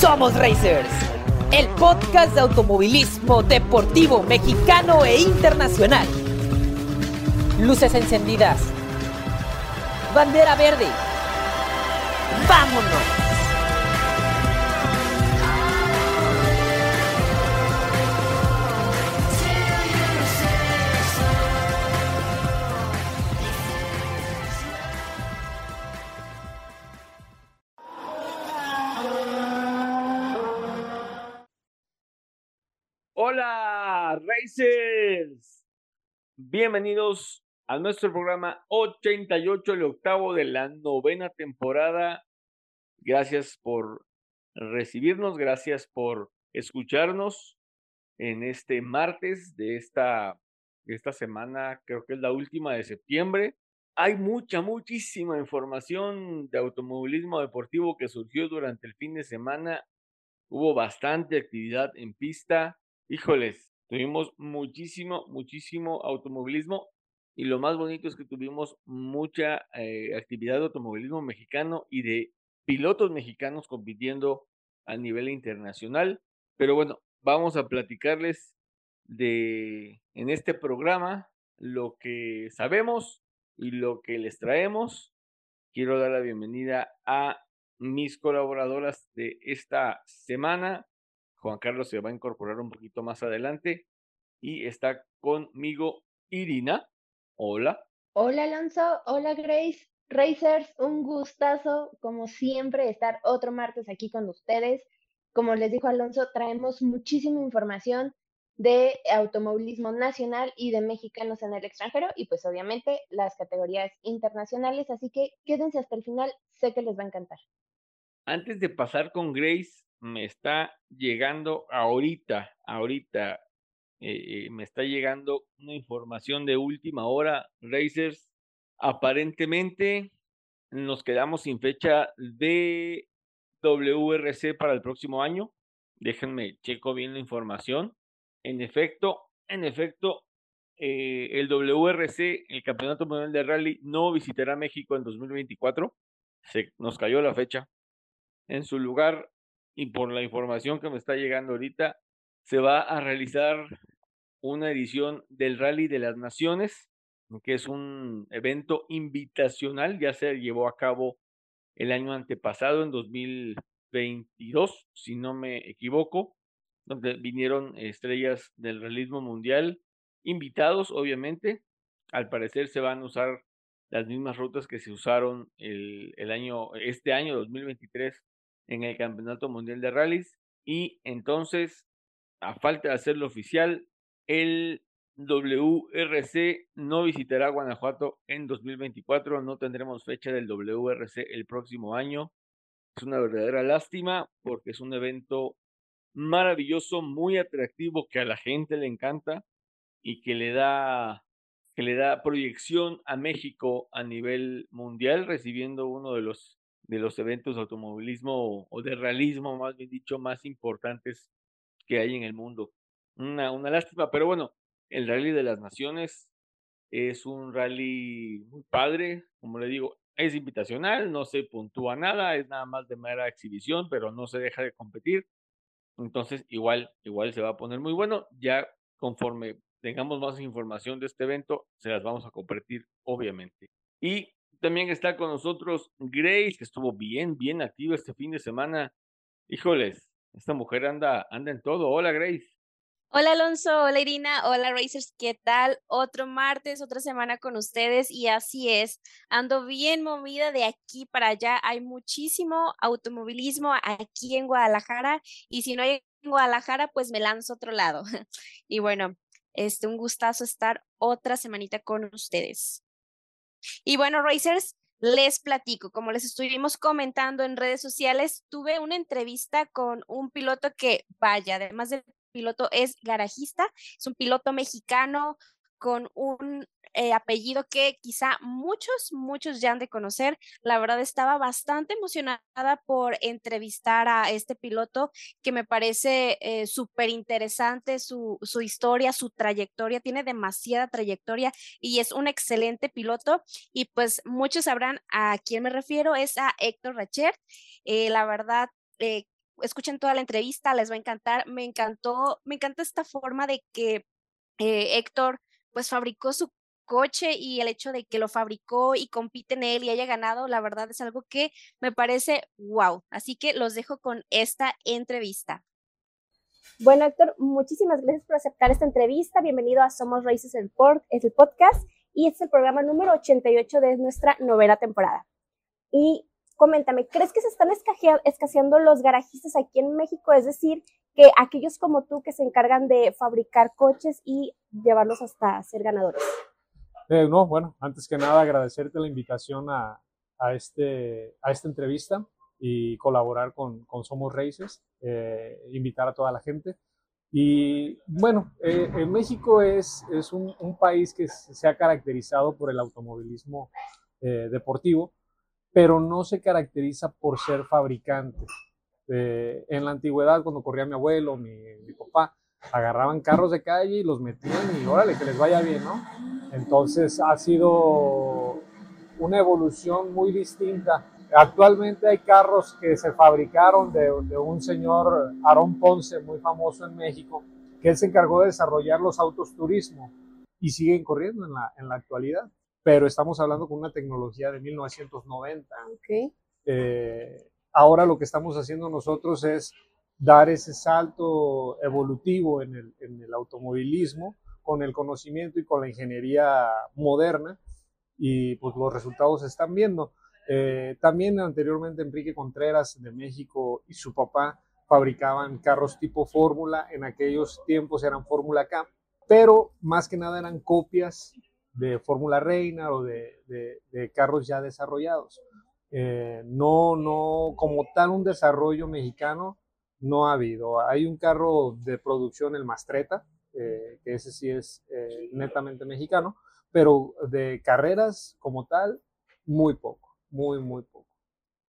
Somos Racers, el podcast de automovilismo deportivo mexicano e internacional. Luces encendidas. Bandera verde. ¡Vámonos! Bienvenidos a nuestro programa 88, el octavo de la novena temporada. Gracias por recibirnos, gracias por escucharnos en este martes de esta, de esta semana, creo que es la última de septiembre. Hay mucha, muchísima información de automovilismo deportivo que surgió durante el fin de semana. Hubo bastante actividad en pista. Híjoles, tuvimos muchísimo, muchísimo automovilismo y lo más bonito es que tuvimos mucha eh, actividad de automovilismo mexicano y de pilotos mexicanos compitiendo a nivel internacional. Pero bueno, vamos a platicarles de en este programa lo que sabemos y lo que les traemos. Quiero dar la bienvenida a mis colaboradoras de esta semana. Juan Carlos se va a incorporar un poquito más adelante y está conmigo Irina. Hola. Hola Alonso, hola Grace, Racers, un gustazo como siempre estar otro martes aquí con ustedes. Como les dijo Alonso, traemos muchísima información de automovilismo nacional y de mexicanos en el extranjero y pues obviamente las categorías internacionales, así que quédense hasta el final, sé que les va a encantar. Antes de pasar con Grace, me está llegando ahorita, ahorita, eh, me está llegando una información de última hora, Racers. Aparentemente nos quedamos sin fecha de WRC para el próximo año. Déjenme checo bien la información. En efecto, en efecto, eh, el WRC, el Campeonato Mundial de Rally, no visitará México en 2024. Se nos cayó la fecha. En su lugar, y por la información que me está llegando ahorita, se va a realizar una edición del Rally de las Naciones, que es un evento invitacional, ya se llevó a cabo el año antepasado, en 2022, si no me equivoco, donde vinieron estrellas del realismo mundial, invitados, obviamente. Al parecer se van a usar las mismas rutas que se usaron el, el año, este año 2023 en el Campeonato Mundial de Rallys. Y entonces, a falta de hacerlo oficial, el WRC no visitará Guanajuato en 2024. No tendremos fecha del WRC el próximo año. Es una verdadera lástima porque es un evento maravilloso, muy atractivo que a la gente le encanta y que le da que le da proyección a México a nivel mundial, recibiendo uno de los de los eventos de automovilismo o de realismo, más bien dicho, más importantes que hay en el mundo. Una, una lástima, pero bueno, el Rally de las Naciones es un rally muy padre, como le digo, es invitacional, no se puntúa nada, es nada más de mera exhibición, pero no se deja de competir. Entonces, igual, igual se va a poner muy bueno. Ya conforme tengamos más información de este evento, se las vamos a compartir, obviamente. Y también está con nosotros Grace, que estuvo bien, bien activa este fin de semana. Híjoles, esta mujer anda, anda en todo. Hola, Grace. Hola Alonso, hola Irina, hola Racers, ¿qué tal? Otro martes, otra semana con ustedes y así es, ando bien movida de aquí para allá, hay muchísimo automovilismo aquí en Guadalajara y si no hay en Guadalajara, pues me lanzo a otro lado. y bueno, este, un gustazo estar otra semanita con ustedes. Y bueno, Racers, les platico, como les estuvimos comentando en redes sociales, tuve una entrevista con un piloto que, vaya, además de piloto, es garajista, es un piloto mexicano con un eh, apellido que quizá muchos, muchos ya han de conocer. La verdad estaba bastante emocionada por entrevistar a este piloto que me parece eh, súper interesante su, su historia, su trayectoria, tiene demasiada trayectoria y es un excelente piloto. Y pues muchos sabrán a quién me refiero, es a Héctor Racher. Eh, la verdad, escuchen toda la entrevista, les va a encantar. Me encantó, me encanta esta forma de que eh, Héctor pues fabricó su coche y el hecho de que lo fabricó y compite en él y haya ganado, la verdad es algo que me parece wow. Así que los dejo con esta entrevista. Bueno, Héctor, muchísimas gracias por aceptar esta entrevista. Bienvenido a Somos Races, el, el podcast, y este es el programa número 88 de nuestra novena temporada. Y coméntame, ¿crees que se están escaseando los garajistas aquí en México? Es decir, que aquellos como tú que se encargan de fabricar coches y llevarlos hasta ser ganadores. Eh, no, bueno, antes que nada agradecerte la invitación a, a, este, a esta entrevista y colaborar con, con Somos Races, eh, invitar a toda la gente. Y bueno, eh, en México es, es un, un, país que se ha caracterizado por el automovilismo deportivo, pero no se caracteriza por ser fabricante. en la antigüedad, cuando corría mi abuelo, mi, mi papá, agarraban carros de calle y los metían y órale, que les vaya bien, ¿no? Entonces ha sido una evolución muy distinta. Actualmente hay carros que se fabricaron de, un señor, Aarón Ponce, muy famoso en México, que él se encargó de desarrollar los autos turismo y siguen corriendo en la, en la actualidad. Pero estamos hablando con una tecnología de 1990. Okay. Eh, ahora lo que estamos haciendo nosotros es dar ese salto evolutivo en el, en el automovilismo con el conocimiento y con la ingeniería moderna y pues los resultados se están viendo. Eh, también anteriormente Enrique Contreras de México y su papá fabricaban carros tipo Fórmula, en aquellos tiempos eran Fórmula K, pero más que nada eran copias de Fórmula Reina o de, de, carros ya desarrollados. Eh, no, no, como tal un desarrollo mexicano no ha habido. Hay un carro de producción, el Mastreta, eh, que ese sí es eh, netamente mexicano, pero de carreras como tal, muy poco, muy, muy poco.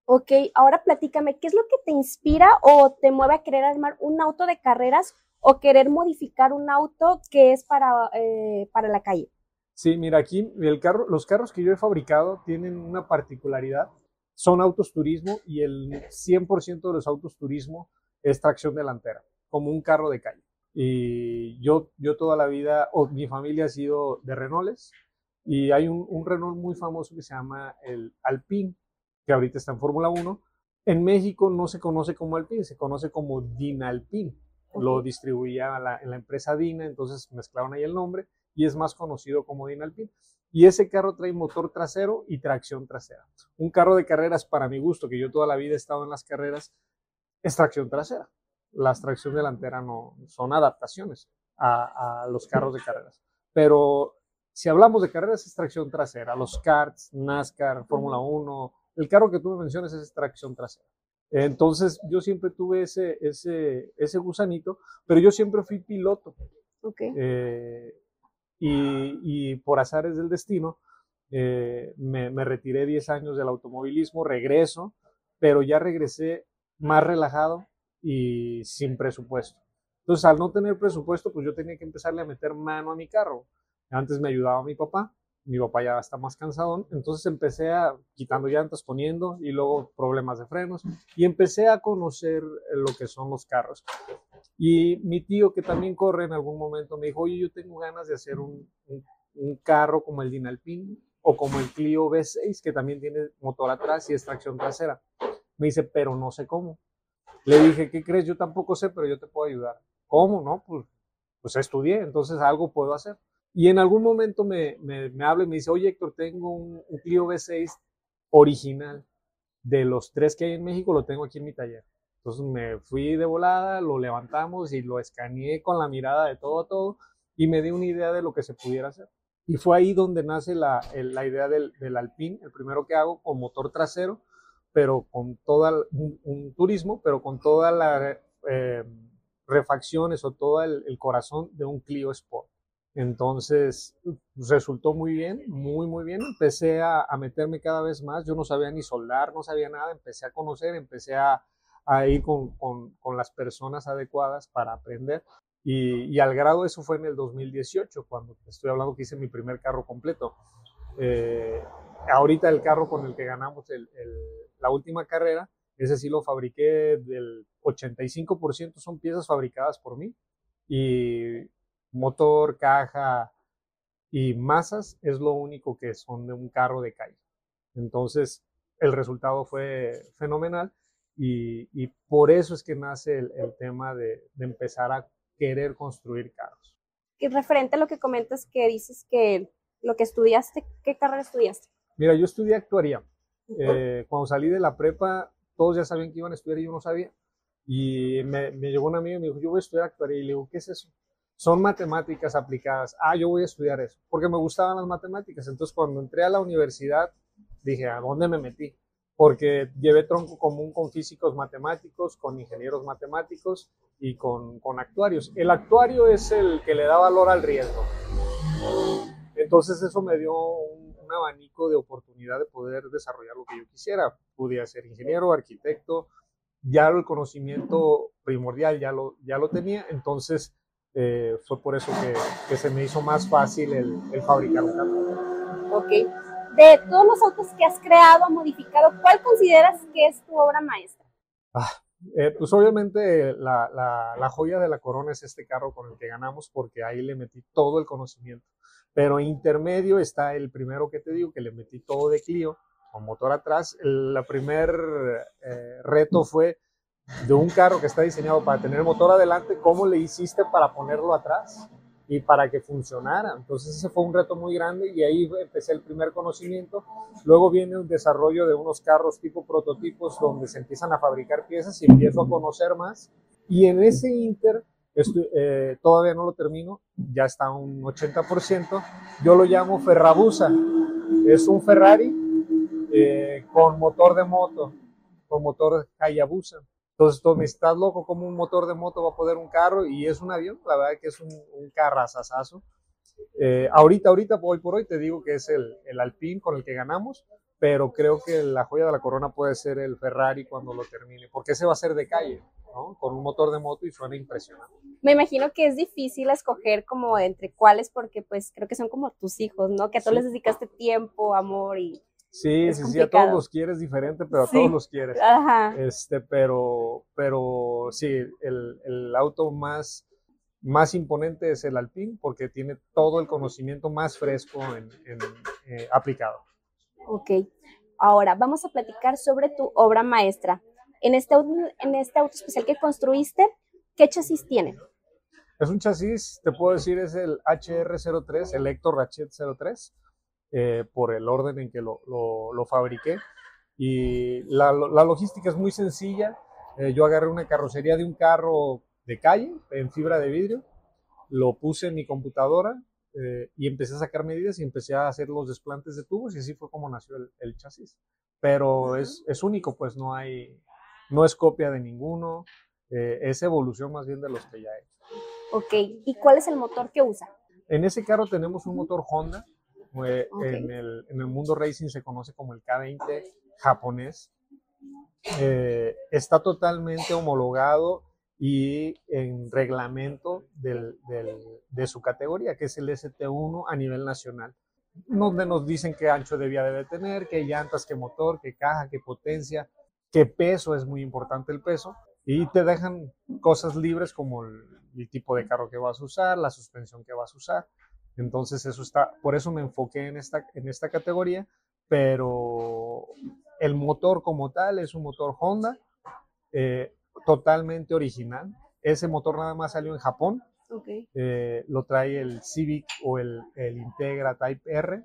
Ok, ahora platícame, ¿qué es lo que te inspira o te mueve a querer armar un auto de carreras o querer modificar un auto que es para, eh, para la calle? Sí, mira, aquí el carro, los carros que yo he fabricado tienen una particularidad. Son autos turismo y el 100% de los autos turismo es tracción delantera, como un carro de calle. Y yo, yo toda la vida, o mi familia ha sido de Renaults, y hay un, un Renault muy famoso que se llama el Alpine, que ahorita está en Fórmula 1. En México no se conoce como Alpine, se conoce como Dinalpine. Lo distribuía la, en la empresa Dina, entonces mezclaron ahí el nombre y es más conocido como Dinalpine. Y ese carro trae motor trasero y tracción trasera. Un carro de carreras, para mi gusto, que yo toda la vida he estado en las carreras, es tracción trasera la tracción delantera no son adaptaciones a, los carros de carreras. Pero si hablamos de carreras, es tracción trasera. Los karts, NASCAR, Fórmula 1, el carro que tú me mencionas es tracción trasera. Entonces yo siempre tuve ese, ese, ese gusanito, pero yo siempre fui piloto. Okay. Eh, y, y, por azares del destino, eh, me, me, retiré 10 años del automovilismo, regreso, pero ya regresé más relajado, y sin presupuesto. Entonces, al no tener presupuesto, pues yo tenía que empezarle a meter mano a mi carro. Antes me ayudaba mi papá, mi papá ya está más cansado, entonces empecé a quitando llantas, poniendo y luego problemas de frenos y empecé a conocer lo que son los carros. Y mi tío, que también corre en algún momento, me dijo, oye, yo tengo ganas de hacer un, un, carro como el Dinalpine o como el Clio V6, que también tiene motor atrás y extracción trasera. Me dice, pero no sé cómo. Le dije, ¿qué crees? Yo tampoco sé, pero yo te puedo ayudar. ¿Cómo? No, pues, pues estudié, entonces algo puedo hacer. Y en algún momento me, me, me habla y me dice, oye Héctor, tengo un, Clio V6 original. De los tres que hay en México, lo tengo aquí en mi taller. Entonces me fui de volada, lo levantamos y lo escaneé con la mirada de todo a todo y me di una idea de lo que se pudiera hacer. Y fue ahí donde nace la, la idea del, del Alpine, el primero que hago con motor trasero, pero con toda un, turismo, pero con todas las eh, refacciones o todo el, corazón de un Clio Sport. Entonces resultó muy bien, muy, muy bien. Empecé a, meterme cada vez más. Yo no sabía ni soldar, no sabía nada. Empecé a conocer, empecé a, ir con, con, las personas adecuadas para aprender. Y, y, al grado eso fue en el 2018, cuando estoy hablando que hice mi primer carro completo. Eh, ahorita el carro con el que ganamos el, la última carrera ese sí lo fabriqué del 85% son piezas fabricadas por mí y motor, caja y masas es lo único que son de un carro de calle. Entonces, el resultado fue fenomenal y, por eso es que nace el, tema de, empezar a querer construir carros. Y referente a lo que comentas que dices que lo que estudiaste, ¿qué carrera estudiaste? Mira, yo estudié actuaría. Eh, cuando salí de la prepa, todos ya sabían que iban a estudiar y yo no sabía. Y me, me llegó un amigo y me dijo, yo voy a estudiar actuaría. Y le digo, ¿qué es eso? Son matemáticas aplicadas. Ah, yo voy a estudiar eso, porque me gustaban las matemáticas. Entonces, cuando entré a la universidad, dije, ¿a dónde me metí? Porque llevé tronco común con físicos matemáticos, con ingenieros matemáticos y con, con actuarios. El actuario es el que le da valor al riesgo. Entonces eso me dio un, abanico de oportunidad de poder desarrollar lo que yo quisiera. Pude ser ingeniero, arquitecto, ya el conocimiento primordial ya lo, ya lo tenía, entonces eh, fue por eso que, que, se me hizo más fácil el, el fabricar un carro. Ok. De todos los autos que has creado, modificado, ¿cuál consideras que es tu obra maestra? Ah, eh, pues obviamente la, la, la, joya de la corona es este carro con el que ganamos porque ahí le metí todo el conocimiento. Pero intermedio está el primero que te digo, que le metí todo de Clio, con motor atrás. El primer eh, reto fue de un carro que está diseñado para tener motor adelante, ¿cómo le hiciste para ponerlo atrás? y para que funcionara. Entonces ese fue un reto muy grande y ahí empecé el primer conocimiento. Luego viene un desarrollo de unos carros tipo prototipos donde se empiezan a fabricar piezas y empiezo a conocer más. Y en ese inter eh, todavía no lo termino, ya está un 80%. Yo lo llamo Ferrabusa. Es un Ferrari eh, con motor de moto, con motor Hayabusa. Entonces, tú me estás loco, como un motor de moto va a poder un carro y es un avión, la verdad que es un, un carrazazazo. Eh, ahorita, ahorita, hoy por hoy, te digo que es el, el Alpine con el que ganamos, pero creo que la joya de la corona puede ser el Ferrari cuando lo termine, porque ese va a ser de calle, ¿no? Con un motor de moto y suena impresionante. Me imagino que es difícil escoger como entre cuáles, porque pues creo que son como tus hijos, ¿no? Que a todos les dedicaste tiempo, amor y... Sí, sí, sí, a todos los quieres diferente, pero a todos los quieres. Ajá. Este, pero, pero sí, el, el auto más más imponente es el Alpine porque tiene todo el conocimiento más fresco en, en, eh, aplicado. Ok, ahora vamos a platicar sobre tu obra maestra. En este, en este auto especial que construiste, ¿qué chasis tiene? Es un chasis, te puedo decir, es el HR03, el Héctor Rachet 03, eh, por el orden en que lo, lo, fabriqué. Y la, la, logística es muy sencilla. Eh, yo agarré una carrocería de un carro de calle en fibra de vidrio, lo puse en mi computadora, eh, y empecé a sacar medidas y empecé a hacer los desplantes de tubos y así fue como nació el, chasis. Pero es, es, único, pues no hay, no es copia de ninguno, eh, es evolución más bien de los que ya he hecho. Ok, ¿y cuál es el motor que usa? En ese carro tenemos un motor Honda, eh, en, el, en, el, mundo racing se conoce como el K20 japonés. está totalmente homologado y en reglamento del, del, de su categoría, que es el ST1 a nivel nacional, donde nos dicen qué ancho de vía debe tener, qué llantas, qué motor, qué caja, qué potencia, qué peso, es muy importante el peso, y te dejan cosas libres como el, el tipo de carro que vas a usar, la suspensión que vas a usar. Entonces eso está, por eso me enfoqué en esta, en esta categoría, pero el motor como tal es un motor Honda. Eh, totalmente original. Ese motor nada más salió en Japón. Eh, lo trae el Civic o el, el, Integra Type R.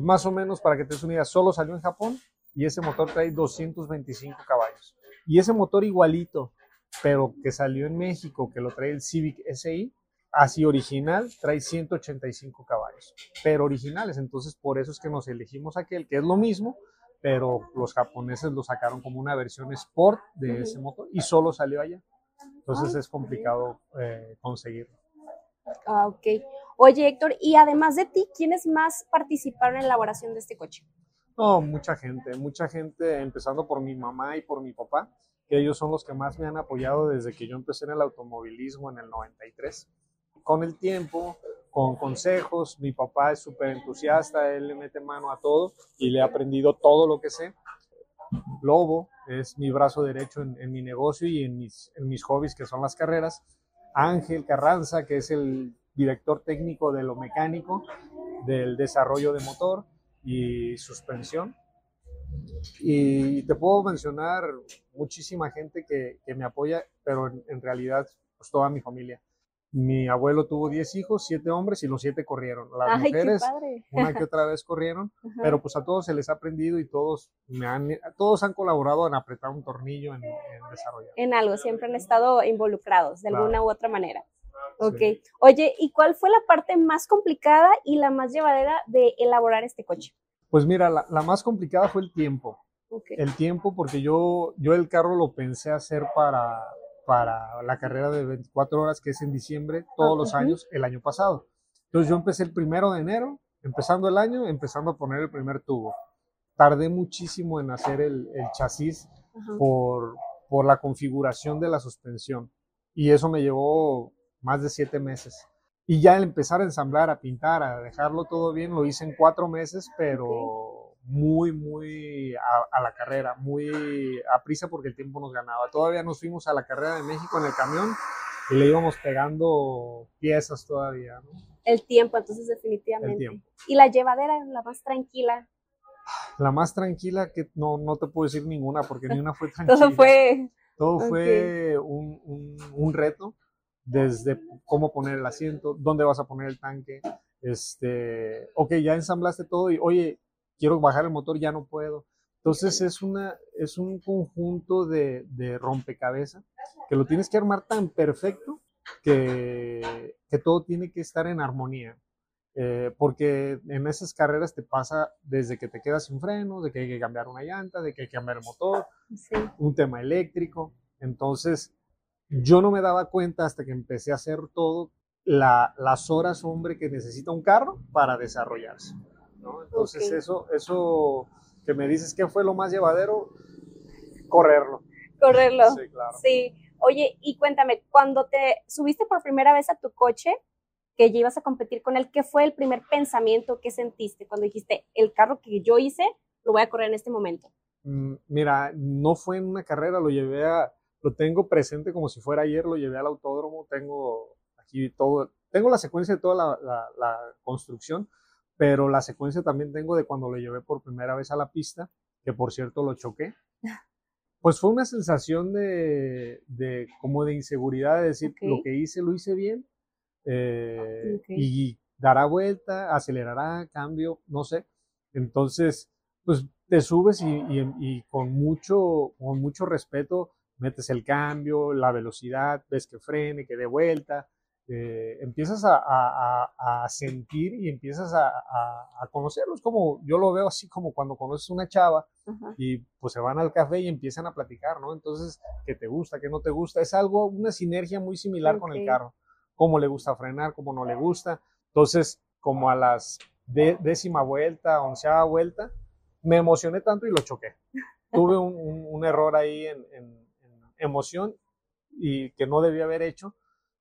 Más o menos, para que te des una idea, solo salió en Japón y ese motor trae 225 caballos. Y ese motor igualito, pero que salió en México, que lo trae el Civic SI, así original, trae 185 caballos, pero originales. Entonces, por eso es que nos elegimos aquel, que es lo mismo, pero los japoneses lo sacaron como una versión sport de ese motor y solo salió allá. Entonces es complicado eh, conseguirlo. Ah, ok. Oye, Héctor, y además de ti, ¿quiénes más participaron en la elaboración de este coche? No, mucha gente, mucha gente, empezando por mi mamá y por mi papá, que ellos son los que más me han apoyado desde que yo empecé en el automovilismo en el 93. Con el tiempo, con consejos. Mi papá es súper entusiasta, él le mete mano a todo y le he aprendido todo lo que sé. Lobo es mi brazo derecho en, en mi negocio y en mis, en mis hobbies que son las carreras. Ángel Carranza, que es el director técnico de lo mecánico, del desarrollo de motor y suspensión. Y te puedo mencionar muchísima gente que, que me apoya, pero en, en realidad pues toda mi familia. Mi abuelo tuvo 10 hijos, 7 hombres y los 7 corrieron. Las Ay, mujeres una que otra vez corrieron, Ajá. pero pues a todos se les ha aprendido y todos me han, todos han colaborado en apretar un tornillo en, en desarrollar. en algo, siempre han estado involucrados de Claro. alguna u otra manera. Ok. Sí. Oye, ¿y cuál fue la parte más complicada y la más llevadera de elaborar este coche? Pues mira, la, la más complicada fue el tiempo. El tiempo, porque yo, yo el carro lo pensé hacer para, para la carrera de 24 horas, que es en diciembre, todos los años, el año pasado. Entonces yo empecé el primero de enero, empezando el año, empezando a poner el primer tubo. Tardé muchísimo en hacer el, el chasis por, por la configuración de la suspensión. Y eso me llevó más de siete meses. Y ya el empezar a ensamblar, a pintar, a dejarlo todo bien, lo hice en cuatro meses, pero muy, muy a, a la carrera, muy a prisa porque el tiempo nos ganaba. Todavía nos fuimos a la carrera de México en el camión y le íbamos pegando piezas todavía. ¿no? El tiempo, entonces definitivamente. El tiempo. Y la llevadera, la más tranquila. La más tranquila que no, no te puedo decir ninguna porque ni una fue tranquila. Todo fue Todo Ok. fue un, un- un reto, desde cómo poner el asiento, dónde vas a poner el tanque, este, ok, ya ensamblaste todo y, oye, quiero bajar el motor, ya no puedo. Entonces es, una, es un conjunto de, de rompecabezas que lo tienes que armar tan perfecto que, que todo tiene que estar en armonía. Eh, porque en esas carreras te pasa desde que te quedas sin frenos, de que hay que cambiar una llanta, de que hay que cambiar el motor, sí, un tema eléctrico. Entonces, yo no me daba cuenta hasta que empecé a hacer todo la- las horas, hombre, que necesita un carro para desarrollarse. ¿No? Entonces, eso, eso que me dices que fue lo más llevadero, correrlo. correrlo. Sí, claro. Sí. Oye, y cuéntame, cuando te subiste por primera vez a tu coche, que ya ibas a competir con él, ¿qué fue el primer pensamiento que sentiste cuando dijiste, el carro que yo hice, lo voy a correr en este momento? Mm, Mira, no fue en una carrera, lo llevé a, lo tengo presente como si fuera ayer, lo llevé al autódromo, tengo aquí todo, tengo la secuencia de toda la, la- la construcción, pero la secuencia también tengo de cuando lo llevé por primera vez a la pista, que por cierto lo choqué. Pues fue una sensación de, de como de inseguridad, de decir, lo que hice, lo hice bien, eh, y dará vuelta, acelerará, cambio, no sé. Entonces, pues te subes y, y- y con, mucho, con mucho respeto metes el cambio, la velocidad, ves que frene, que dé vuelta, eh, empiezas a, a- a- a sentir y empiezas a, a, a conocerlo. Es como, yo lo veo así como cuando conoces una chava y pues se van al café y empiezan a platicar, ¿no? Entonces, ¿qué te gusta, qué no te gusta? Es algo, una sinergia muy similar con el carro. Cómo le gusta frenar, cómo no le gusta. Entonces, como a las de- décima vuelta, onceava vuelta, me emocioné tanto y lo choqué. Tuve un, un- un error ahí en, en- en emoción y que no debía haber hecho,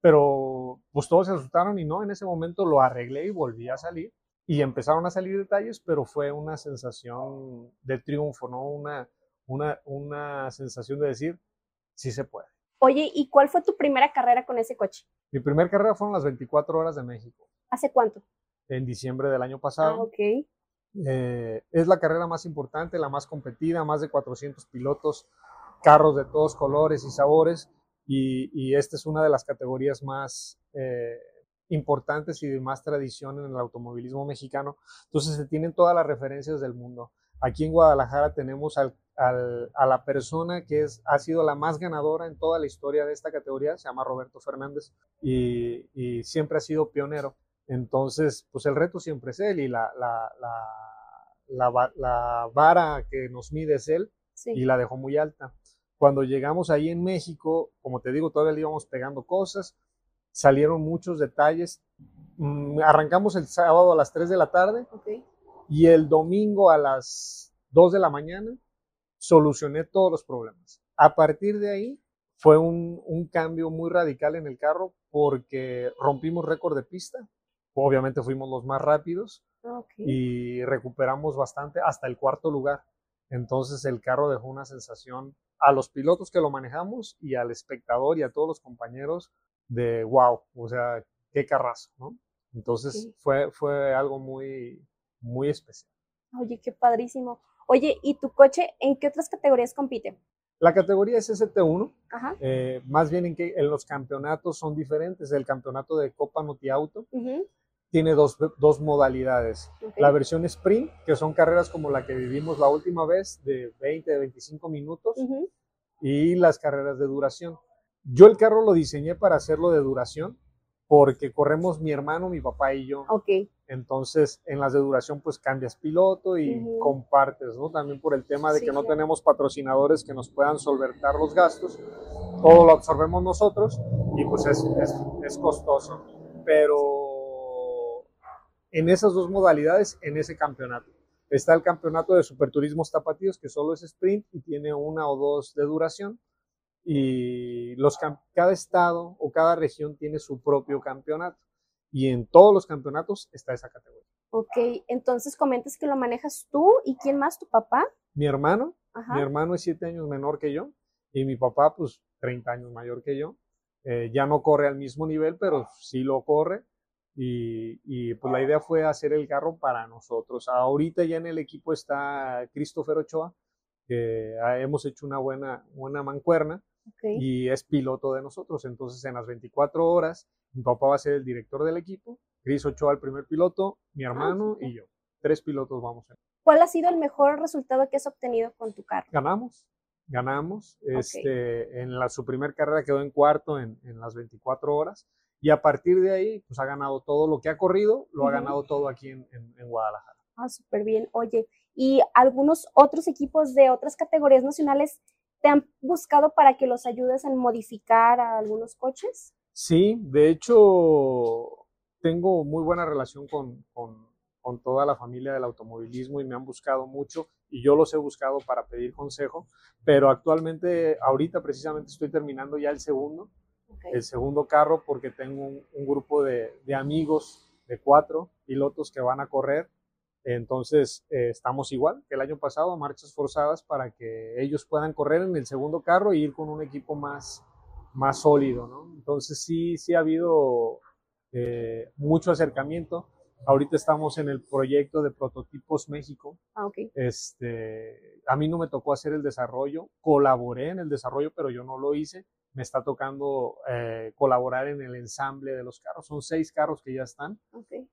pero pues todos se asustaron y no, en ese momento lo arreglé y volví a salir y empezaron a salir detalles, pero fue una sensación de triunfo, ¿no? Una, una, una sensación de decir, sí se puede. Oye, ¿y cuál fue tu primera carrera con ese coche? Mi primera carrera fueron las 24 horas de México, ¿Hace cuánto? en diciembre del año Ah, pasado. ok. Eh, es la carrera más importante, la más competida, más de 400 pilotos, carros de todos colores y sabores, y, y esta es una de las categorías más eh, importantes y de más tradición en el automovilismo mexicano. Entonces se tienen todas las referencias del mundo. Aquí en Guadalajara tenemos al- al- a la persona que es, ha sido la más ganadora en toda la historia de esta categoría, se llama Roberto Fernández, y, y siempre ha sido pionero. Entonces, pues el reto siempre es él y la, la, la, la va- la vara que nos mide es él Sí. y la dejó muy alta. Cuando llegamos ahí en México, como te digo, todavía le íbamos pegando cosas, salieron muchos detalles. Mm, arrancamos el sábado a las 3 de la tarde y el domingo a las 2 de la mañana solucioné todos los problemas. A partir de ahí fue un, un cambio muy radical en el carro porque rompimos récord de pista. Obviamente fuimos los más rápidos Ok. y recuperamos bastante hasta el cuarto lugar. Entonces el carro dejó una sensación a los pilotos que lo manejamos y al espectador y a todos los compañeros de wow, o sea, qué carrazo, ¿no? Entonces Sí. fue, fue algo muy, muy especial. Oye, qué padrísimo. Oye, ¿y tu coche en qué otras categorías compite? La categoría es ST1, Ajá. eh, más bien en que en los campeonatos son diferentes. El campeonato de Copa Noti Auto ujú, tiene dos, dos modalidades. ok, La versión sprint, que son carreras como la que vivimos la última vez, de 20, de 25 minutos, ujú, y las carreras de duración. Yo el carro lo diseñé para hacerlo de duración, porque corremos mi hermano, mi papá y yo. Ok, Entonces, en las de duración, pues cambias piloto y Ujú. compartes, ¿no? También por el tema de Sí, que no claro. tenemos patrocinadores que nos puedan solventar los gastos. Todo lo absorbemos nosotros y pues es, es, es costoso. Pero en esas dos modalidades, en ese campeonato. Está el campeonato de Superturismos Tapatíos, que solo es sprint y tiene una o dos de duración. Y los, cada estado o cada región tiene su propio campeonato. Y en todos los campeonatos está esa categoría. ok. Entonces comentas que lo manejas tú y quién más, tu papá. Mi hermano, Ajá. mi hermano es siete años menor que yo y mi papá, pues 30 años mayor que yo. Eh, ya no corre al mismo nivel, pero sí lo corre. Y, y, pues la idea fue hacer el carro para nosotros. Ahorita ya en el equipo está Christopher Ochoa, que ah, hemos hecho una buena, buena mancuerna y es piloto de nosotros. Entonces, en las 24 horas, mi papá va a ser el director del equipo, Chris Ochoa el primer piloto, mi hermano súper. y yo. Tres pilotos vamos a ¿Cuál ha sido el mejor resultado que has obtenido con tu carro? Ganamos, ganamos. Este, en la, su primer carrera quedó en cuarto en, en las 24 horas. Y a partir de ahí, pues ha ganado todo lo que ha corrido, lo ha ganado todo aquí en, en- en Guadalajara. Ah, súper bien. Oye, ¿y algunos otros equipos de otras categorías nacionales te han buscado para que los ayudes en modificar a algunos coches? Sí, de hecho, tengo muy buena relación con, con- con toda la familia del automovilismo y me han buscado mucho y yo los he buscado para pedir consejo, pero actualmente, ahorita precisamente estoy terminando ya el segundo, El segundo carro porque tengo un, un grupo de, de amigos de cuatro pilotos que van a correr. Entonces, eh, estamos igual que el año pasado, marchas forzadas para que ellos puedan correr en el segundo carro e ir con un equipo más, más sólido, ¿no? Entonces, sí, sí ha habido eh, mucho acercamiento. Ahorita estamos en el proyecto de Prototipos México. Ah. Este, a mí no me tocó hacer el desarrollo, colaboré en el desarrollo, pero yo no lo hice. Me está tocando eh, colaborar en el ensamble de los carros. Son seis carros que ya están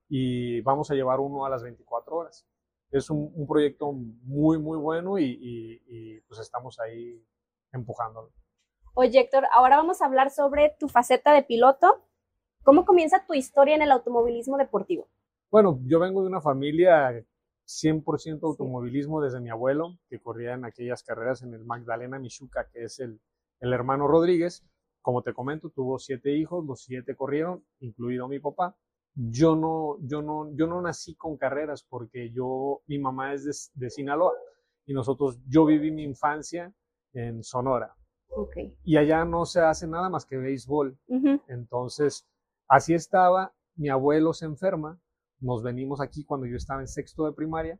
y vamos a llevar uno a las 24 horas. Es un, un proyecto muy, muy bueno y, y- y, pues estamos ahí empujándolo. Oye, Héctor, ahora vamos a hablar sobre tu faceta de piloto. ¿Cómo comienza tu historia en el automovilismo deportivo? Bueno, yo vengo de una familia 100% automovilismo desde mi abuelo, que corría en aquellas carreras en el Magdalena Michuca, que es el, el hermano Rodríguez. Como te comento, tuvo siete hijos, los siete corrieron, incluido mi papá. Yo no, yo no, yo no nací con carreras porque yo, mi mamá es de, de Sinaloa y nosotros, yo viví mi infancia en Sonora Ok. y allá no se hace nada más que béisbol. Ujú, Entonces, así estaba, mi abuelo se enferma, nos venimos aquí cuando yo estaba en sexto de primaria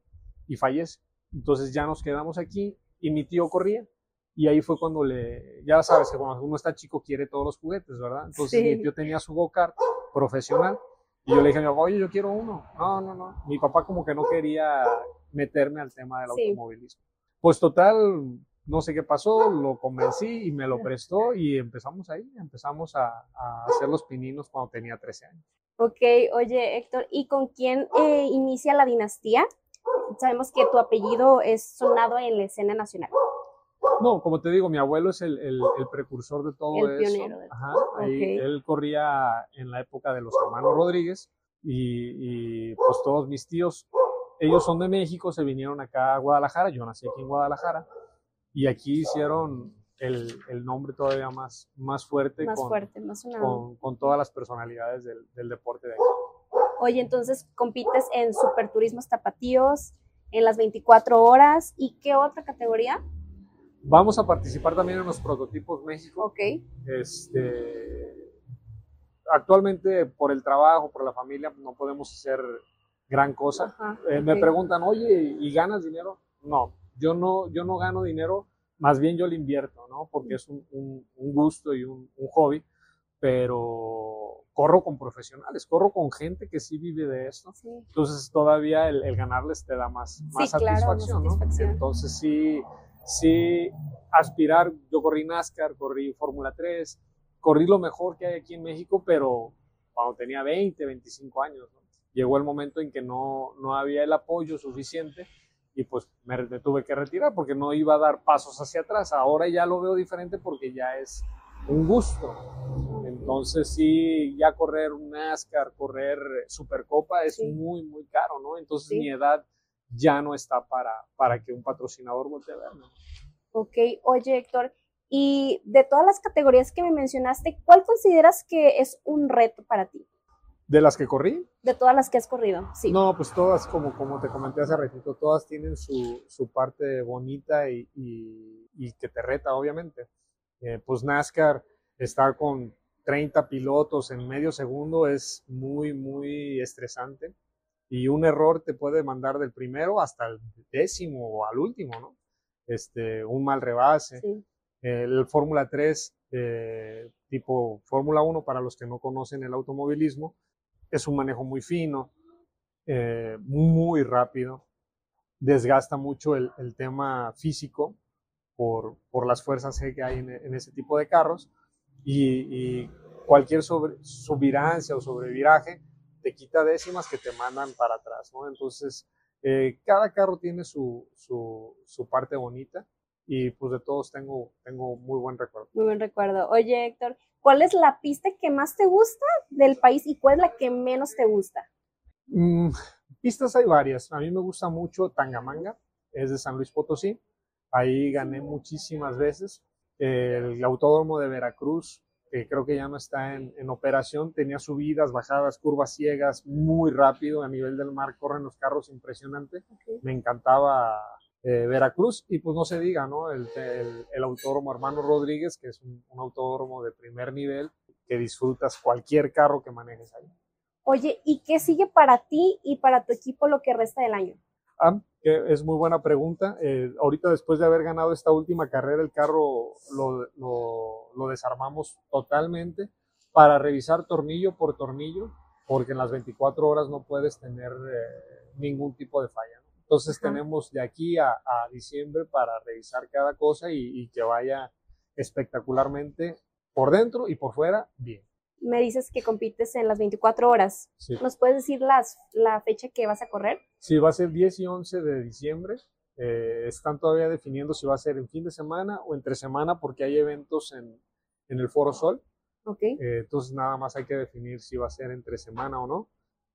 y fallece. Entonces ya nos quedamos aquí y mi tío corría. Y ahí fue cuando le, ya sabes que cuando uno está chico quiere todos los juguetes, ¿verdad? Entonces Sí. mi tío tenía su go-kart profesional y yo le dije a mi papá, oye, yo quiero uno. No, no, no. Mi papá como que no quería meterme al tema del Sí. automovilismo. Pues total, no sé qué pasó, lo convencí y me lo prestó y empezamos ahí, empezamos a, a hacer los pininos cuando tenía 13 años. Ok, oye, Héctor, ¿y con quién eh, inicia la dinastía? Sabemos que tu apellido es sonado en la escena nacional. No, como te digo, mi abuelo es el, el- el precursor de todo El eso. pionero de todo. Ajá, ahí. Él corría en la época de los hermanos Rodríguez y, y, pues todos mis tíos, ellos son de México, se vinieron acá a Guadalajara, yo nací aquí en Guadalajara y aquí hicieron el, el nombre todavía más, más fuerte, Más con, fuerte, más con, con todas las personalidades del, del deporte de aquí. Oye, entonces compites en superturismos tapatíos, en las 24 horas, ¿y qué otra categoría? Vamos a participar también en los prototipos México. Ok, Este, actualmente por el trabajo, por la familia, no podemos hacer gran cosa. ajá. Eh, Me preguntan, oye, ¿y ganas dinero? No, yo no, yo no gano dinero, más bien yo lo invierto, ¿no? Porque es un, un, gusto y un, un, hobby, pero corro con profesionales, corro con gente que sí vive de esto. Entonces todavía el, el, ganarles te da más, más, satisfacción, ¿no? Entonces sí, sí, aspirar, yo corrí NASCAR, corrí Fórmula 3, corrí lo mejor que hay aquí en México, pero cuando tenía 20, 25 años, ¿no? llegó el momento en que no, no había el apoyo suficiente y pues me, tuve que retirar porque no iba a dar pasos hacia atrás. Ahora ya lo veo diferente porque ya es un gusto. Entonces sí, ya correr un NASCAR, correr Supercopa es muy, muy caro, ¿no? Entonces mi edad ya no está para, para que un patrocinador voltee a verme. Ok, oye Héctor, y de todas las categorías que me mencionaste, ¿cuál consideras que es un reto para ti? ¿De las que corrí? De todas las que has corrido, sí. No, pues todas, como, como te comenté hace ratito, todas tienen su, su parte bonita y, y, que te reta, obviamente. Eh, pues NASCAR, estar con 30 pilotos en medio segundo es muy, muy estresante. Y un error te puede mandar del primero hasta el décimo o al último, ¿no? Este, un mal rebase. Sí. El Fórmula 3, eh, tipo Fórmula 1, para los que no conocen el automovilismo, es un manejo muy fino, eh, muy rápido, desgasta mucho el, tema físico por, por, las fuerzas que hay en, ese tipo de carros y, cualquier sobre, subirancia o sobreviraje te quita décimas que te mandan para atrás, ¿no? Entonces, eh, cada carro tiene su, su, su, parte bonita y pues de todos tengo, tengo muy buen recuerdo. Muy buen recuerdo. Oye, Héctor, ¿cuál es la pista que más te gusta del país y cuál es la que menos te gusta? Mm, pistas hay varias. A mí me gusta mucho Tangamanga, es de San Luis Potosí. Ahí gané muchísimas veces. El autódromo de Veracruz, creo que ya no está en, en, operación, tenía subidas, bajadas, curvas ciegas, muy rápido. A nivel del mar corren los carros impresionante. Me encantaba eh, Veracruz y pues no se diga, ¿no? El, el, autódromo Hermano Rodríguez, que es un, autódromo de primer nivel, que disfrutas cualquier carro que manejes ahí. Oye, ¿y qué sigue para ti y para tu equipo lo que resta del año? Ah, que es muy buena pregunta. Eh, ahorita después de haber ganado esta última carrera, el carro lo, lo, lo desarmamos totalmente para revisar tornillo por tornillo, porque en las 24 horas no puedes tener eh, ningún tipo de falla. Entonces tenemos de aquí a, diciembre para revisar cada cosa y, que vaya espectacularmente por dentro y por fuera bien. Me dices que compites en las 24 horas. ¿Nos puedes decir las, la fecha que vas a correr? Sí, va a ser 10 y 11 de diciembre. Eh, están todavía definiendo si va a ser en fin de semana o entre semana porque hay eventos en, en el Foro Sol. Okay. Eh, entonces nada más hay que definir si va a ser entre semana o no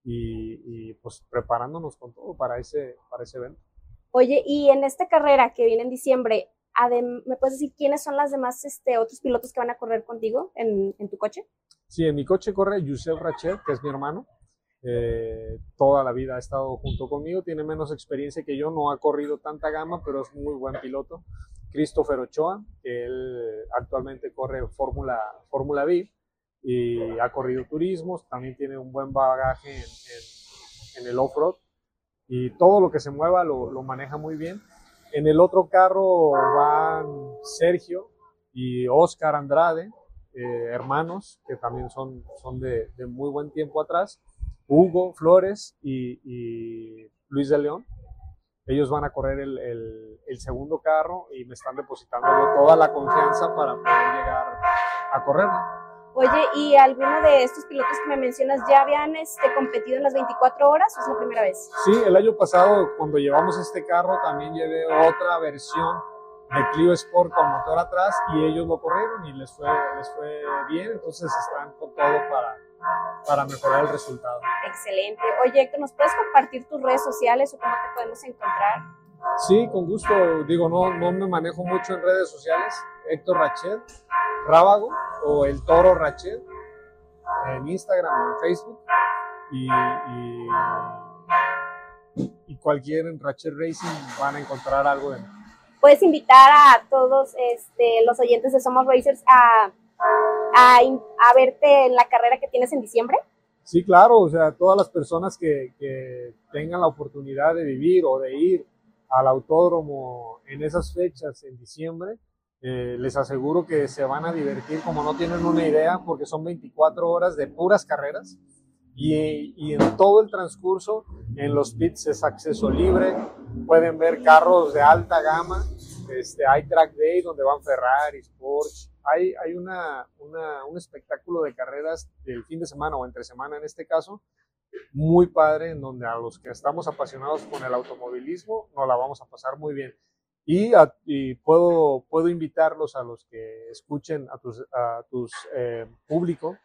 y, pues preparándonos con todo para ese, para ese evento. Oye, y en esta carrera que viene en diciembre, ¿me puedes decir quiénes son las demás este, otros pilotos que van a correr contigo en, en tu coche? Sí, en mi coche corre Yusef Rachet, que es mi hermano. Eh, toda la vida ha estado junto conmigo, tiene menos experiencia que yo, no ha corrido tanta gama, pero es muy buen piloto. Christopher Ochoa, que él actualmente corre Fórmula Fórmula B y ha corrido turismos, también tiene un buen bagaje en, el off-road y todo lo que se mueva lo, lo, maneja muy bien. En el otro carro van Sergio y Oscar Andrade, eh, hermanos, que también son, son de, de, muy buen tiempo atrás, Hugo Flores y, y Luis de León. Ellos van a correr el, el, el, segundo carro y me están depositando toda la confianza para poder llegar a correr. Oye, ¿y alguno de estos pilotos que me mencionas ya habían este, competido en las 24 horas o es la primera vez? Sí, el año pasado cuando llevamos este carro también llevé otra versión de Clio Sport con motor atrás y ellos lo corrieron y les fue, les fue bien, entonces están con todo para, para mejorar el resultado. Excelente. Oye, Héctor, ¿nos puedes compartir tus redes sociales o cómo te podemos encontrar? Sí, con gusto. Digo, no, no me manejo mucho en redes sociales. Héctor Rachet, Rábago o el Toro Rachet en Instagram o en Facebook. Y, y, cualquier Rachet Racing van a encontrar algo de mí. Puedes invitar a todos este, los oyentes de Somos Racers a, verte en la carrera que tienes en diciembre. Sí, claro, o sea, todas las personas que, que tengan la oportunidad de vivir o de ir al autódromo en esas fechas, en diciembre, eh, les aseguro que se van a divertir como no tienen una idea, porque son 24 horas de puras carreras. Y, y, en todo el transcurso, en los pits es acceso libre, pueden ver carros de alta gama, este, hay track day donde van Ferrari, Porsche, hay, hay una, una, un espectáculo de carreras del fin de semana o entre semana en este caso, muy padre, en donde a los que estamos apasionados con el automovilismo nos la vamos a pasar muy bien. Y, y puedo, puedo invitarlos a los que escuchen, a tus, a tus eh, público,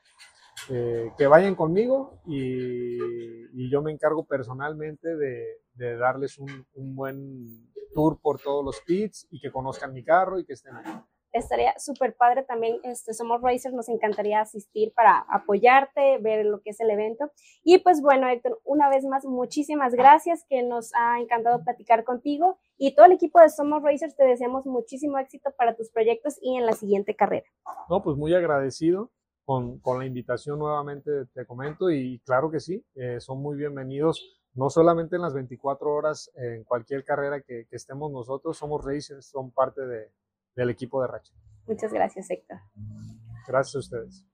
eh, que vayan conmigo y, y, yo me encargo personalmente de, de darles un, un, buen tour por todos los pits y que conozcan mi carro y que estén ahí estaría súper padre también, este, somos Racers, nos encantaría asistir para apoyarte, ver lo que es el evento. Y pues bueno, Héctor, una vez más, muchísimas gracias, que nos ha encantado platicar contigo y todo el equipo de Somos Racers te deseamos muchísimo éxito para tus proyectos y en la siguiente carrera. No, pues muy agradecido. Con, con la invitación nuevamente te comento y claro que sí, eh, son muy bienvenidos no solamente en las 24 horas, en cualquier carrera que, que estemos nosotros, somos racers, son parte de, del equipo de Racha. Muchas gracias, Héctor. Gracias a ustedes.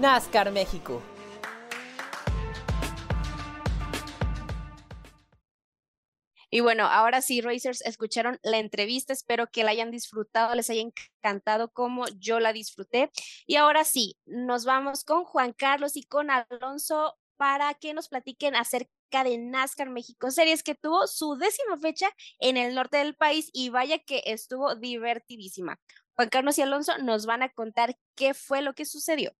NASCAR México. Y bueno, ahora sí, Racers, escucharon la entrevista. Espero que la hayan disfrutado, les haya encantado como yo la disfruté. Y ahora sí, nos vamos con Juan Carlos y con Alonso para que nos platiquen acerca de NASCAR México Series, que tuvo su décima fecha en el norte del país y vaya que estuvo divertidísima. Juan Carlos y Alonso nos van a contar qué fue lo que sucedió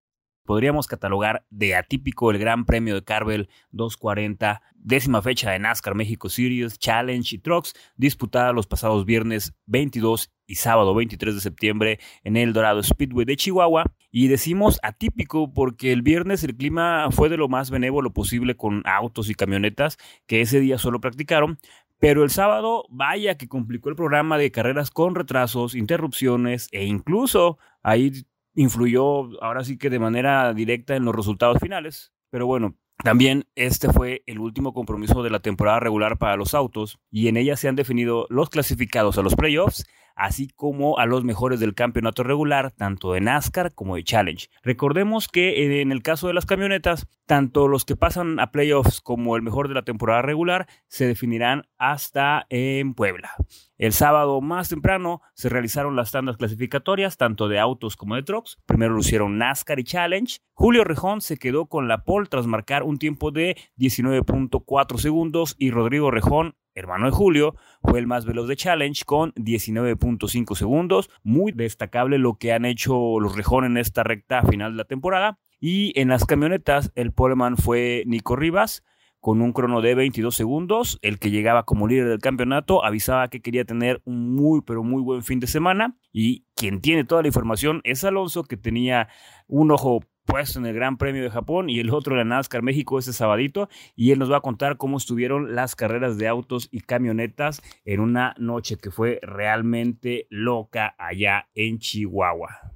podríamos catalogar de atípico el Gran Premio de Carvel 240, décima fecha de NASCAR México Series, Challenge y Trucks, disputada los pasados viernes 22 y sábado 23 de septiembre en el Dorado Speedway de Chihuahua. Y decimos atípico porque el viernes el clima fue de lo más benévolo posible con autos y camionetas que ese día solo practicaron, pero el sábado, vaya que complicó el programa de carreras con retrasos, interrupciones e incluso ahí influyó ahora sí que de manera directa en los resultados finales. Pero bueno, también este fue el último compromiso de la temporada regular para los autos y en ella se han definido los clasificados a los playoffs así como a los mejores del campeonato regular, tanto de NASCAR como de Challenge. Recordemos que en el caso de las camionetas, tanto los que pasan a playoffs como el mejor de la temporada regular se definirán hasta en Puebla. El sábado más temprano se realizaron las tandas clasificatorias, tanto de autos como de trucks. Primero lo hicieron NASCAR y Challenge. Julio Rejón se quedó con la pole tras marcar un tiempo de 19.4 segundos y Rodrigo Rejón hermano de Julio, fue el más veloz de Challenge con 19.5 segundos. Muy destacable lo que han hecho los Rejón en esta recta final de la temporada. Y en las camionetas, el poleman fue Nico Rivas con un crono de 22 segundos. El que llegaba como líder del campeonato avisaba que quería tener un muy, pero muy buen fin de semana. Y quien tiene toda la información es Alonso, que tenía un ojo puesto en el Gran Premio de Japón y el otro en la NASCAR México ese sabadito y él nos va a contar cómo estuvieron las carreras de autos y camionetas en una noche que fue realmente loca allá en Chihuahua.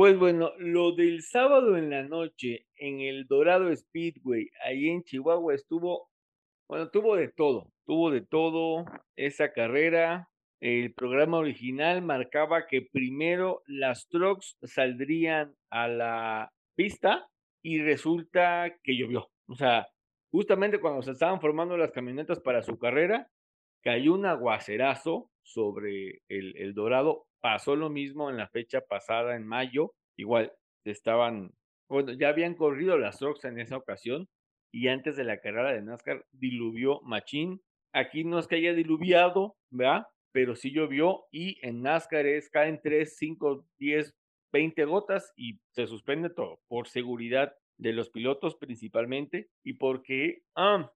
Pues bueno, lo del sábado en la noche en el Dorado Speedway, ahí en Chihuahua, estuvo, bueno, tuvo de todo, tuvo de todo esa carrera, el programa original marcaba que primero las trucks saldrían a la pista y resulta que llovió. O sea, justamente cuando se estaban formando las camionetas para su carrera, cayó un aguacerazo sobre el, el Dorado. Pasó lo mismo en la fecha pasada, en mayo. Igual estaban, bueno, ya habían corrido las trucks en esa ocasión y antes de la carrera de NASCAR diluvió Machín. Aquí no es que haya diluviado, ¿verdad? Pero sí llovió y en NASCAR es caen 3, 5, 10, 20 gotas y se suspende todo por seguridad de los pilotos principalmente y porque ah,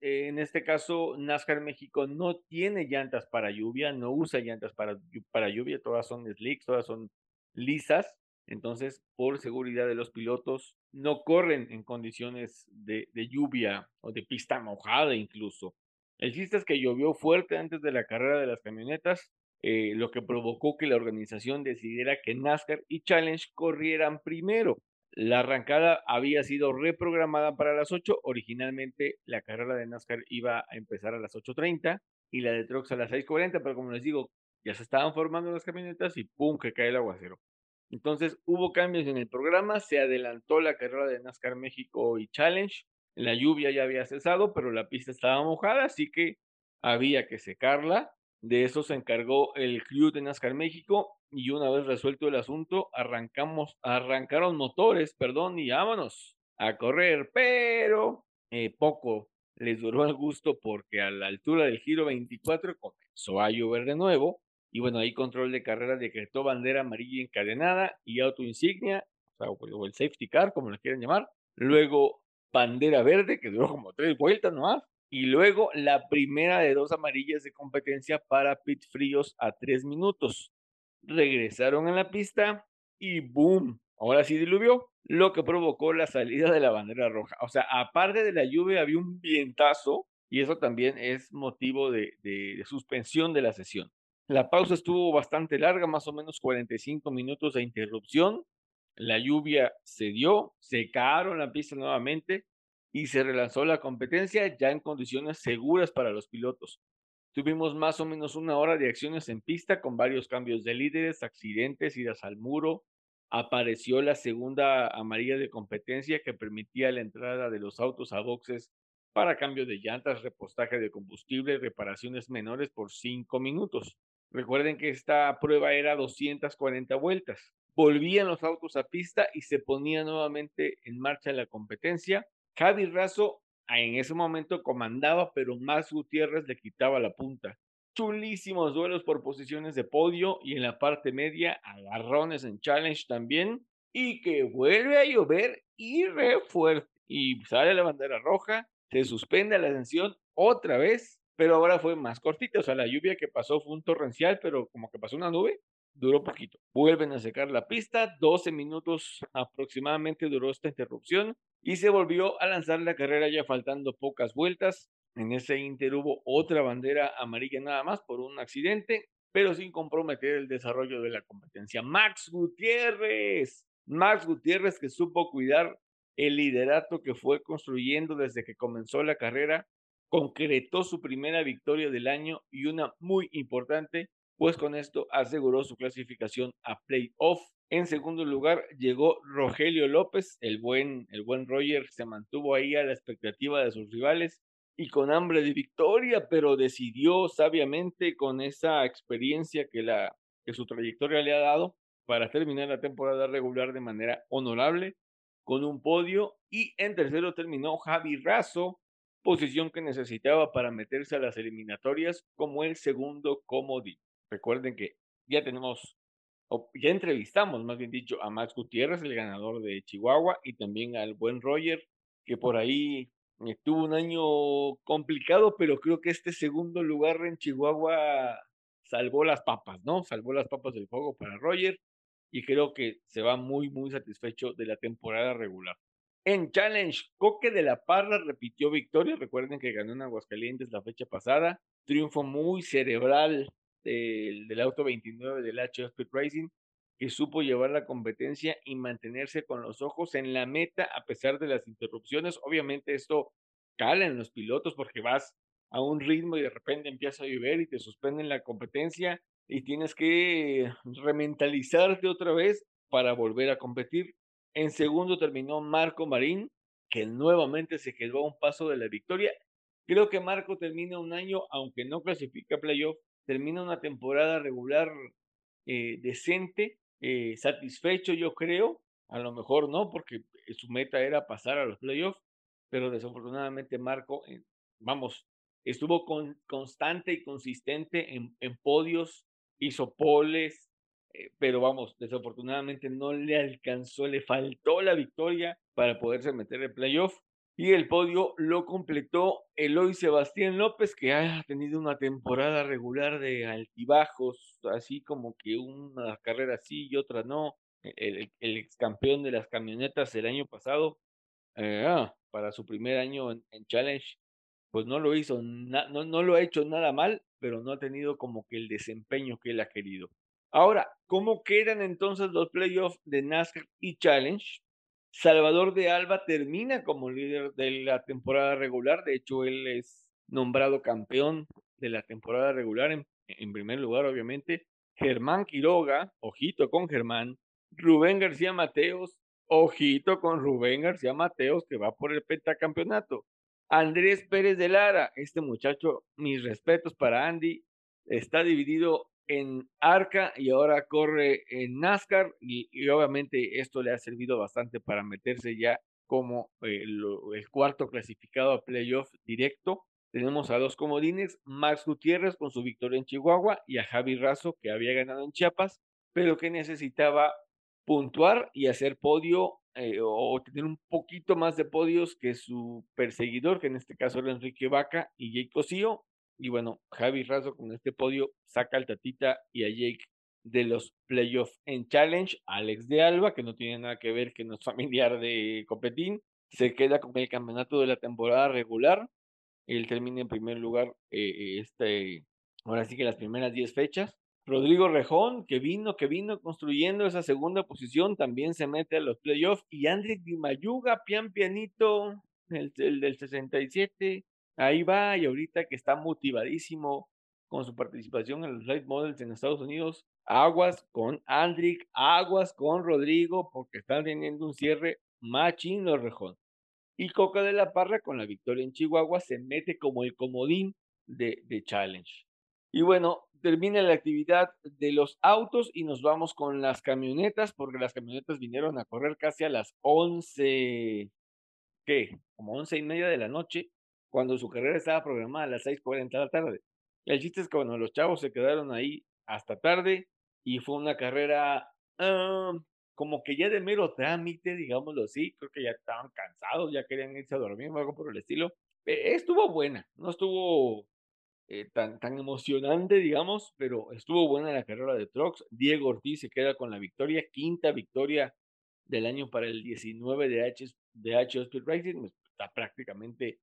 en este caso NASCAR México no tiene llantas para lluvia, no usa llantas para, para lluvia, todas son slicks, todas son lisas, entonces por seguridad de los pilotos no corren en condiciones de, de lluvia o de pista mojada incluso. El chiste es que llovió fuerte antes de la carrera de las camionetas, eh, lo que provocó que la organización decidiera que NASCAR y Challenge corrieran primero. La arrancada había sido reprogramada para las 8. Originalmente la carrera de NASCAR iba a empezar a las 8.30 y la de Trucks a las 6.40, pero como les digo, ya se estaban formando las camionetas y ¡pum! que cae el aguacero. Entonces hubo cambios en el programa, se adelantó la carrera de NASCAR México y Challenge. La lluvia ya había cesado, pero la pista estaba mojada, así que había que secarla. De eso se encargó el crew de NASCAR México y una vez resuelto el asunto, arrancamos, arrancaron motores, perdón, y vámonos a correr, pero eh, poco les duró el gusto porque a la altura del giro 24 comenzó a llover de nuevo y bueno, ahí control de carrera decretó bandera amarilla encadenada y auto insignia, o, el safety car, como le quieran llamar. Luego bandera verde, que duró como tres vueltas nomás. Y luego la primera de dos amarillas de competencia para pit fríos a tres minutos. Regresaron a la pista y ¡boom! Ahora sí diluvió, lo que provocó la salida de la bandera roja. O sea, aparte de la lluvia, había un vientazo y eso también es motivo de suspensión de la sesión. La pausa estuvo bastante larga, más o menos 45 minutos de interrupción. La lluvia se dio, secaron la pista nuevamente y se relanzó la competencia ya en condiciones seguras para los pilotos. Tuvimos más o menos una hora de acciones en pista con varios cambios de líderes, accidentes, idas al muro. Apareció la segunda amarilla de competencia que permitía la entrada de los autos a boxes para cambio de llantas, repostaje de combustible, reparaciones menores por cinco minutos. Recuerden que esta prueba era 240 vueltas. Volvían los autos a pista y se ponía nuevamente en marcha la competencia. Javi Razo en ese momento comandaba, pero Max Gutiérrez le quitaba la punta. Chulísimos duelos por posiciones de podio y en la parte media agarrones en challenge también. Y que vuelve a llover y re. Y sale la bandera roja, se suspende la ascensión otra vez pero ahora fue más cortita, o sea, la lluvia que pasó fue un torrencial, pero como que pasó una nube, duró poquito. Vuelven a secar la pista, 12 minutos aproximadamente duró esta interrupción y se volvió a lanzar la carrera ya faltando pocas vueltas. En ese inter hubo otra bandera amarilla nada más por un accidente, pero sin comprometer el desarrollo de la competencia. Max Gutiérrez, Max Gutiérrez que supo cuidar el liderato que fue construyendo desde que comenzó la carrera concretó su primera victoria del año y una muy importante, pues con esto aseguró su clasificación a playoff. En segundo lugar llegó Rogelio López, el buen, el buen Roger se mantuvo ahí a la expectativa de sus rivales y con hambre de victoria, pero decidió sabiamente con esa experiencia que, la, que su trayectoria le ha dado para terminar la temporada regular de manera honorable con un podio y en tercero terminó Javi Razo posición que necesitaba para meterse a las eliminatorias como el segundo comodín. Recuerden que ya tenemos, ya entrevistamos, más bien dicho, a Max Gutiérrez, el ganador de Chihuahua, y también al buen Roger, que por ahí tuvo un año complicado, pero creo que este segundo lugar en Chihuahua salvó las papas, ¿no? Salvó las papas del fuego para Roger y creo que se va muy, muy satisfecho de la temporada regular. En Challenge, Coque de la Parra repitió victoria. Recuerden que ganó en Aguascalientes la fecha pasada. Triunfo muy cerebral del, auto 29 del HF Speed Racing, que supo llevar la competencia y mantenerse con los ojos en la meta a pesar de las interrupciones. Obviamente esto cala en los pilotos porque vas a un ritmo y de repente empieza a llover y te suspenden la competencia y tienes que rementalizarte otra vez para volver a competir. En segundo terminó Marco Marín, que nuevamente se quedó a un paso de la victoria. Creo que Marco termina un año, aunque no clasifica playoff, termina una temporada regular eh, decente, eh, satisfecho yo creo, a lo mejor no, porque su meta era pasar a los playoffs, pero desafortunadamente Marco, eh, vamos, estuvo con, constante y consistente en, en podios, hizo poles, eh, pero vamos, desafortunadamente no le alcanzó, le faltó la victoria para poderse meter en playoff. Y el podio lo completó Eloy Sebastián López, que ha tenido una temporada regular de altibajos, así como que una carrera sí y otra no. E-, el, el ex campeón de las camionetas el año pasado, eh, ah, para su primer año en, Challenge, pues no lo hizo, no, no lo ha hecho nada mal, pero no ha tenido como que el desempeño que él ha querido. Ahora, ¿cómo quedan entonces los playoffs de NASCAR y Challenge? Salvador de Alba termina como líder de la temporada regular. De hecho, él es nombrado campeón de la temporada regular en, primer lugar, obviamente. Germán Quiroga, ojito con Germán. Rubén García Mateos, ojito con Rubén García Mateos, que va por el pentacampeonato. Andrés Pérez de Lara, este muchacho, mis respetos para Andy, está dividido en Arca y ahora corre en NASCAR y, obviamente esto le ha servido bastante para meterse ya como eh, el cuarto clasificado a playoff directo. Tenemos a dos comodines, Max Gutiérrez con su victoria en Chihuahua y a Javi Razo que había ganado en Chiapas, pero que necesitaba puntuar y hacer podio eh, o tener un poquito más de podios que su perseguidor, que en este caso era Enrique Vaca y Jake Cosío, y bueno, Javi Razo con este podio saca al Tatita y a Jake de los playoffs en Challenge. Alex de Alba, que no tiene nada que ver, que no es familiar de Copetín, se queda con el campeonato de la temporada regular. Él termina en primer lugar, eh, este, ahora sí que las primeras 10 fechas. Rodrigo Rejón, que vino, que vino construyendo esa segunda posición, también se mete a los playoffs. Y André Di Mayuga, pian pianito, el, el del 67, Ahí va, y ahorita que está motivadísimo con su participación en los Light Models en Estados Unidos, aguas con Andrick, aguas con Rodrigo, porque están teniendo un cierre machín los rejón. Y Coca de la Parra, con la victoria en Chihuahua, se mete como el comodín de, de Challenge. Y bueno, termina la actividad de los autos y nos vamos con las camionetas, porque las camionetas vinieron a correr casi a las 11, ¿qué? Como once y media de la noche cuando su carrera estaba programada a las 6.40 de la tarde. El chiste es que bueno, los chavos se quedaron ahí hasta tarde y fue una carrera ah, como que ya de mero trámite, digámoslo así. Creo que ya estaban cansados, ya querían irse a dormir o algo por el estilo. E, estuvo buena, no estuvo eh, tan, tan emocionante, digamos, pero estuvo buena la carrera de Trox. Diego Ortiz se queda con la victoria, quinta victoria del año para el 19 de H, de H Speed Racing. Está prácticamente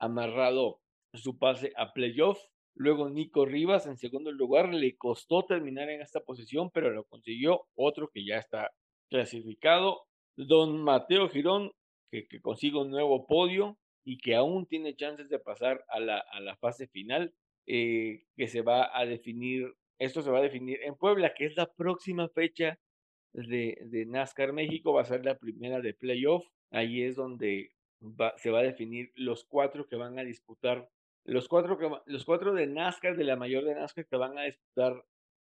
amarrado su pase a playoff. Luego Nico Rivas en segundo lugar le costó terminar en esta posición, pero lo consiguió otro que ya está clasificado. Don Mateo Girón, que, consigue un nuevo podio y que aún tiene chances de pasar a la, a la fase final, eh, que se va a definir, esto se va a definir en Puebla, que es la próxima fecha de, de NASCAR México, va a ser la primera de playoff. Ahí es donde se va a definir los cuatro que van a disputar, los cuatro, los cuatro de NASCAR, de la mayor de NASCAR, que van a disputar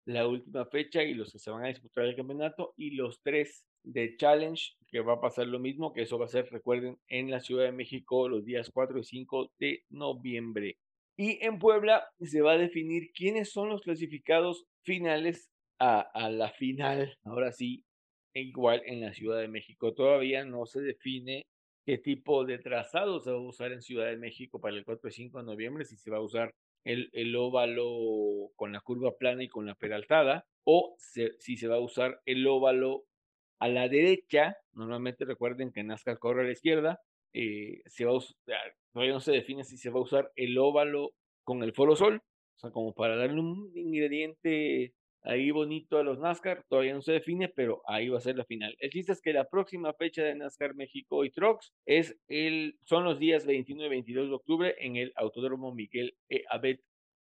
la última fecha y los que se van a disputar el campeonato, y los tres de Challenge, que va a pasar lo mismo, que eso va a ser, recuerden, en la Ciudad de México los días 4 y 5 de noviembre. Y en Puebla se va a definir quiénes son los clasificados finales a la final, ahora sí, igual en la Ciudad de México. Todavía no se define qué tipo de trazado se va a usar en Ciudad de México para el 4 y 5 de noviembre, si se va a usar el, el óvalo con la curva plana y con la peraltada, o si se va a usar el óvalo a la derecha, normalmente recuerden que NASCAR corre a la izquierda, eh, se va a todavía no se define si se va a usar el óvalo con el foro sol, o sea, como para darle un ingrediente ahí bonito a los NASCAR, todavía no se define, pero ahí va a ser la final. El chiste es que la próxima fecha de NASCAR México y Trucks es el, son los días 21 y 22 de octubre en el Autódromo Miguel E. Abet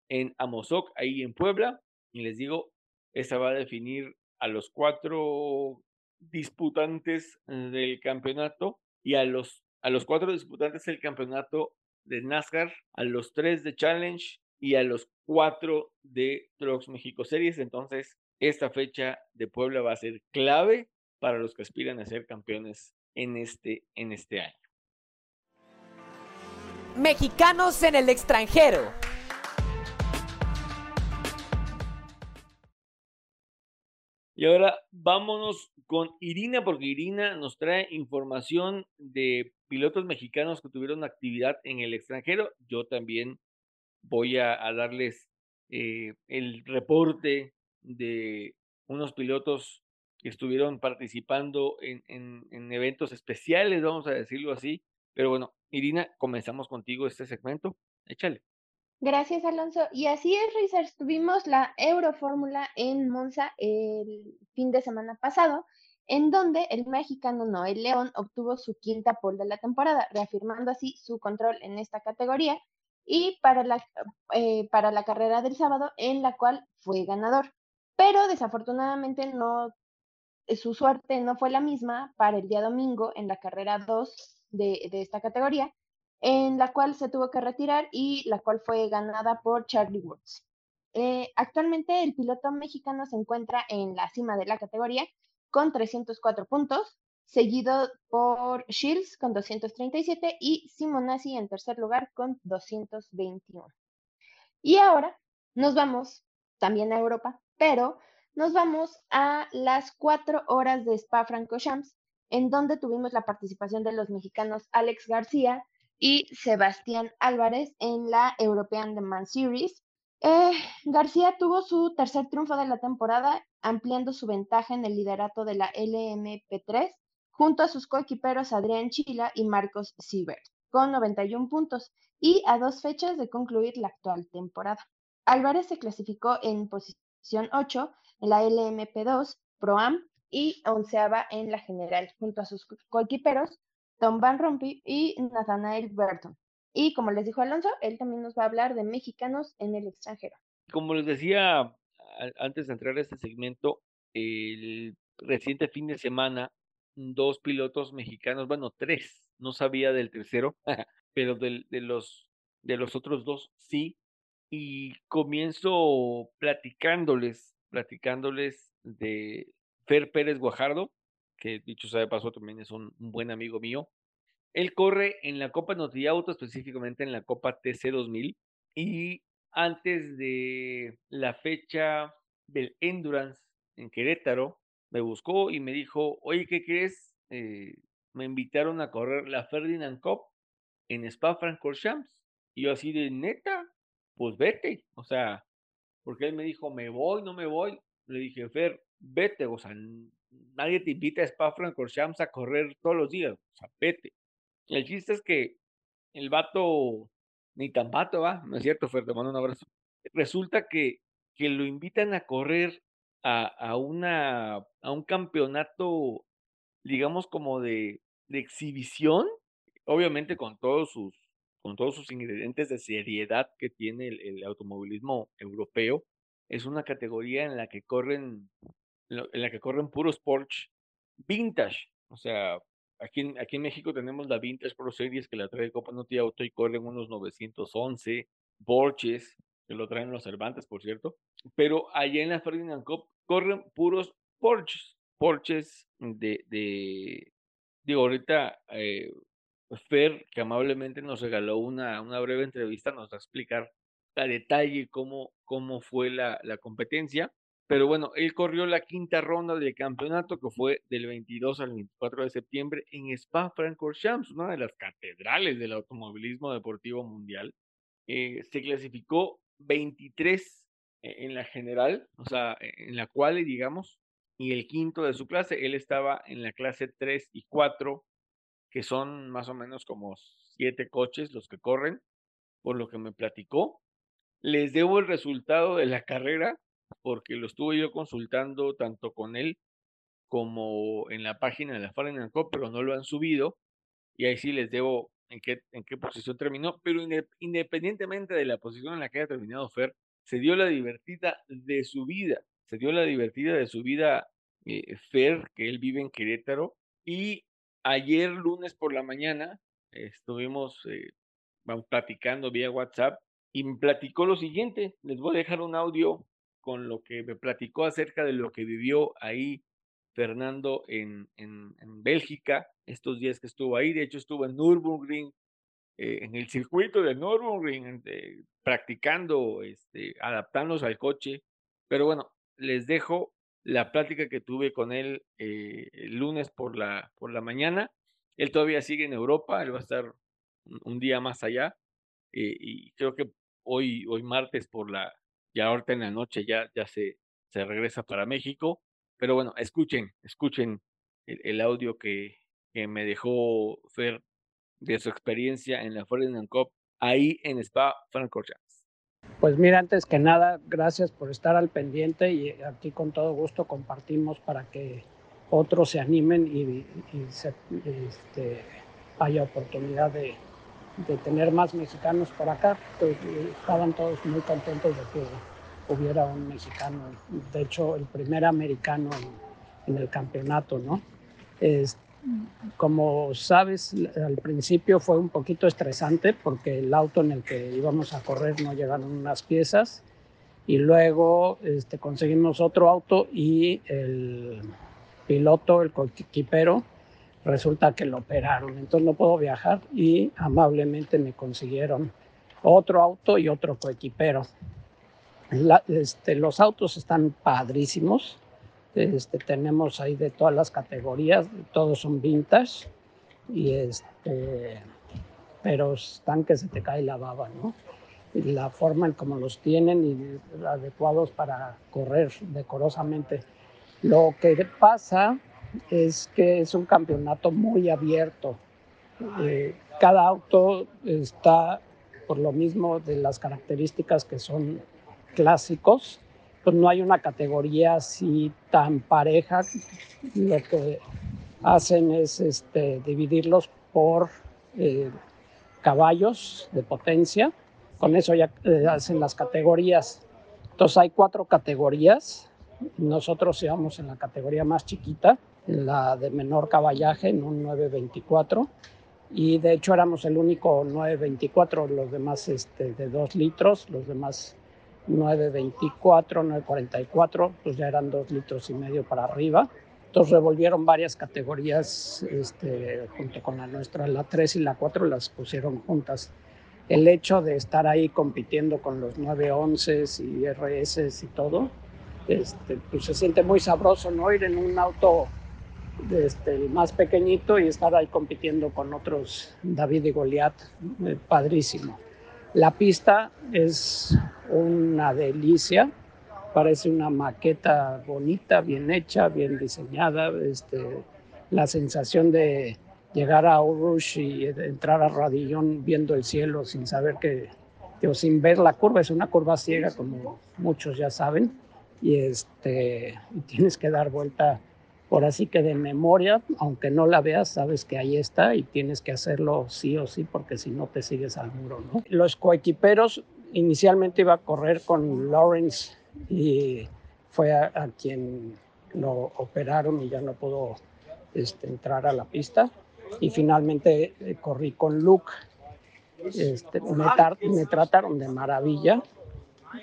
en Amozoc, ahí en Puebla. Y les digo, esa va a definir a los cuatro disputantes del campeonato y a los, a los cuatro disputantes del campeonato de NASCAR, a los tres de Challenge y a los cuatro de Trucks México Series. Entonces, esta fecha de Puebla va a ser clave para los que aspiran a ser campeones en este, en este año. Mexicanos en el extranjero. Y ahora vámonos con Irina, porque Irina nos trae información de pilotos mexicanos que tuvieron actividad en el extranjero. Yo también voy a, darles eh, el reporte de unos pilotos que estuvieron participando en, en, eventos especiales, vamos a decirlo así. Pero bueno, Irina, comenzamos contigo este segmento. Échale. Gracias, Alonso. Y así es, Racers. Tuvimos la Eurofórmula en Monza el fin de semana pasado en donde el mexicano Noel León obtuvo su quinta pole de la temporada, reafirmando así su control en esta categoría y para la, eh, para la carrera del sábado, en la cual fue ganador. Pero desafortunadamente no, eh, su suerte no fue la misma para el día domingo en la carrera 2 de, de esta categoría, en la cual se tuvo que retirar y la cual fue ganada por Charlie Woods. Eh, actualmente el piloto mexicano se encuentra en la cima de la categoría con 304 puntos, seguido por Shields con 237 y Simonazzi en tercer lugar con 221. Y ahora nos vamos también a Europa, pero nos vamos a las cuatro horas de Spa-Francorchamps, en donde tuvimos la participación de los mexicanos Alex García y Sebastián Álvarez en la European Demand Series. Eh, García tuvo su tercer triunfo de la temporada, ampliando su ventaja en el liderato de la LMP3 junto a sus coequiperos Adrián Chila y Marcos Siebert, con 91 puntos y a dos fechas de concluir la actual temporada. Álvarez se clasificó en posición 8 en la LMP2 Pro-Am y onceava en la general, junto a sus coequiperos Tom Van Rompuy y Nathanael Burton. Y como les dijo Alonso, él también nos va a hablar de mexicanos en el extranjero. Como les decía antes de entrar a este segmento, el reciente fin de semana dos pilotos mexicanos, bueno, tres, no sabía del tercero, pero de los, de los otros dos sí. Y comienzo platicándoles, platicándoles de Fer Pérez Guajardo, que dicho sea de paso también es un, buen amigo mío. Él corre en la Copa Noti Auto, específicamente en la Copa TC 2000, y antes de la fecha del Endurance en Querétaro, me buscó y me dijo, oye, ¿qué crees? Eh, me invitaron a correr la Ferdinand Cup en Spa Francorchamps. Y yo así de neta, pues vete. O sea, porque él me dijo, me voy, no me voy. Le dije, Fer, vete. O sea, nadie te invita a Spa Francorchamps a correr todos los días. O sea, vete. El chiste es que el vato, ni tan vato va, ¿no es cierto, Fer? Te mando un abrazo. Resulta que, que lo invitan a correr a, una, a un campeonato, digamos, como de, de exhibición, obviamente con todos sus con todos sus ingredientes de seriedad que tiene el, automovilismo europeo, es una categoría en la que corren en la que corren puros Porsche vintage, o sea, aquí en, aquí en México tenemos la Vintage Pro Series que la trae Copa Noti Auto y corren unos 911 Porsches, que lo traen los Cervantes, por cierto, pero allá en la Ferdinand Cup corren puros Porsches, Porsches de, de digo, ahorita eh, Fer, que amablemente nos regaló una, una breve entrevista, nos va a explicar a detalle cómo, cómo fue la, la competencia. Pero bueno, él corrió la quinta ronda del campeonato que fue del 22 al 24 de septiembre en Spa-Francorchamps, una de las catedrales del automovilismo deportivo mundial. Eh, se clasificó 23 e-, en la general, o sea, e-, en la cual, digamos, y el quinto de su clase, él estaba en la clase 3 y 4, que son más o menos como siete coches los que corren, por lo que me platicó. Les debo el resultado de la carrera, porque lo estuve yo consultando tanto con él como en la página de la Faren Cup, pero no lo han subido. Y ahí sí les debo en qué, en qué posición terminó. Pero independientemente de la posición en la que haya terminado Fer, se dio la divertida de su vida, se dio la divertida de su vida eh, Fer, que él vive en Querétaro, y ayer lunes por la mañana estuvimos eh, platicando vía WhatsApp y me platicó lo siguiente, les voy a dejar un audio con lo que me platicó acerca de lo que vivió ahí Fernando en, en, en Bélgica, estos días que estuvo ahí, de hecho estuvo en Nürburgring, eh, en el circuito de Nürburgring, practicando, este, adaptándose al coche. Pero bueno, les dejo la plática que tuve con él eh, el lunes por la, por la mañana. Él todavía sigue en Europa, él va a estar un, día más allá. Eh, y creo que hoy, hoy martes por la, ya ahorita en la noche ya, ya se, se regresa para México. Pero bueno, escuchen, escuchen el, audio que, que me dejó Fer de su experiencia en la Ferdinand Cup ahí en Spa Francorchamps. Pues mira, antes que nada, gracias por estar al pendiente y aquí con todo gusto compartimos para que otros se animen y, este, haya oportunidad de, tener más mexicanos por acá. Pues, estaban todos muy contentos de que hubiera un mexicano, de hecho el primer americano en, el campeonato, ¿no? Como sabes, al principio fue un poquito estresante porque el auto en el que íbamos a correr no llegaron unas piezas y luego este, conseguimos otro auto y el piloto, el coequipero, resulta que lo operaron, entonces no puedo viajar y amablemente me consiguieron otro auto y otro coequipero. este, los autos están padrísimos, este, tenemos ahí de todas las categorías, todos son vintage, y este, pero están que se te cae la baba, ¿no? Y la forma en cómo los tienen y adecuados para correr decorosamente. Lo que pasa es que es un campeonato muy abierto. Eh, cada auto está, por lo mismo de las características que son clásicos, pues no hay una categoría así tan pareja. Lo que hacen es este, dividirlos por eh, caballos de potencia. Con eso ya eh, hacen las categorías. Entonces hay cuatro categorías. Nosotros íbamos en la categoría más chiquita, la de menor caballaje, en un 924. Y de hecho éramos el único 924, los demás este, de 2 litros, los demás 924, 944, pues ya eran dos litros y medio para arriba. Entonces revolvieron varias categorías este, junto con la nuestra, la 3 y la 4 las pusieron juntas. El hecho de estar ahí compitiendo con los 911 y RS y todo, este, pues se siente muy sabroso, ¿no? Ir en un auto este, más pequeñito y estar ahí compitiendo con otros David y Goliat, eh, padrísimo. La pista es una delicia, parece una maqueta bonita, bien hecha, bien diseñada. Este, la sensación de llegar a Urush y entrar a Radillón viendo el cielo sin saber que, o sin ver la curva, es una curva ciega como muchos ya saben, y, este, y tienes que dar vuelta por así que de memoria, aunque no la veas, sabes que ahí está y tienes que hacerlo sí o sí porque si no te sigues al muro. Los coequiperos, inicialmente iba a correr con Lawrence y fue a, quien lo operaron y ya no pudo este, entrar a la pista. Y finalmente eh, corrí con Luke. Este, me, trataron de maravilla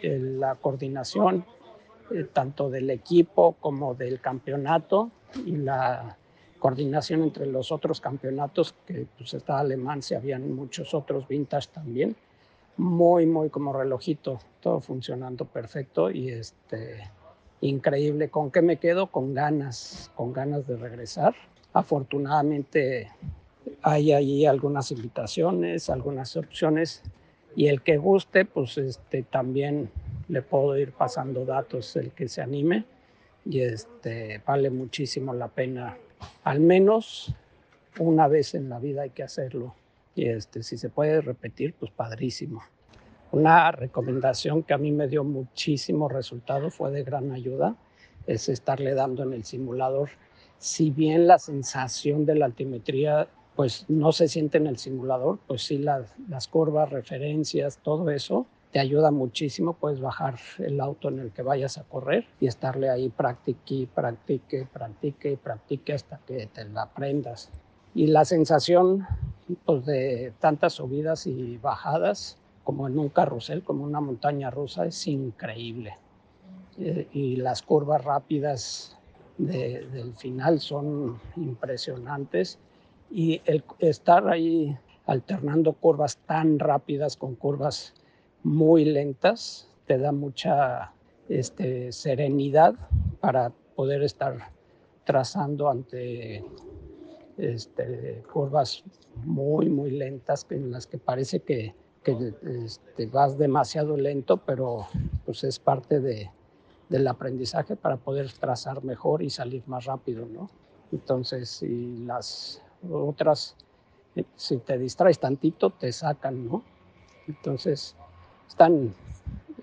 la coordinación, eh, tanto del equipo como del campeonato y la coordinación entre los otros campeonatos, que pues está alemán, se habían muchos otros vintage también, muy, muy como relojito, todo funcionando perfecto y este, increíble. ¿Con qué me quedo? Con ganas, con ganas de regresar. Afortunadamente hay ahí algunas invitaciones, algunas opciones y el que guste, pues este, también le puedo ir pasando datos, el que se anime y este, vale muchísimo la pena. Al menos una vez en la vida hay que hacerlo. Y este, si se puede repetir, pues padrísimo. Una recomendación que a mí me dio muchísimo resultado, fue de gran ayuda, es estarle dando en el simulador. Si bien la sensación de la altimetría pues no se siente en el simulador, pues sí las curvas, referencias, todo eso, te ayuda muchísimo, puedes bajar el auto en el que vayas a correr y estarle ahí practique, practique, practique, practique hasta que te la aprendas. Y la sensación pues, de tantas subidas y bajadas como en un carrusel, como una montaña rusa, es increíble. Eh, y las curvas rápidas del final son impresionantes y el estar ahí alternando curvas tan rápidas con curvas muy lentas, te da mucha este, serenidad para poder estar trazando ante este, curvas muy, muy lentas en las que parece que, este, vas demasiado lento, pero pues es parte de, del aprendizaje para poder trazar mejor y salir más rápido, ¿no? Entonces, si las otras, eh, si te distraes tantito, te sacan, ¿no? Entonces, están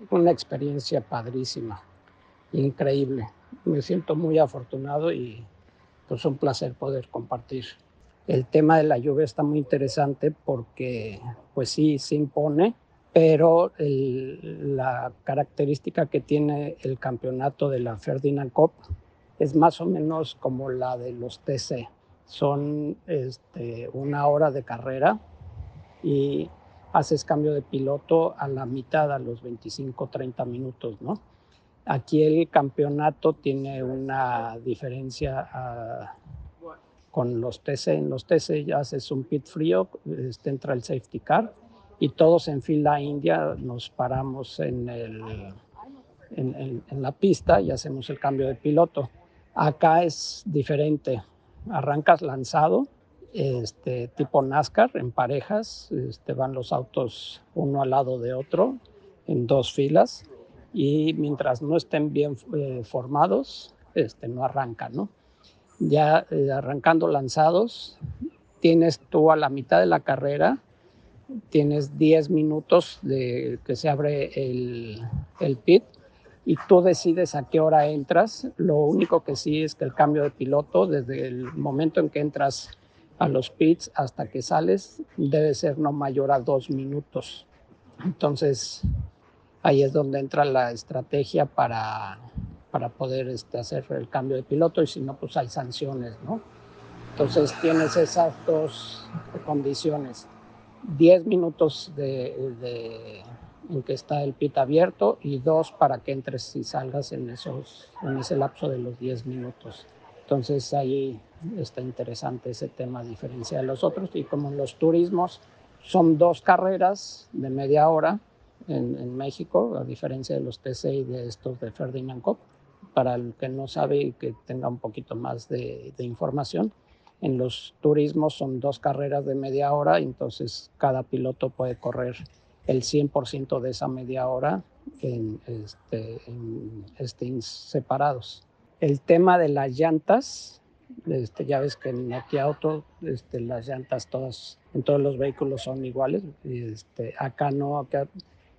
una experiencia padrísima, increíble. Me siento muy afortunado y, pues un placer poder compartir. El tema de la lluvia está muy interesante porque pues sí, se impone, pero la característica que tiene el campeonato de la Ferdinand Cup es más o menos como la de los TC. Son este, una hora de carrera y haces cambio de piloto a la mitad, a los 25, 30 minutos, ¿no? Aquí el campeonato tiene una diferencia con los TC. En los TC ya haces un pit frío, este, entra el safety car y todos en fila india nos paramos en, el, en la pista y hacemos el cambio de piloto. Acá es diferente. Arrancas lanzado, este, tipo NASCAR, en parejas. Este, van los autos uno al lado de otro, en dos filas. Y mientras no estén bien eh, formados, este, no arrancan, ¿no? Ya eh, arrancando lanzados, tienes tú a la mitad de la carrera, tienes 10 minutos de que se abre el, el pit y tú decides a qué hora entras. Lo único que sí es que el cambio de piloto, desde el momento en que entras a los pits hasta que sales, debe ser no mayor a dos minutos. Entonces, ahí es donde entra la estrategia para, para poder este, hacer el cambio de piloto y si no, pues hay sanciones, ¿no? Entonces tienes esas dos condiciones. Diez minutos de en que está el pit abierto y dos para que entres y salgas en, esos, en ese lapso de los 10 minutos. Entonces ahí está interesante ese tema, diferencia de los otros. Y como los turismos son dos carreras de media hora en, México, a diferencia de los TC y de estos de Ferdinand Cup, para el que no sabe y que tenga un poquito más de, información, en los turismos son dos carreras de media hora, entonces cada piloto puede correr el 100% de esa media hora en, este, en separados. El tema de las llantas, este, ya ves que en aquí auto este, las llantas todas en todos los vehículos son iguales. Este, acá no, acá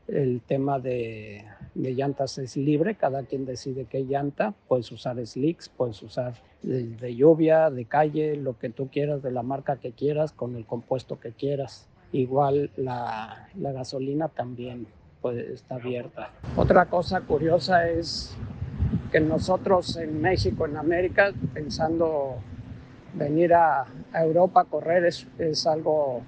el tema de, de, llantas es libre, cada quien decide qué llanta, puedes usar slicks, puedes usar de, lluvia, de calle, lo que tú quieras, de la marca que quieras, con el compuesto que quieras. Igual la, la gasolina también pues, está abierta. Otra cosa curiosa es que nosotros en México, en América, pensando venir a, a Europa a correr es, es, algo,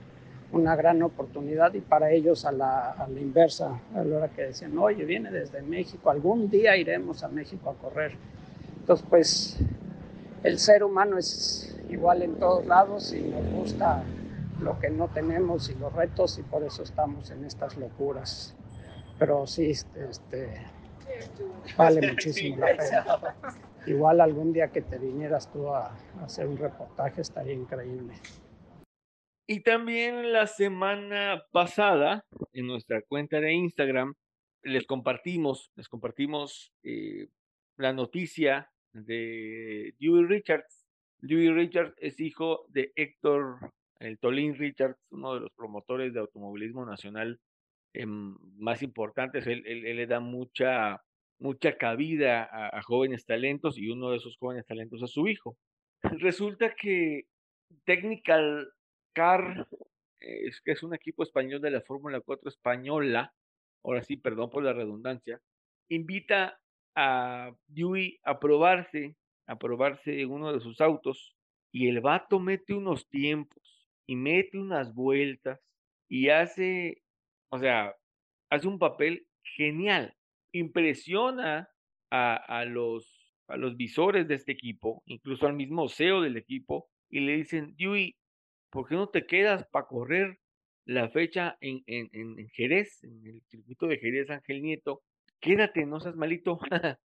una gran oportunidad y para ellos a la, a la, inversa, a la hora que decían, oye, viene desde México, algún día iremos a México a correr. Entonces, pues el ser humano es igual en todos lados y nos gusta lo que no tenemos y los retos y por eso estamos en estas locuras. Pero sí, este, vale muchísimo la pena. Igual algún día que te vinieras tú a, a hacer un reportaje estaría increíble. Y también la semana pasada, en nuestra cuenta de Instagram, les compartimos, les compartimos eh, la noticia de Dewey Richards. Dewey Richards es hijo de Héctor el Tolín Richards, uno de los promotores de automovilismo nacional eh, más importantes, él, él, él, le da mucha, mucha cabida a, jóvenes talentos y uno de esos jóvenes talentos es su hijo. Resulta que Technical Car, es que es un equipo español de la Fórmula 4 española, ahora sí, perdón por la redundancia, invita a Dewey a probarse, a probarse uno de sus autos y el vato mete unos tiempos y mete unas vueltas y hace, o sea, hace un papel genial. Impresiona a, a, los, a los visores de este equipo, incluso al mismo CEO del equipo, y le dicen, Dewey, ¿por qué no te quedas para correr la fecha en, en, en, Jerez, en el circuito de Jerez Ángel Nieto? Quédate, no seas malito,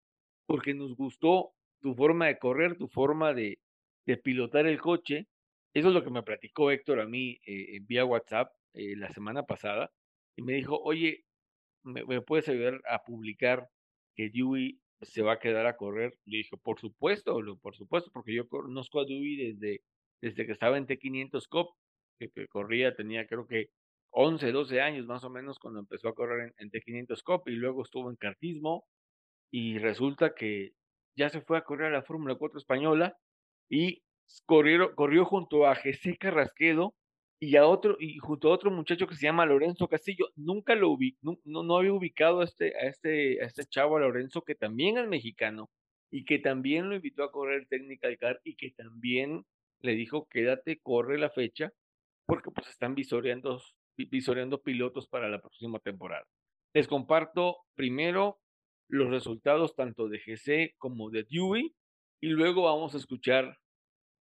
porque nos gustó tu forma de correr, tu forma de, de pilotar el coche, eso es lo que me platicó Héctor a mí eh, vía WhatsApp eh, la semana pasada y me dijo, oye, ¿me, ¿me, puedes ayudar a publicar que Dewey se va a quedar a correr? Le dije, por supuesto, por supuesto, porque yo conozco a Dewey desde, desde que estaba en T500 Cup, que, que, corría, tenía creo que 11, 12 años más o menos cuando empezó a correr en, en T500 Cup y luego estuvo en kartismo y resulta que ya se fue a correr a la Fórmula 4 española y corrió junto a Jesse Carrasquedo y a otro, y junto a otro muchacho que se llama Lorenzo Castillo. Nunca lo vi, no, no, había ubicado a este, a este, a este chavo, Lorenzo, que también es mexicano y que también lo invitó a correr Technical Car y que también le dijo, quédate, corre la fecha, porque pues están visoreando, visoreando pilotos para la próxima temporada. Les comparto primero los resultados tanto de GC como de Dewey y luego vamos a escuchar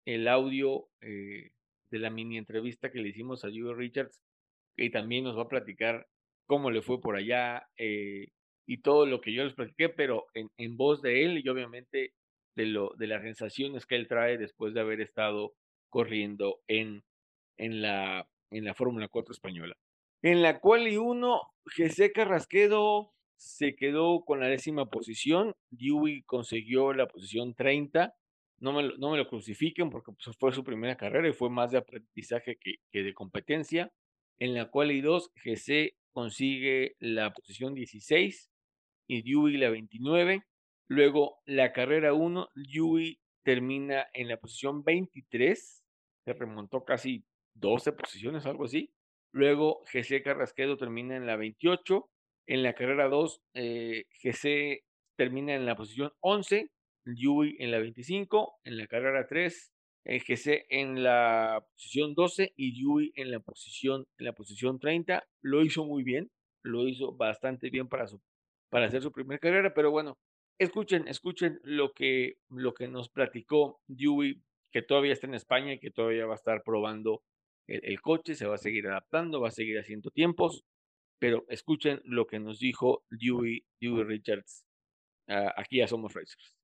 el audio eh, de la mini entrevista que le hicimos a Dewey Richards y también nos va a platicar cómo le fue por allá eh, y todo lo que yo les platiqué, pero en, en, voz de él y obviamente de, lo, de las sensaciones que él trae después de haber estado corriendo en, en la, en la Fórmula 4 española. En la cual y uno, José Carrasquedo se quedó con la décima posición, Dewey consiguió la posición 30, no me, lo, no me lo crucifiquen porque pues, fue su primera carrera y fue más de aprendizaje que, que de competencia. En la cual y dos, GC consigue la posición 16 y Dewey la 29. Luego la carrera 1, Dewey termina en la posición 23, se remontó casi 12 posiciones, algo así. Luego GC Carrasquedo termina en la 28. En la carrera 2, eh, GC termina en la posición 11, Dewey en la 25. En la carrera 3, eh, GC en la posición 12 y Dewey en la posición, en la posición 30. Lo hizo muy bien, lo hizo bastante bien para, su, para hacer su primera carrera, pero bueno, escuchen, escuchen lo que, lo que nos platicó Dewey, que todavía está en España y que todavía va a estar probando el, coche, se va a seguir adaptando, va a seguir haciendo tiempos, pero escuchen lo que nos dijo Dewey, Dewey Richards aquí a Somos Racers.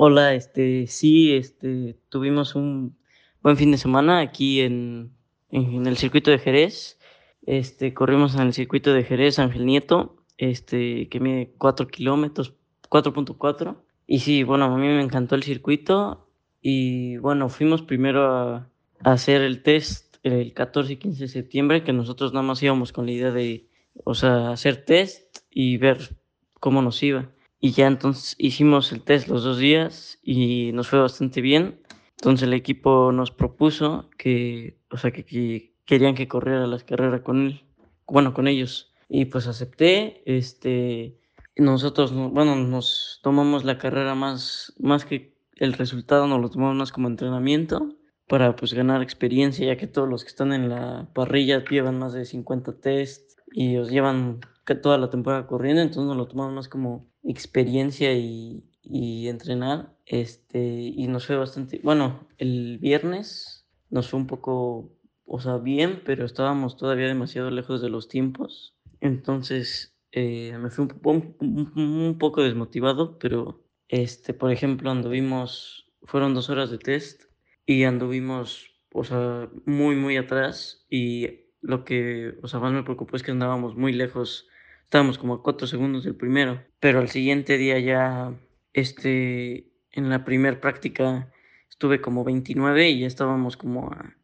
Hola, este, sí, este, tuvimos un buen fin de semana aquí en, en, el circuito de Jerez. Este, corrimos en el circuito de Jerez, Ángel Nieto, este, que mide 4 kilómetros, 4.4. Y sí, bueno, a mí me encantó el circuito. Y bueno, fuimos primero a, hacer el test el 14 y 15 de septiembre, que nosotros nada más íbamos con la idea de, o sea, hacer test y ver cómo nos iba. Y ya entonces hicimos el test los dos días y nos fue bastante bien. Entonces el equipo nos propuso que, o sea, que, querían que corriera las carreras con él, bueno, con ellos. Y pues acepté, este, nosotros, bueno, nos tomamos la carrera más, más que el resultado, nos lo tomamos más como entrenamiento para pues ganar experiencia, ya que todos los que están en la parrilla llevan más de 50 tests y os llevan toda la temporada corriendo, entonces nos lo tomamos más como experiencia y, y entrenar. Este, y nos fue bastante, bueno, el viernes nos fue un poco, o sea, bien, pero estábamos todavía demasiado lejos de los tiempos. Entonces eh, me fui un, poco desmotivado, pero, este, por ejemplo, anduvimos, fueron dos horas de test y anduvimos, o sea, muy, muy atrás y lo que, o sea, más me preocupó es que andábamos muy lejos estábamos como a cuatro segundos del primero, pero al siguiente día ya, este, en la primer práctica estuve como 29 y ya estábamos como a,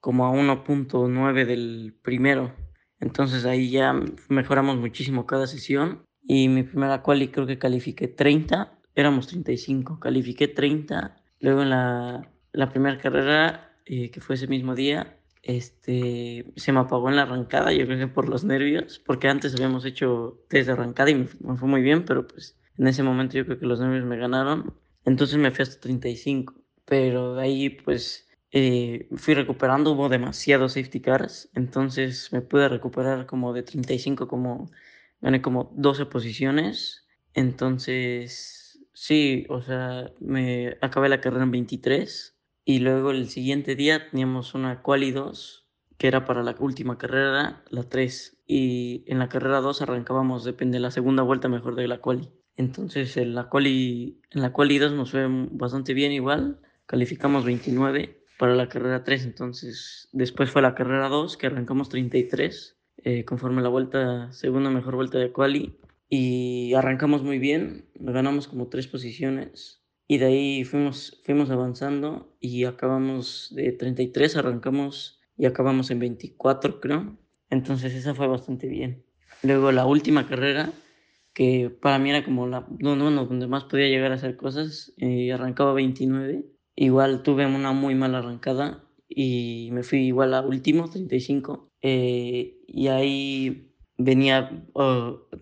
como a 1.9 del primero. Entonces ahí ya mejoramos muchísimo cada sesión y mi primera quali creo que califiqué 30, éramos 35, califiqué 30, luego en la, la primera carrera, eh, que fue ese mismo día, este, se me apagó en la arrancada, yo creo que por los nervios, porque antes habíamos hecho test de arrancada y me, fue muy bien, pero pues en ese momento yo creo que los nervios me ganaron, entonces me fui hasta 35, pero de ahí pues eh, fui recuperando, hubo demasiados safety cars, entonces me pude recuperar como de 35, como gané como 12 posiciones, entonces sí, o sea, me acabé la carrera en 23 y luego el siguiente día teníamos una quali 2, que era para la última carrera, la 3. Y en la carrera 2 arrancábamos, depende de la segunda vuelta mejor de la quali. Entonces en la quali, en la quali 2 nos fue bastante bien igual. Calificamos 29 para la carrera 3. Entonces después fue la carrera 2 que arrancamos 33. Eh, conforme la vuelta, segunda mejor vuelta de quali. Y arrancamos muy bien, ganamos como tres posiciones y de ahí fuimos, fuimos avanzando y acabamos de 33, arrancamos y acabamos en 24, creo. Entonces esa fue bastante bien. Luego la última carrera, que para mí era como la no, no, no, donde más podía llegar a hacer cosas, eh, arrancaba 29 igual tuve una muy mala arrancada y me fui igual a último, 35. Eh, y ahí venía,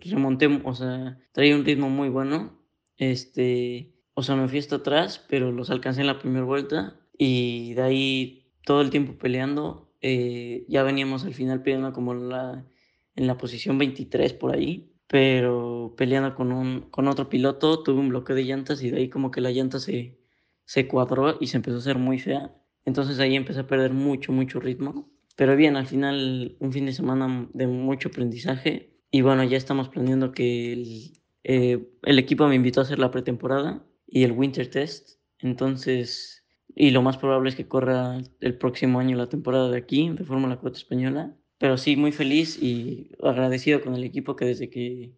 remonté, o sea, traía un ritmo muy bueno. Este, o sea, me fui hasta atrás, pero los alcancé en la primera vuelta y de ahí todo el tiempo peleando. Eh, ya veníamos al final peleando como la, en la posición 23 por ahí, pero peleando con, un, con otro piloto, tuve un bloqueo de llantas y de ahí como que la llanta se, se cuadró y se empezó a hacer muy fea. Entonces ahí empecé a perder mucho, mucho ritmo. Pero bien, al final un fin de semana de mucho aprendizaje. Y bueno, ya estamos planeando que el, eh, el equipo me invitó a hacer la pretemporada y el winter test. Entonces, y lo más probable es que corra el próximo año la temporada de aquí, de Fórmula 4 española. Pero sí, muy feliz y agradecido con el equipo que desde que,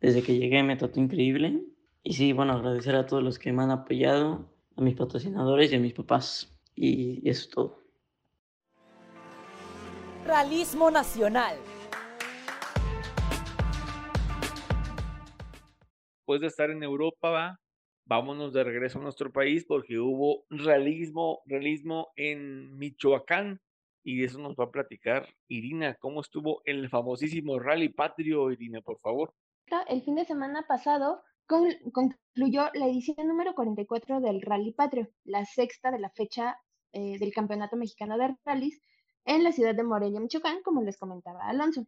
desde que llegué me trató increíble. Y sí, bueno, agradecer a todos los que me han apoyado, a mis patrocinadores y a mis papás. Y eso es todo. Realismo Nacional. Después de estar en Europa, va, vámonos de regreso a nuestro país porque hubo realismo, realismo en Michoacán y eso nos va a platicar Irina. ¿Cómo estuvo el famosísimo Rally Patrio, Irina, por favor? El fin de semana pasado concluyó la edición número 44 del Rally Patrio, la sexta de la fecha eh, del Campeonato Mexicano de Rallys en la ciudad de Morelia, Michoacán, como les comentaba Alonso,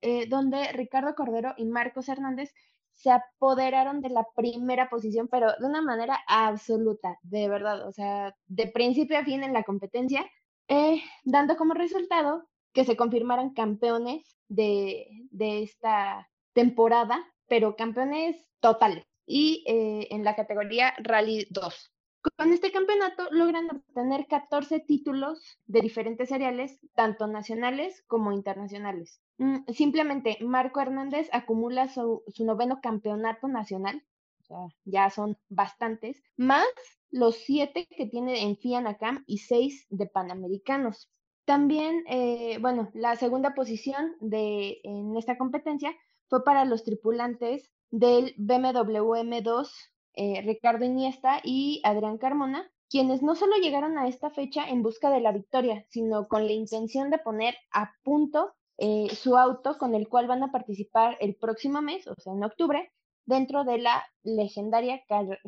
eh, donde Ricardo Cordero y Marcos Hernández se apoderaron de la primera posición, pero de una manera absoluta, de verdad, o sea, de principio a fin en la competencia, eh, dando como resultado que se confirmaran campeones de, de esta temporada, pero campeones totales, y eh, en la categoría Rally 2. Con este campeonato logran obtener 14 títulos de diferentes seriales, tanto nacionales como internacionales. Mm, simplemente Marco Hernández acumula su, noveno campeonato nacional, o sea, ya son bastantes, más los siete que tiene en FIANACAM y seis de Panamericanos. También, eh, bueno, la segunda posición de, en esta competencia fue para los tripulantes del BMW M2 eh, Ricardo Iniesta y Adrián Carmona, quienes no solo llegaron a esta fecha en busca de la victoria, sino con la intención de poner a punto eh, su auto con el cual van a participar el próximo mes, o sea, en octubre, dentro de la legendaria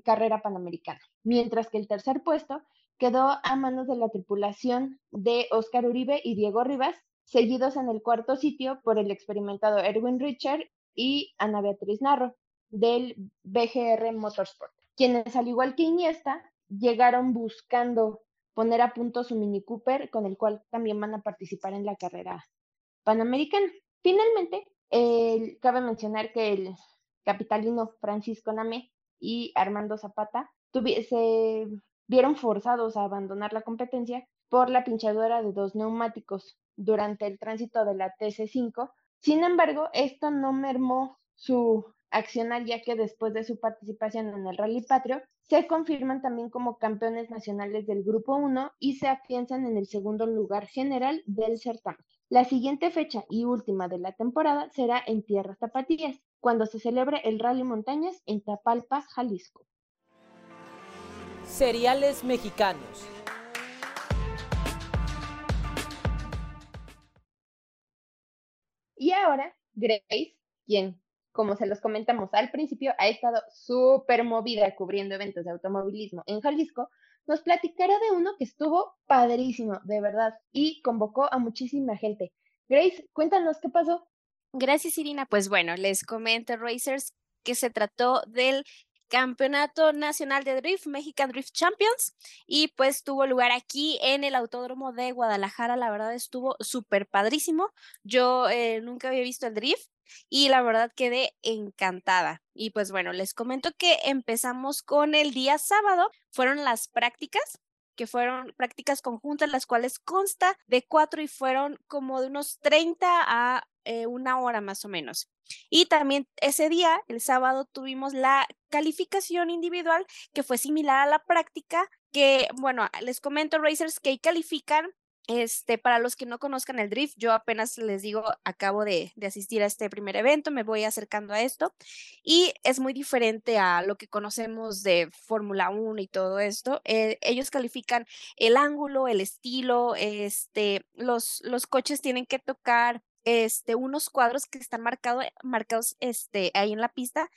carrera panamericana. Mientras que el tercer puesto quedó a manos de la tripulación de Oscar Uribe y Diego Rivas, seguidos en el cuarto sitio por el experimentado Erwin Richard y Ana Beatriz Narro del BGR Motorsport, quienes al igual que Iniesta llegaron buscando poner a punto su Mini Cooper, con el cual también van a participar en la carrera panamericana. Finalmente, cabe mencionar que el capitalino Francisco Name y Armando Zapata se vieron forzados a abandonar la competencia por la pinchadura de dos neumáticos durante el tránsito de la TC5. Sin embargo, esto no mermó su accionar ya que después de su participación en el Rally Patrio, se confirman también como campeones nacionales del Grupo 1 y se afianzan en el segundo lugar general del certamen. La siguiente fecha y última de la temporada será en Tierras Tapatías, cuando se celebre el Rally Montañas en Tapalpa, Jalisco. Seriales mexicanos. Y ahora, Grace, quien como se los comentamos al principio, ha estado súper movida cubriendo eventos de automovilismo en Jalisco, nos platicará de uno que estuvo padrísimo, de verdad, y convocó a muchísima gente. Grace, cuéntanos qué pasó. Gracias, Irina. Pues bueno, les comento, Racers, que se trató del Campeonato Nacional de Drift, Mexican Drift Champions, y pues tuvo lugar aquí en el Autódromo de Guadalajara. La verdad estuvo súper padrísimo. Yo eh, nunca había visto el drift y la verdad quedé encantada. Y pues bueno, les comento que empezamos con el día sábado, fueron las prácticas que fueron prácticas conjuntas, las cuales consta de cuatro y fueron como de unos 30 a eh, una hora más o menos. Y también ese día, el sábado, tuvimos la calificación individual que fue similar a la práctica, que, bueno, les comento, Racers, que califican Este, para los que no conozcan el drift, yo apenas les digo, acabo de, asistir a este primer evento, me voy acercando a esto y es muy diferente a lo que conocemos de Fórmula 1 y todo esto. Eh, ellos califican el ángulo, el estilo, este, los, los coches tienen que tocar este, unos cuadros que están marcado, marcados este, ahí en la pista,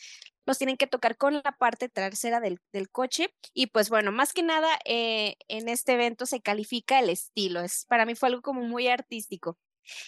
los tienen que tocar con la parte trasera del, del coche. Y pues bueno, más que nada eh, en este evento se califica el estilo. Es, para mí fue algo como muy artístico.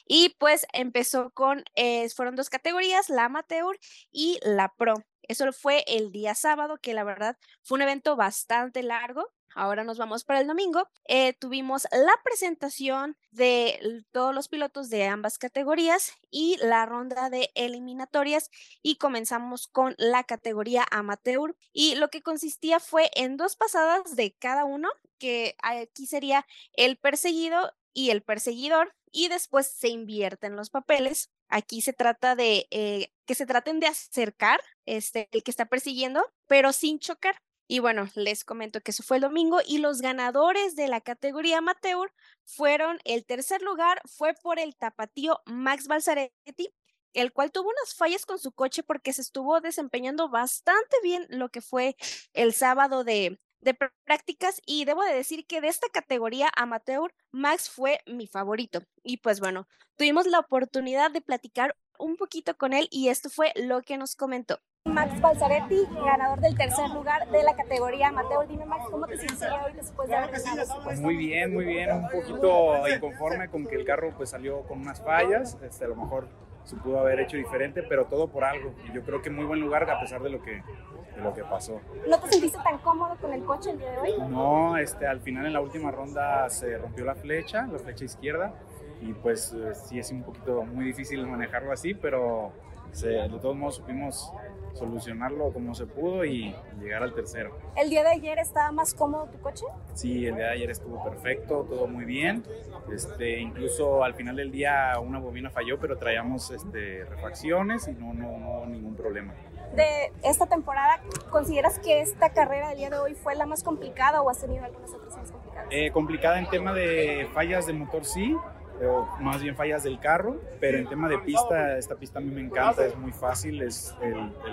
Y pues empezó con, eh, fueron dos categorías, la amateur y la pro. Eso fue el día sábado, que la verdad fue un evento bastante largo. Ahora nos vamos para el domingo. Eh, tuvimos la presentación de todos los pilotos de ambas categorías y la ronda de eliminatorias y comenzamos con la categoría amateur y lo que consistía fue en dos pasadas de cada uno, que aquí sería el perseguido y el perseguidor y después se invierten los papeles. Aquí se trata de eh, que se traten de acercar este, el que está persiguiendo, pero sin chocar. Y bueno, les comento que eso fue el domingo y los ganadores de la categoría amateur fueron el tercer lugar fue por el tapatío Max Balzaretti, el cual tuvo unas fallas con su coche porque se estuvo desempeñando bastante bien lo que fue el sábado de, de prácticas y debo de decir que de esta categoría amateur, Max fue mi favorito. Y pues bueno, tuvimos la oportunidad de platicar un poquito con él y esto fue lo que nos comentó. Max Balzaretti, ganador del tercer lugar de la categoría amateur. Dime, Max, ¿cómo te sientes hoy después de haber ganado? Pues muy bien, muy bien. Un poquito inconforme con que el carro pues salió con unas fallas. Este, a lo mejor se pudo haber hecho diferente, pero todo por algo. Y yo creo que muy buen lugar a pesar de lo que, de lo que pasó. ¿No te sentiste tan cómodo con el coche el día de hoy? No, este, al final en la última ronda se rompió la flecha, la flecha izquierda. Y pues eh, sí es un poquito muy difícil manejarlo así, pero de todos modos supimos solucionarlo como se pudo y llegar al tercero. ¿El día de ayer estaba más cómodo tu coche? Sí, el día de ayer estuvo perfecto, todo muy bien. Este, incluso al final del día una bobina falló, pero traíamos este, refacciones y no, no, no ningún problema. De esta temporada, ¿consideras que esta carrera del día de hoy fue la más complicada o has tenido algunas otras más complicadas? Eh, complicada en tema de fallas de motor, sí o más bien fallas del carro, pero en tema de pista, esta pista a mí me encanta, es muy fácil, es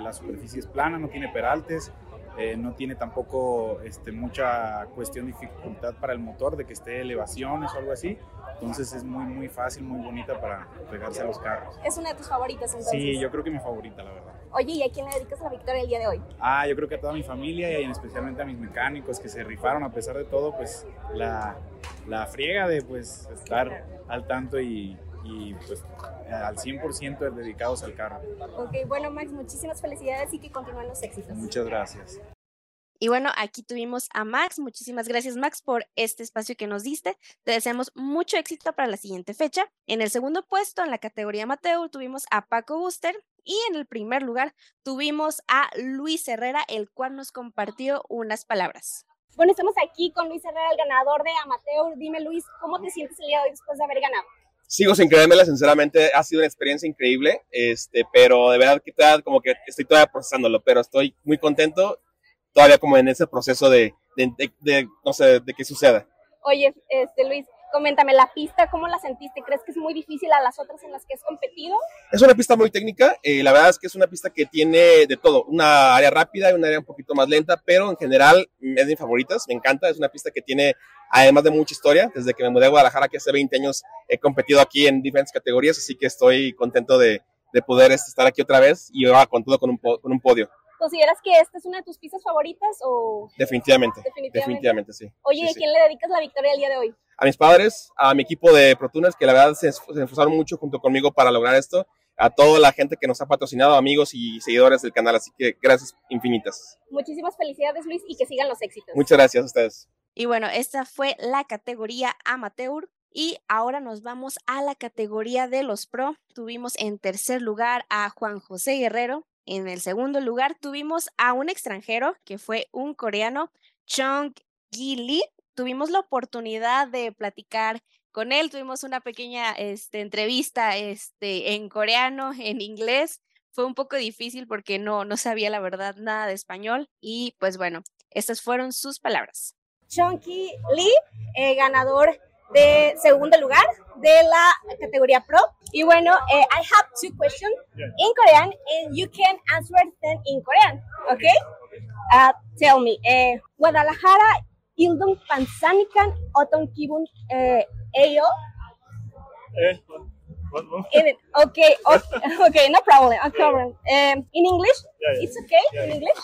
la superficie es plana, no tiene peraltes, eh, no tiene tampoco este, mucha cuestión de dificultad para el motor, de que esté elevaciones o algo así. Entonces es muy, muy fácil, muy bonita para pegarse a los carros. ¿Es una de tus favoritas entonces? Sí, yo creo que mi favorita, la verdad. Oye, ¿y a quién le dedicas la victoria el día de hoy? Ah, yo creo que a toda mi familia y especialmente a mis mecánicos que se rifaron a pesar de todo, pues la, la friega de pues estar al tanto y, y pues al 100% dedicados al carro. Ok, bueno Max, muchísimas felicidades y que continúen los éxitos. Muchas gracias. Y bueno, aquí tuvimos a Max. Muchísimas gracias, Max, por este espacio que nos diste. Te deseamos mucho éxito para la siguiente fecha. En el segundo puesto, en la categoría Mateo, tuvimos a Paco Buster. Y en el primer lugar, tuvimos a Luis Herrera, el cual nos compartió unas palabras. Bueno, estamos aquí con Luis Herrera, el ganador de Amateur. Dime, Luis, ¿cómo te sientes el día de hoy después de haber ganado? Sigo sin creérmela, sinceramente, ha sido una experiencia increíble, este, pero de verdad que como que estoy todavía procesándolo, pero estoy muy contento, todavía como en ese proceso de, de, de no sé, de qué suceda. Oye, este, Luis, Coméntame, la pista, ¿cómo la sentiste? ¿Crees que es muy difícil a las otras en las que has competido? Es una pista muy técnica, eh, la verdad es que es una pista que tiene de todo, una área rápida y una área un poquito más lenta, pero en general es de mis favoritas, me encanta, es una pista que tiene, además de mucha historia, desde que me mudé a Guadalajara, que hace 20 años he competido aquí en diferentes categorías, así que estoy contento de, de poder este, estar aquí otra vez y ahora con todo con un, con un podio. ¿Consideras que esta es una de tus pistas favoritas o...? Definitivamente, definitivamente, sí. Oye, ¿a quién le dedicas la victoria el día de hoy? A mis padres, a mi equipo de ProTuners, que la verdad se, esforzaron mucho junto conmigo para lograr esto, a toda la gente que nos ha patrocinado, amigos y seguidores del canal, así que gracias infinitas. Muchísimas felicidades, Luis, y que sigan los éxitos. Muchas gracias a ustedes. Y bueno, esta fue la categoría amateur. Y ahora nos vamos a la categoría de los pro. Tuvimos en tercer lugar a Juan José Guerrero, en el segundo lugar tuvimos a un extranjero que fue un coreano, Chong Gi Lee. Tuvimos la oportunidad de platicar con él, tuvimos una pequeña este, entrevista este, en coreano, en inglés. Fue un poco difícil porque no, no sabía la verdad nada de español y pues bueno, estas fueron sus palabras. Chong Lee, eh, ganador de segundo lugar de la categoría Pro. Y bueno, eh, I have two questions in Korean and you can answer them in Korean, okay? Uh, tell me, eh, Guadalajara, Ildon Panzanican, Oton Kibun, eh, Eyo. Eh, okay, okay, no problem, no problem. Um, in English, yeah, yeah. it's okay yeah, in English.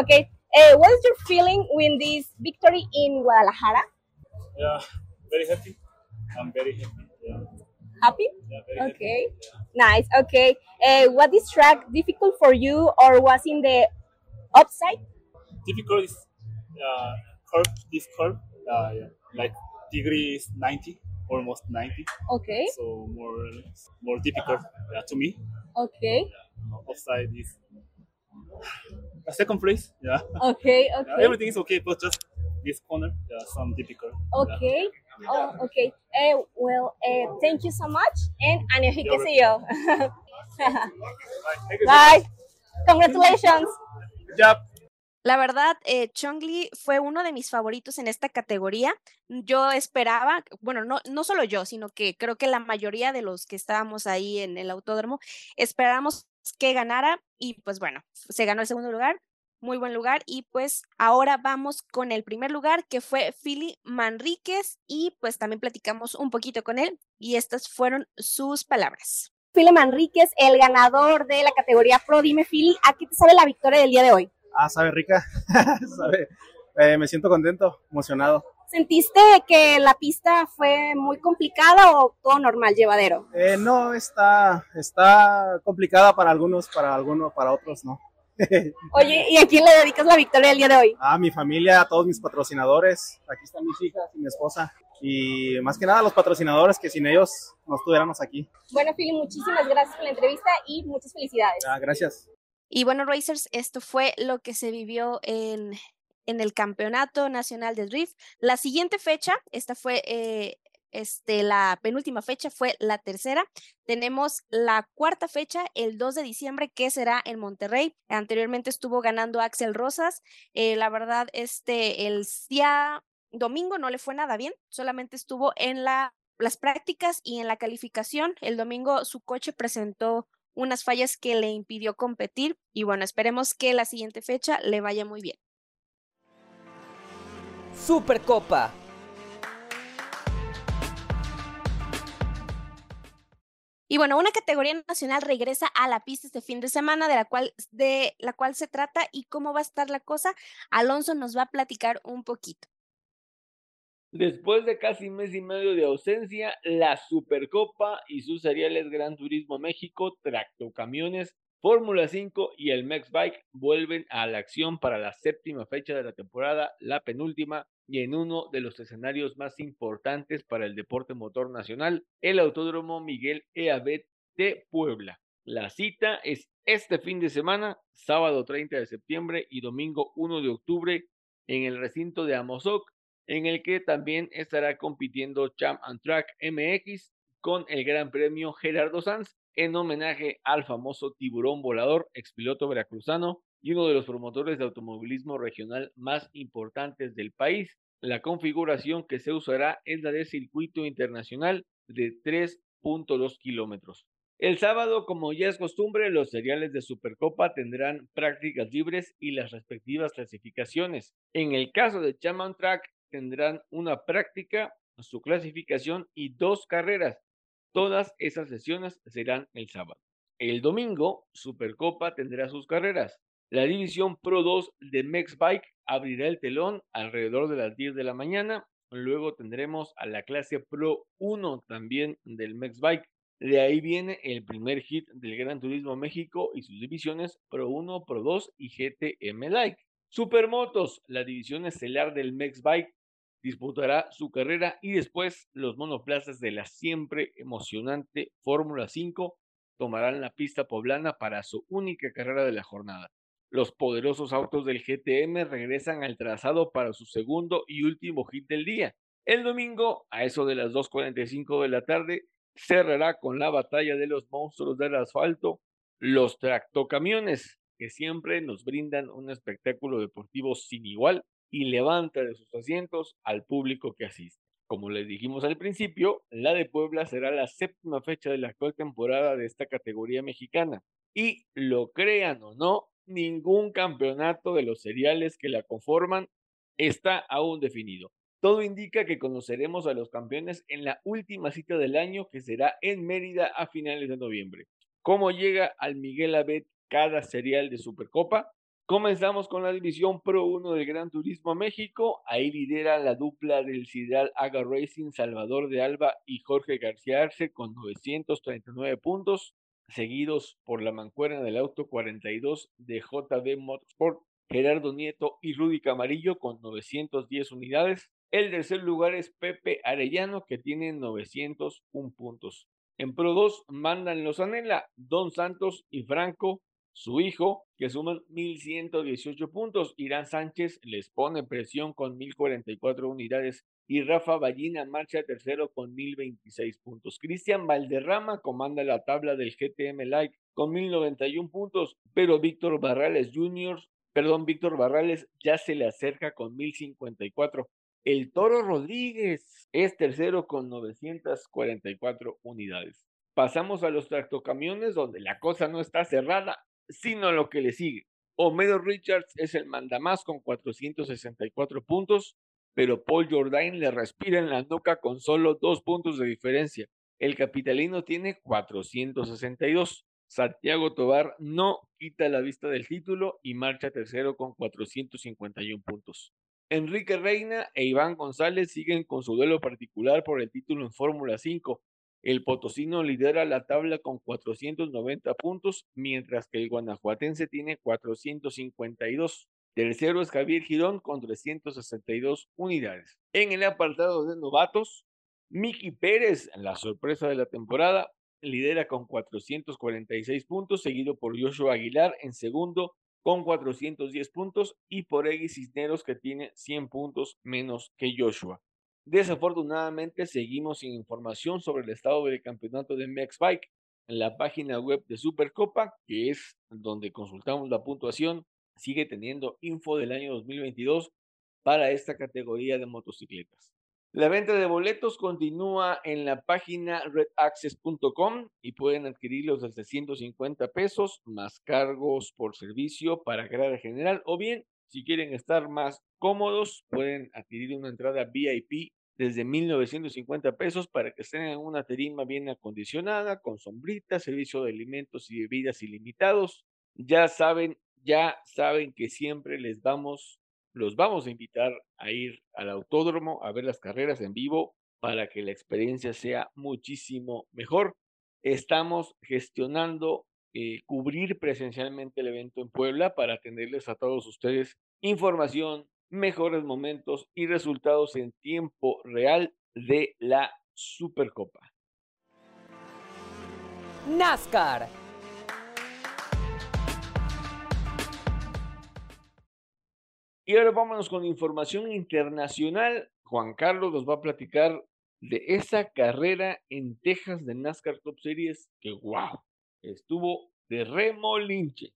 Okay, uh, what is your feeling with this victory in Guadalajara? Yeah. Very happy. I'm very happy. Yeah, Happy? yeah very happy. Okay, nice. Okay, uh, what is track difficult for you, or was in the upside? Difficult is uh, curve. This curve, uh, yeah, like degree is 90, almost 90. Okay, So more more difficult yeah, to me. okay, Offside is a second place. Yeah. okay, Yeah, okay. everything is okay, but just this corner, yeah, some difficult. Yeah. Okay. Oh, okay. Uh, well, uh, thank you so much. And 안녕히 You're 계세요. Thank you. Bye. Congratulations. Good job. La verdad, eh, Chongli fue uno de mis favoritos en esta categoría. Yo esperaba, bueno, no, no solo yo, sino que creo que la mayoría de los que estábamos ahí en el autódromo esperábamos que ganara y pues bueno, se ganó el segundo lugar, muy buen lugar y pues ahora vamos con el primer lugar que fue Philly Manríquez y pues también platicamos un poquito con él y estas fueron sus palabras. Philip Manríquez, el ganador de la categoría Pro. Dime, Philly, ¿a qué te sabe la victoria del día de hoy? Ah, sabe rica. sabe. Eh, me siento contento, emocionado. ¿Sentiste que la pista fue muy complicada o todo normal, llevadero? Eh, no, está, está complicada para algunos, para algunos, para otros no. Oye, ¿y a quién le dedicas la victoria del día de hoy? A mi familia, a todos mis patrocinadores, aquí están mis hijas y mi esposa. Y más que nada a los patrocinadores que sin ellos no estuviéramos aquí. Bueno, Philly, muchísimas gracias por la entrevista y muchas felicidades. Ah, gracias. Y bueno, Racers, esto fue lo que se vivió en, en el Campeonato Nacional de Drift. La siguiente fecha, esta fue eh, este, la penúltima fecha, fue la tercera. Tenemos la cuarta fecha, el 2 de diciembre, que será en Monterrey. Anteriormente estuvo ganando Axel Rosas. Eh, la verdad, este, el día domingo no le fue nada bien, solamente estuvo en la, las prácticas y en la calificación. El domingo su coche presentó unas fallas que le impidió competir y bueno, esperemos que la siguiente fecha le vaya muy bien. Supercopa. Y bueno, una categoría nacional regresa a la pista este fin de semana, de la cual, de la cual se trata y cómo va a estar la cosa. Alonso nos va a platicar un poquito. Después de casi mes y medio de ausencia, la Supercopa y sus seriales Gran Turismo México, Tractocamiones, Fórmula 5 y el Mex Bike vuelven a la acción para la séptima fecha de la temporada, la penúltima, y en uno de los escenarios más importantes para el deporte motor nacional, el Autódromo Miguel Eabet de Puebla. La cita es este fin de semana, sábado 30 de septiembre y domingo 1 de octubre, en el recinto de Amozoc, en el que también estará compitiendo Champ and Track MX con el Gran Premio Gerardo Sanz en homenaje al famoso tiburón volador, expiloto veracruzano y uno de los promotores de automovilismo regional más importantes del país. La configuración que se usará es la de circuito internacional de 3.2 kilómetros. El sábado, como ya es costumbre, los seriales de Supercopa tendrán prácticas libres y las respectivas clasificaciones. En el caso de Chaman Track, tendrán una práctica, su clasificación y dos carreras. Todas esas sesiones serán el sábado. El domingo, Supercopa tendrá sus carreras. La división Pro 2 de Mex Bike abrirá el telón alrededor de las 10 de la mañana. Luego tendremos a la clase Pro 1 también del Mex Bike. De ahí viene el primer hit del Gran Turismo México y sus divisiones Pro 1, Pro 2 y GTM Like. Supermotos, la división estelar del Mex Bike, disputará su carrera y después los monoplazas de la siempre emocionante Fórmula 5 tomarán la pista poblana para su única carrera de la jornada. Los poderosos autos del GTM regresan al trazado para su segundo y último hit del día. El domingo, a eso de las 2.45 de la tarde, cerrará con la batalla de los monstruos del asfalto, los tractocamiones, que siempre nos brindan un espectáculo deportivo sin igual y levanta de sus asientos al público que asiste. Como les dijimos al principio, la de Puebla será la séptima fecha de la actual temporada de esta categoría mexicana. Y lo crean o no, ningún campeonato de los seriales que la conforman está aún definido. Todo indica que conoceremos a los campeones en la última cita del año que será en Mérida a finales de noviembre. ¿Cómo llega al Miguel Abed cada serial de Supercopa? Comenzamos con la división Pro 1 del Gran Turismo México. Ahí lidera la dupla del Sideral Aga Racing Salvador de Alba y Jorge García Arce con 939 puntos, seguidos por la mancuerna del auto 42 de JB Motorsport, Gerardo Nieto y Rudy Camarillo con 910 unidades. El tercer lugar es Pepe Arellano que tiene 901 puntos. En Pro 2 mandan los Anela, Don Santos y Franco su hijo, que suman 1.118 puntos. Irán Sánchez les pone presión con 1.044 unidades y Rafa Ballina marcha tercero con 1.026 puntos. Cristian Valderrama comanda la tabla del GTM Light con 1.091 puntos, pero Víctor Barrales Jr., perdón, Víctor Barrales ya se le acerca con 1.054. El Toro Rodríguez es tercero con 944 unidades. Pasamos a los tractocamiones donde la cosa no está cerrada sino lo que le sigue. Homero Richards es el mandamás con 464 puntos, pero Paul Jordain le respira en la nuca con solo dos puntos de diferencia. El capitalino tiene 462. Santiago Tobar no quita la vista del título y marcha tercero con 451 puntos. Enrique Reina e Iván González siguen con su duelo particular por el título en Fórmula 5, el potosino lidera la tabla con 490 puntos, mientras que el guanajuatense tiene 452. Tercero es Javier Girón con 362 unidades. En el apartado de novatos, Miki Pérez, la sorpresa de la temporada, lidera con 446 puntos, seguido por Joshua Aguilar en segundo con 410 puntos y por Egui Cisneros que tiene 100 puntos menos que Joshua. Desafortunadamente, seguimos sin información sobre el estado del campeonato de MX Bike. En la página web de Supercopa, que es donde consultamos la puntuación, sigue teniendo info del año 2022 para esta categoría de motocicletas. La venta de boletos continúa en la página redaccess.com y pueden adquirirlos desde 150 pesos más cargos por servicio para grada general o bien si quieren estar más cómodos, pueden adquirir una entrada VIP desde 1.950 pesos para que estén en una terima bien acondicionada, con sombrita, servicio de alimentos y bebidas ilimitados. Ya saben, ya saben que siempre les vamos, los vamos a invitar a ir al autódromo a ver las carreras en vivo para que la experiencia sea muchísimo mejor. Estamos gestionando eh, cubrir presencialmente el evento en Puebla para atenderles a todos ustedes información, mejores momentos y resultados en tiempo real de la Supercopa. NASCAR. Y ahora vámonos con información internacional. Juan Carlos nos va a platicar de esa carrera en Texas de NASCAR Top Series que, wow, estuvo de remolinche.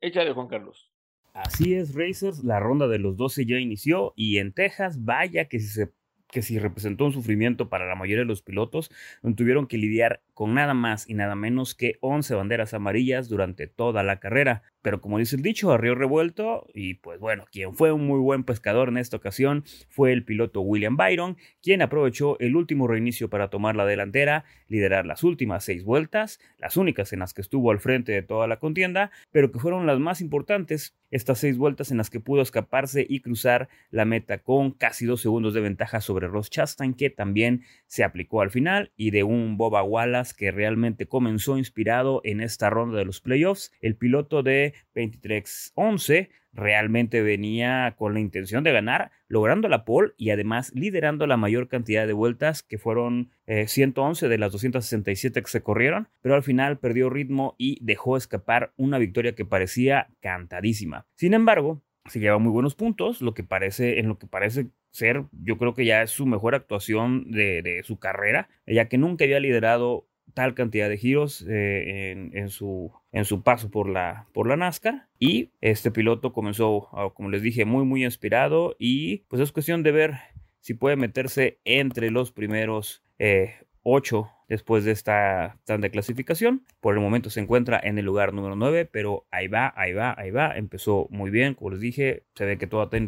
Échale, Juan Carlos. Así es, Racers, la ronda de los 12 ya inició y en Texas, vaya que si se que representó un sufrimiento para la mayoría de los pilotos, tuvieron que lidiar con nada más y nada menos que 11 banderas amarillas durante toda la carrera. Pero como dice el dicho, a río revuelto, y pues bueno, quien fue un muy buen pescador en esta ocasión fue el piloto William Byron, quien aprovechó el último reinicio para tomar la delantera, liderar las últimas seis vueltas, las únicas en las que estuvo al frente de toda la contienda, pero que fueron las más importantes, estas seis vueltas en las que pudo escaparse y cruzar la meta con casi dos segundos de ventaja sobre Ross Chastain, que también se aplicó al final, y de un Boba Wallace que realmente comenzó inspirado en esta ronda de los playoffs, el piloto de 23-11 realmente venía con la intención de ganar, logrando la pole y además liderando la mayor cantidad de vueltas, que fueron 111 eh, de las 267 que se corrieron, pero al final perdió ritmo y dejó escapar una victoria que parecía cantadísima. Sin embargo, se lleva muy buenos puntos, lo que parece, en lo que parece ser, yo creo que ya es su mejor actuación de su carrera, ya que nunca había liderado tal cantidad de giros eh, en, su, en su paso por la, por la NASCAR. Y este piloto comenzó, ah, como les dije, muy, muy inspirado. Y pues es cuestión de ver si puede meterse entre los primeros eh, ocho después de esta tanda de clasificación. Por el momento se encuentra en el lugar número 9, pero ahí va, ahí va, ahí va. Empezó muy bien, como les dije, se ve que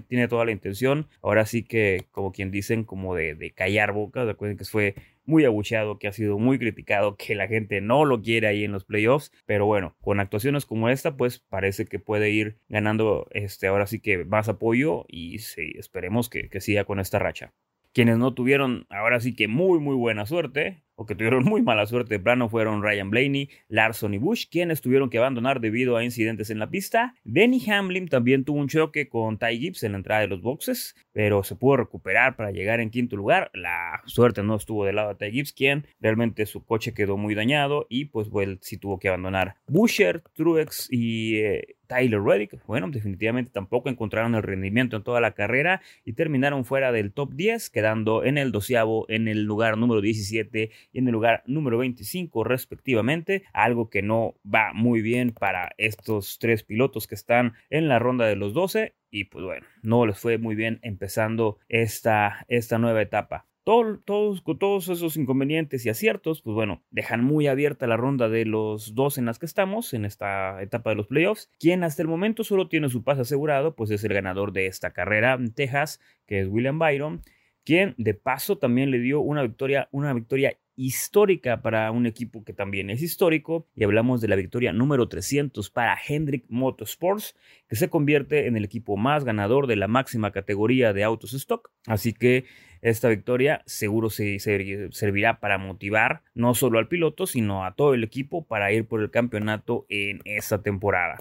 tiene toda la intención. Ahora sí que, como quien dicen, como de, de callar bocas. Recuerden que fue muy abucheado, que ha sido muy criticado, que la gente no lo quiere ahí en los playoffs, pero bueno, con actuaciones como esta, pues parece que puede ir ganando este, ahora sí que más apoyo y sí, esperemos que, que siga con esta racha. Quienes no tuvieron ahora sí que muy muy buena suerte, o que tuvieron muy mala suerte de plano fueron Ryan Blaney, Larson y Bush, quienes tuvieron que abandonar debido a incidentes en la pista. Denny Hamlin también tuvo un choque con Ty Gibbs en la entrada de los boxes, pero se pudo recuperar para llegar en quinto lugar. La suerte no estuvo del lado de Ty Gibbs, quien realmente su coche quedó muy dañado y pues well, sí tuvo que abandonar. Busher, Truex y eh, Tyler Reddick, bueno, definitivamente tampoco encontraron el rendimiento en toda la carrera y terminaron fuera del top 10, quedando en el doceavo, en el lugar número 17 y en el lugar número 25 respectivamente, algo que no va muy bien para estos tres pilotos que están en la ronda de los 12 y pues bueno, no les fue muy bien empezando esta, esta nueva etapa. todos, con todos esos inconvenientes y aciertos, pues bueno, dejan muy abierta la ronda de los dos en las que estamos, en esta etapa de los playoffs. Quien hasta el momento solo tiene su pase asegurado, pues es el ganador de esta carrera en Texas, que es William Byron, quien de paso también le dio una victoria, una victoria histórica para un equipo que también es histórico y hablamos de la victoria número 300 para Hendrick Motorsports que se convierte en el equipo más ganador de la máxima categoría de autos stock. Así que esta victoria seguro se, servirá para motivar no solo al piloto sino a todo el equipo para ir por el campeonato en esta temporada.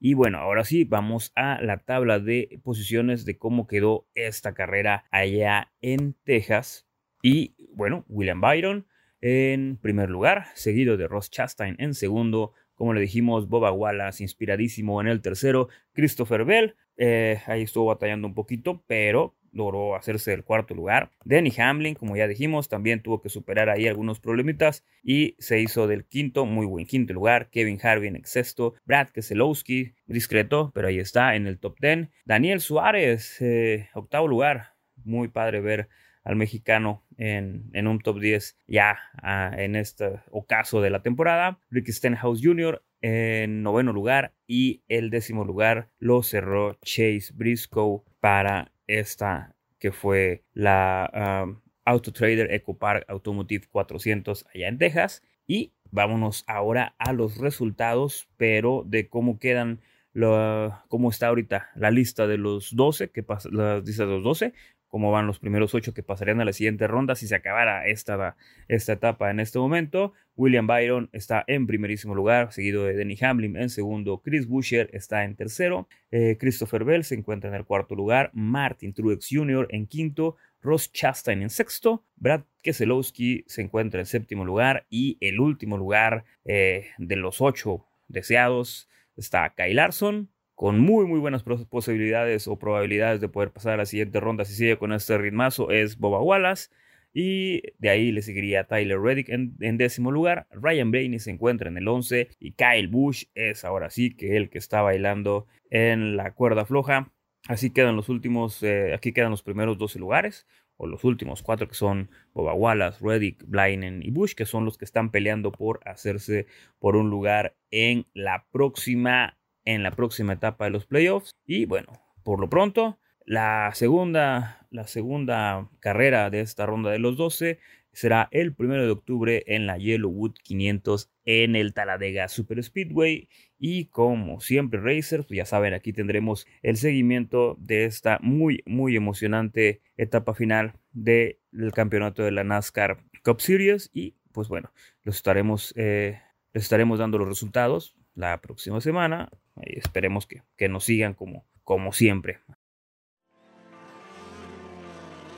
Y bueno ahora sí vamos a la tabla de posiciones de cómo quedó esta carrera allá en Texas. Y bueno, William Byron en primer lugar, seguido de Ross Chastain en segundo, como le dijimos, Boba Wallace inspiradísimo en el tercero, Christopher Bell, eh, ahí estuvo batallando un poquito, pero logró hacerse el cuarto lugar. Danny Hamlin, como ya dijimos, también tuvo que superar ahí algunos problemitas y se hizo del quinto, muy buen quinto lugar. Kevin Harvey en el sexto, Brad Keselowski, discreto, pero ahí está en el top ten. Daniel Suárez, eh, octavo lugar, muy padre ver al mexicano en, en un top 10 ya ah, en este ocaso de la temporada. Ricky Stenhouse Jr. en noveno lugar y el décimo lugar lo cerró Chase Briscoe para esta que fue la um, Auto Trader Eco Park Automotive 400 allá en Texas. Y vámonos ahora a los resultados, pero de cómo quedan lo, cómo está ahorita la lista de los 12, que pasa, la lista de los 12, cómo van los primeros ocho que pasarían a la siguiente ronda si se acabara esta, esta etapa en este momento. William Byron está en primerísimo lugar, seguido de Denny Hamlin en segundo. Chris Buescher está en tercero. Eh, Christopher Bell se encuentra en el cuarto lugar. Martin Truex Jr. en quinto. Ross Chastain en sexto. Brad Keselowski se encuentra en séptimo lugar. Y el último lugar eh, de los ocho deseados está Kyle Larson con muy muy buenas posibilidades o probabilidades de poder pasar a la siguiente ronda si sigue con este ritmazo es Boba Wallace y de ahí le seguiría Tyler Reddick en, décimo lugar. Ryan Blaney se encuentra en el 11 y Kyle Bush es ahora sí que el que está bailando en la cuerda floja. Así quedan los últimos, eh, aquí quedan los primeros 12 lugares, o los últimos cuatro que son Boba Wallace, Reddick, Blynen y Bush, que son los que están peleando por hacerse por un lugar en la próxima en la próxima etapa de los playoffs. Y bueno, por lo pronto, la segunda, la segunda carrera de esta ronda de los 12 será el primero de octubre en la Yellowwood 500 en el Talladega Super Speedway. Y como siempre, Racers, pues ya saben, aquí tendremos el seguimiento de esta muy, muy emocionante etapa final del campeonato de la NASCAR Cup Series. Y pues bueno, los estaremos, eh, les estaremos dando los resultados la próxima semana. Y esperemos que, que nos sigan como, como siempre.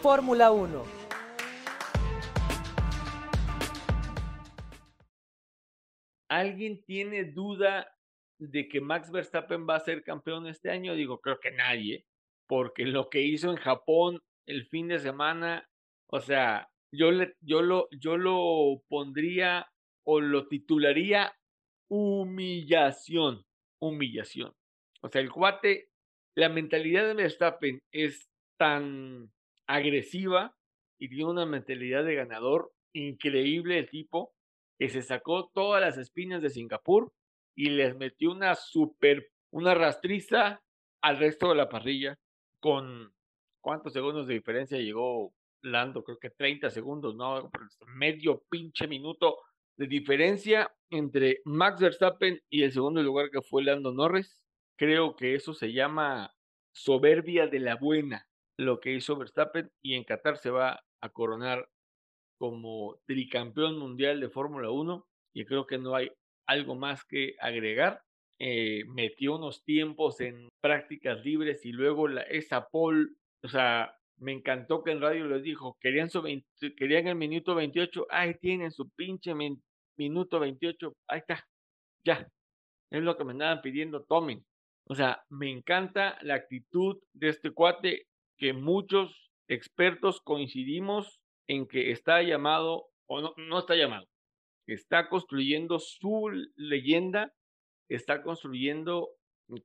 Fórmula 1. ¿Alguien tiene duda de que Max Verstappen va a ser campeón este año? Digo, creo que nadie, porque lo que hizo en Japón el fin de semana, o sea, yo, le, yo, lo, yo lo pondría o lo titularía humillación, humillación. O sea, el cuate, la mentalidad de Verstappen es tan agresiva y tiene una mentalidad de ganador increíble el tipo, que se sacó todas las espinas de Singapur y les metió una super, una rastriza al resto de la parrilla. Con cuántos segundos de diferencia llegó Lando, creo que 30 segundos, no, medio pinche minuto de diferencia entre Max Verstappen y el segundo lugar que fue Lando Norris. Creo que eso se llama soberbia de la buena, lo que hizo Verstappen y en Qatar se va a coronar como tricampeón mundial de Fórmula 1 y creo que no hay algo más que agregar. Eh, metió unos tiempos en prácticas libres y luego esa pole, o sea, me encantó que en radio les dijo, querían, su querían el minuto 28, ahí tienen su pinche minuto 28, ahí está, ya, es lo que me andaban pidiendo, tomen. O sea, me encanta la actitud de este cuate que muchos expertos coincidimos en que está llamado, o no, no está llamado, está construyendo su leyenda, está construyendo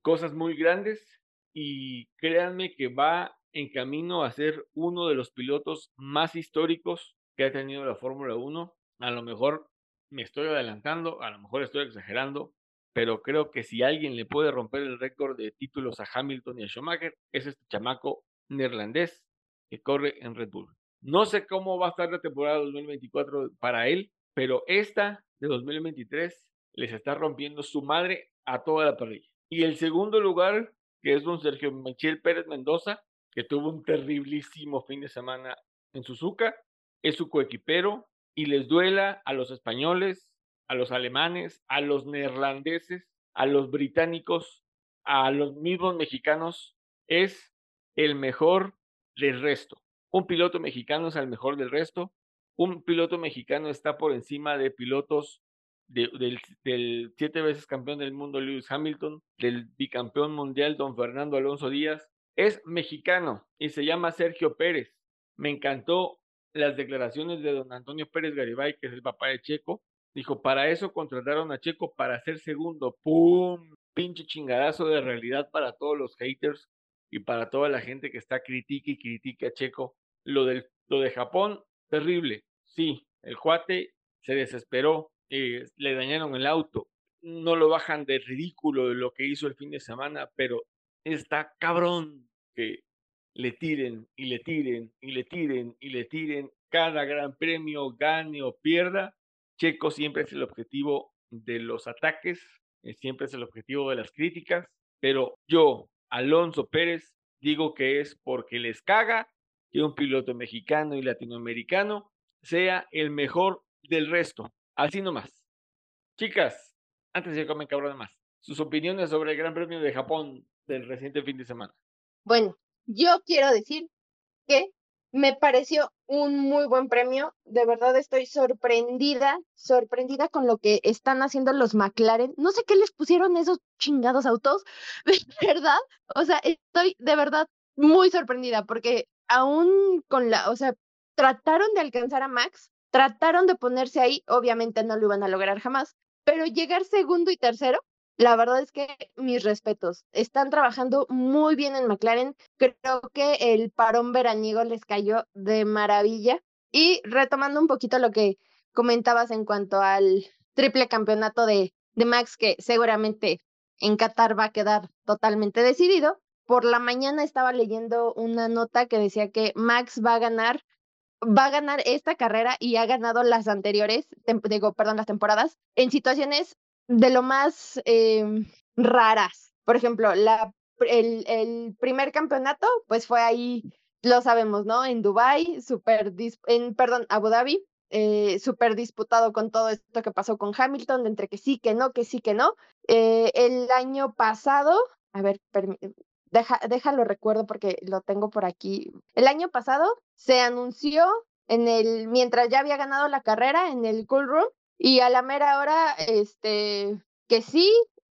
cosas muy grandes y créanme que va en camino a ser uno de los pilotos más históricos que ha tenido la Fórmula 1. A lo mejor me estoy adelantando, a lo mejor estoy exagerando, pero creo que si alguien le puede romper el récord de títulos a Hamilton y a Schumacher, es este chamaco neerlandés que corre en Red Bull. No sé cómo va a estar la temporada 2024 para él, pero esta de 2023 les está rompiendo su madre a toda la parrilla. Y el segundo lugar, que es don Sergio Michel Pérez Mendoza, que tuvo un terriblísimo fin de semana en Suzuka, es su coequipero y les duela a los españoles, a los alemanes, a los neerlandeses, a los británicos, a los mismos mexicanos, es el mejor del resto. Un piloto mexicano es el mejor del resto. Un piloto mexicano está por encima de pilotos del, del, siete veces campeón del mundo Lewis Hamilton, del bicampeón mundial don Fernando Alonso Díaz, es mexicano y se llama Sergio Pérez. Me encantó las declaraciones de don Antonio Pérez Garibay, que es el papá de Checo. Dijo, para eso contrataron a Checo para ser segundo. ¡Pum! Pinche chingadazo de realidad para todos los haters y para toda la gente que está critique y critique a Checo. Lo, del, lo de Japón, terrible. Sí, el cuate se desesperó, eh, le dañaron el auto. No lo bajan de ridículo de lo que hizo el fin de semana, pero está cabrón que le tiren y le tiren y le tiren y le tiren cada gran premio, gane o pierda. Checo siempre es el objetivo de los ataques, eh, siempre es el objetivo de las críticas, pero yo, Alonso Pérez, digo que es porque les caga que un piloto mexicano y latinoamericano sea el mejor del resto. Así nomás. Chicas, antes de me cabrón más, sus opiniones sobre el Gran Premio de Japón del reciente fin de semana. Bueno, yo quiero decir que me pareció un muy buen premio. De verdad estoy sorprendida, sorprendida con lo que están haciendo los McLaren. No sé qué les pusieron esos chingados autos, de verdad. O sea, estoy de verdad muy sorprendida porque aún con la, o sea, trataron de alcanzar a Max, trataron de ponerse ahí, obviamente no lo iban a lograr jamás, pero llegar segundo y tercero la verdad es que mis respetos. Están trabajando muy bien en McLaren. Creo que el parón veraniego les cayó de maravilla. Y retomando un poquito lo que comentabas en cuanto al triple campeonato de, de Max, que seguramente en Qatar va a quedar totalmente decidido. Por la mañana estaba leyendo una nota que decía que Max va a ganar, va a ganar esta carrera y ha ganado las anteriores, digo, perdón, las temporadas, en situaciones de lo más em, raras. Por ejemplo, la, el, el, primer campeonato, pues fue ahí, lo sabemos, ¿no? En Dubai, super, en, perdón, Abu Dhabi, eh, súper disputado con todo esto que pasó con Hamilton, entre que sí, que no, que sí, que no. Eh, el año pasado, a ver, deja, déjalo recuerdo porque lo tengo por aquí. El año pasado se anunció en el, mientras ya había ganado la carrera en el Cool Room, y a la mera hora, este, que sí,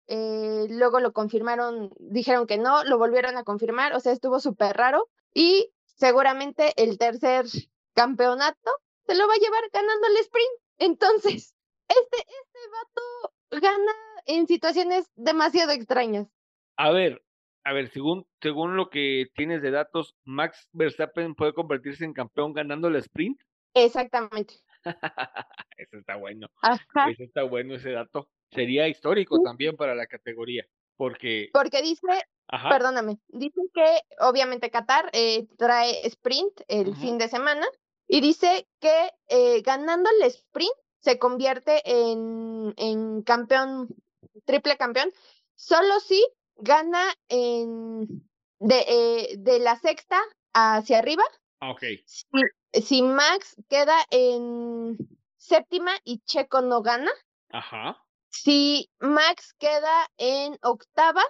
eh, luego lo confirmaron, dijeron que no, lo volvieron a confirmar, o sea, estuvo súper raro y seguramente el tercer campeonato se lo va a llevar ganando el sprint. Entonces, este, este vato gana en situaciones demasiado extrañas. A ver, a ver, según, según lo que tienes de datos, Max Verstappen puede convertirse en campeón ganando el sprint. Exactamente. Eso está bueno. Ajá. Eso está bueno ese dato. Sería histórico también para la categoría, porque, Porque dice, ajá, perdóname, dice que obviamente Qatar eh, trae sprint el fin de semana y dice que eh, ganando el sprint se convierte en, en campeón, triple campeón, solo si gana en, de, eh, de la sexta hacia arriba. Ah, ok, Si, si Max queda en séptima y Checo no gana, ajá, si Max queda en octava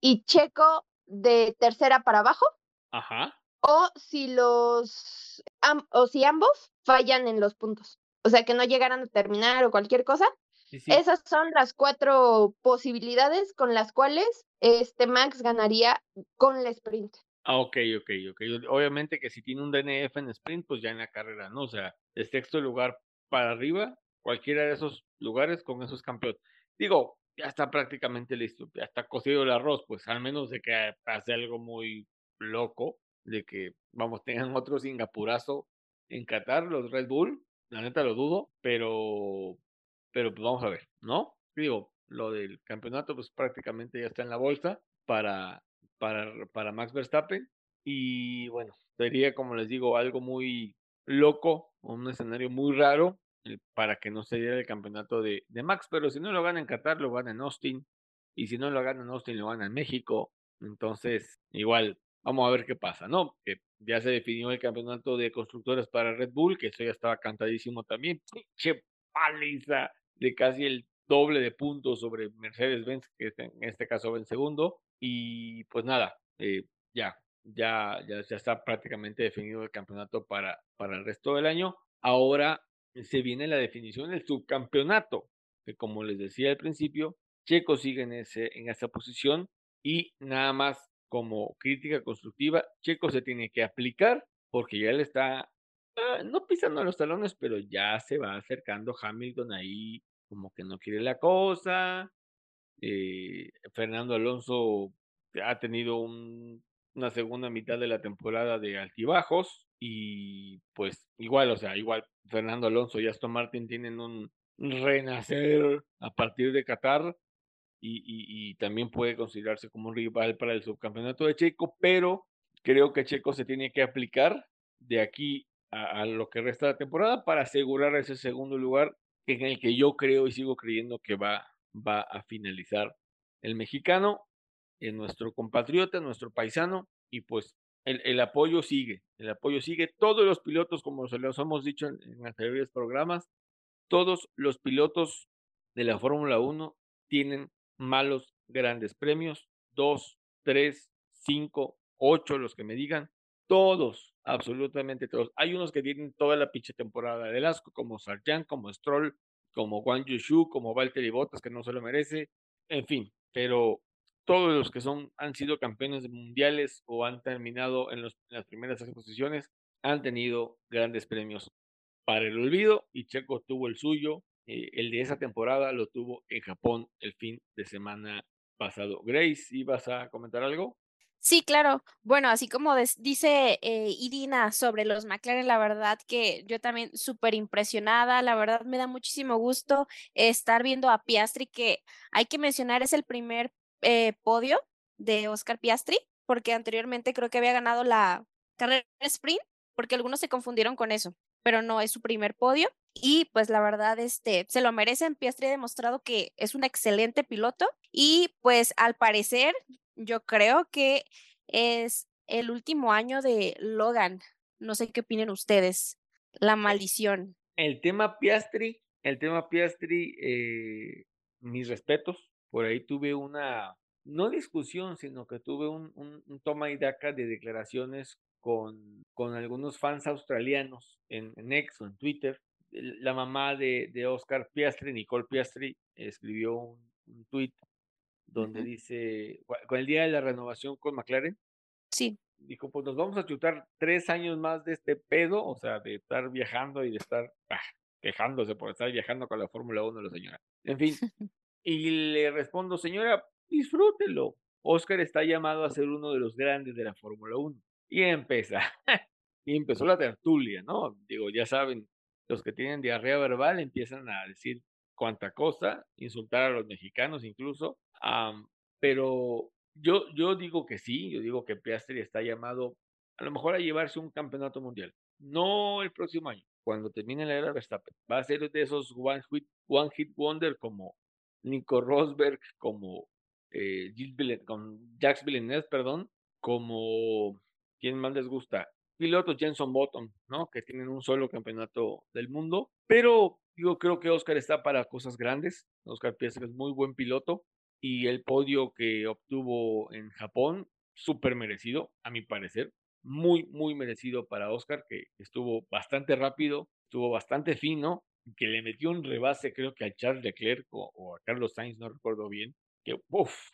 y Checo de tercera para abajo, ajá. o si los am- o si ambos fallan en los puntos. O sea, que no llegaran a terminar o cualquier cosa. Sí, sí. Esas son las cuatro posibilidades con las cuales este Max ganaría con el sprint. Ah, ok, ok, ok. Obviamente que si tiene un DNF en sprint, pues ya en la carrera, ¿no? O sea, de sexto lugar para arriba, cualquiera de esos lugares con esos campeones. Digo, ya está prácticamente listo, ya está cocido el arroz, pues al menos de que pase algo muy loco, de que, vamos, tengan otro Singapurazo en Qatar, los Red Bull, la neta lo dudo, pero, pero pues vamos a ver, ¿no? Digo, lo del campeonato, pues prácticamente ya está en la bolsa para, para, para Max Verstappen. Y bueno, sería, como les digo, algo muy loco, un escenario muy raro eh, para que no se diera el campeonato de, de Max. Pero si no lo gana en Qatar, lo gana en Austin. Y si no lo gana en Austin, lo gana en México. Entonces, igual, vamos a ver qué pasa, ¿no? Que ya se definió el campeonato de constructores para Red Bull, que eso ya estaba cantadísimo también. Pinche paliza de casi el doble de puntos sobre Mercedes-Benz, que en este caso va en segundo. Y pues nada, eh, ya, ya, ya, ya está prácticamente definido el campeonato para, para el resto del año. Ahora se viene la definición del subcampeonato, que como les decía al principio, Checo sigue en, ese, en esa posición y nada más como crítica constructiva, Checo se tiene que aplicar porque ya le está, ah, no pisando los talones, pero ya se va acercando Hamilton ahí, como que no quiere la cosa. Eh, Fernando Alonso ha tenido un- una segunda mitad de la temporada de altibajos y pues igual, o sea, igual Fernando Alonso y Aston Martin tienen un renacer a partir de Qatar y, también puede considerarse como un rival para el subcampeonato de Checo, pero creo que Checo se tiene que aplicar de aquí a, a lo que resta de la temporada para asegurar ese segundo lugar en el que yo creo y sigo creyendo que va, va a finalizar el mexicano, en nuestro compatriota, nuestro paisano, y pues el, apoyo sigue, el apoyo sigue. Todos los pilotos, como se los hemos dicho en, anteriores programas, todos los pilotos de la Fórmula 1 tienen malos grandes premios, dos, tres, cinco, ocho, los que me digan, todos, absolutamente todos. Hay unos que tienen toda la pinche temporada del asco, como Sargent, como Stroll, como Juan Yushu, como Valtteri Bottas, que no se lo merece, en fin, pero todos los que son, han sido campeones mundiales o han terminado en, los- las primeras seis posiciones han tenido grandes premios para el olvido y Checo tuvo el suyo. eh, el de esa temporada lo tuvo en Japón el fin de semana pasado. Grace, ¿ibas a comentar algo? Sí, claro. Bueno, así como dice eh, Irina sobre los McLaren, la verdad que yo también súper impresionada, la verdad me da muchísimo gusto estar viendo a Piastri, que hay que mencionar es el primer eh, podio de Oscar Piastri, porque anteriormente creo que había ganado la carrera sprint, porque algunos se confundieron con eso, pero no es su primer podio. Y pues la verdad, este, se lo merecen. Piastri ha demostrado que es un excelente piloto y pues al parecer yo creo que es el último año de Logan. No sé qué opinen ustedes. La maldición. El tema Piastri, el tema Piastri, eh, mis respetos. Por ahí tuve una, no discusión, sino que tuve un, un- un toma y daca de declaraciones con, con algunos fans australianos en, en X o en Twitter. La mamá de, de Oscar Piastri, Nicole Piastri, escribió un, un tweet donde Ujú. dice, "Cu- con el día de la renovación con McLaren, Sí. dijo, pues nos vamos a chutar tres años más de este pedo, o sea, de estar viajando y de estar ah, quejándose por estar viajando con la Fórmula 1 la señora. En fin, y le respondo, señora, disfrútelo, Oscar está llamado a ser uno de los grandes de la Fórmula 1. Y empieza, y empezó la tertulia, ¿no? Digo, ya saben, los que tienen diarrea verbal empiezan a decir cuánta cosa, insultar a los mexicanos incluso, pero yo, yo digo que sí, yo digo que Piastri está llamado a lo mejor a llevarse un campeonato mundial, no el próximo año, cuando termine la era Verstappen, va a ser de esos one hit, one hit wonder como Nico Rosberg, como eh, perdón, como ¿quién más les gusta? Pilotos Jenson Button, ¿no? Que tienen un solo campeonato del mundo, pero yo creo que Oscar está para cosas grandes. Oscar Piastri es muy buen piloto y el podio que obtuvo en Japón, súper merecido, a mi parecer. Muy, muy merecido para Oscar, que estuvo bastante rápido, estuvo bastante fino, que le metió un rebase, creo que a Charles Leclerc o, a Carlos Sainz, no recuerdo bien, que uf,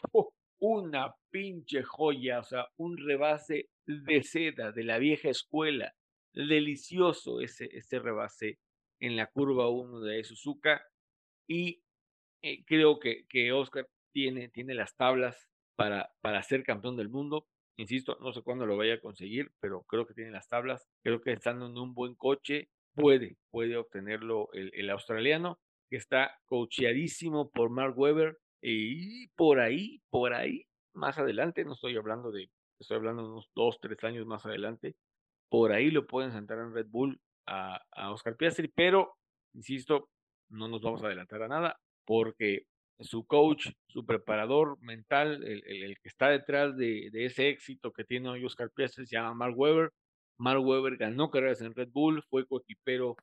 una pinche joya, o sea, un rebase de seda de la vieja escuela. Delicioso ese, ese rebase en la curva 1 de Suzuka. Y eh, creo que, que Oscar tiene, tiene las tablas para, para ser campeón del mundo. Insisto, no sé cuándo lo vaya a conseguir, pero creo que tiene las tablas. Creo que estando en un buen coche, puede, puede obtenerlo el, el australiano, que está cocheadísimo por Mark Webber. Y por ahí, por ahí, más adelante, no estoy hablando de, estoy hablando de unos dos, tres años más adelante, por ahí lo pueden sentar en Red Bull a, a Oscar Piastri, pero, insisto, no nos vamos a adelantar a nada, porque su coach, su preparador mental, el, el, que está detrás de, de, ese éxito que tiene hoy Oscar Piastri, se llama Mark Webber. Mark Webber ganó carreras en Red Bull, fue coequipero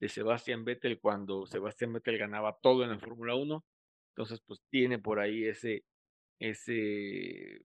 de Sebastian Vettel cuando Sebastian Vettel ganaba todo en la Fórmula 1. Entonces, pues tiene por ahí ese, ese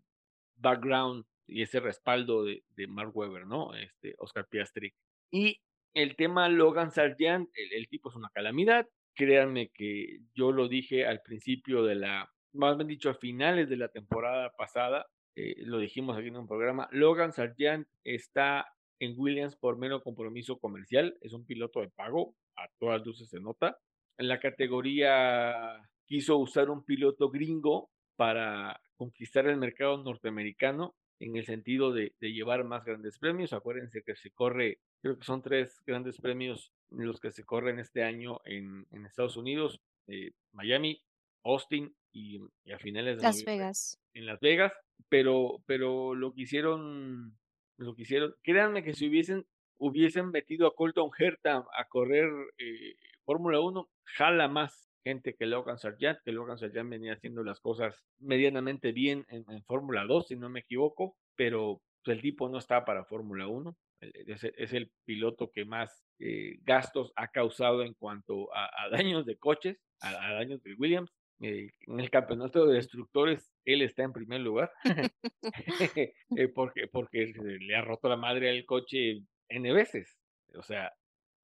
background y ese respaldo de, de Mark Webber, ¿no? Este, Oscar Piastri. Y el tema Logan Sargent, el, tipo es una calamidad. Créanme que yo lo dije al principio de la, más bien dicho, a finales de la temporada pasada, eh, lo dijimos aquí en un programa, Logan Sargent está en Williams por menos compromiso comercial, es un piloto de pago, a todas luces se nota. En la categoría quiso usar un piloto gringo para conquistar el mercado norteamericano en el sentido de, de, llevar más grandes premios. Acuérdense que se corre, creo que son tres grandes premios los que se corren este año en, en Estados Unidos, eh, Miami, Austin y, y, a finales de Las Vegas. En Las Vegas, pero, pero lo que hicieron, lo que hicieron, créanme que si hubiesen, hubiesen metido a Colton Herta a correr eh, Fórmula 1, jala más gente que Logan Sargent, que Logan Sargent venía haciendo las cosas medianamente bien en, en Fórmula 2, si no me equivoco, pero pues, el tipo no está para Fórmula 1. Es, es, el piloto que más eh, gastos ha causado en cuanto a, a daños de coches, a, a daños de Williams. Eh, en el campeonato de destructores, él está en primer lugar, eh, porque, porque le ha roto la madre al coche N veces. O sea,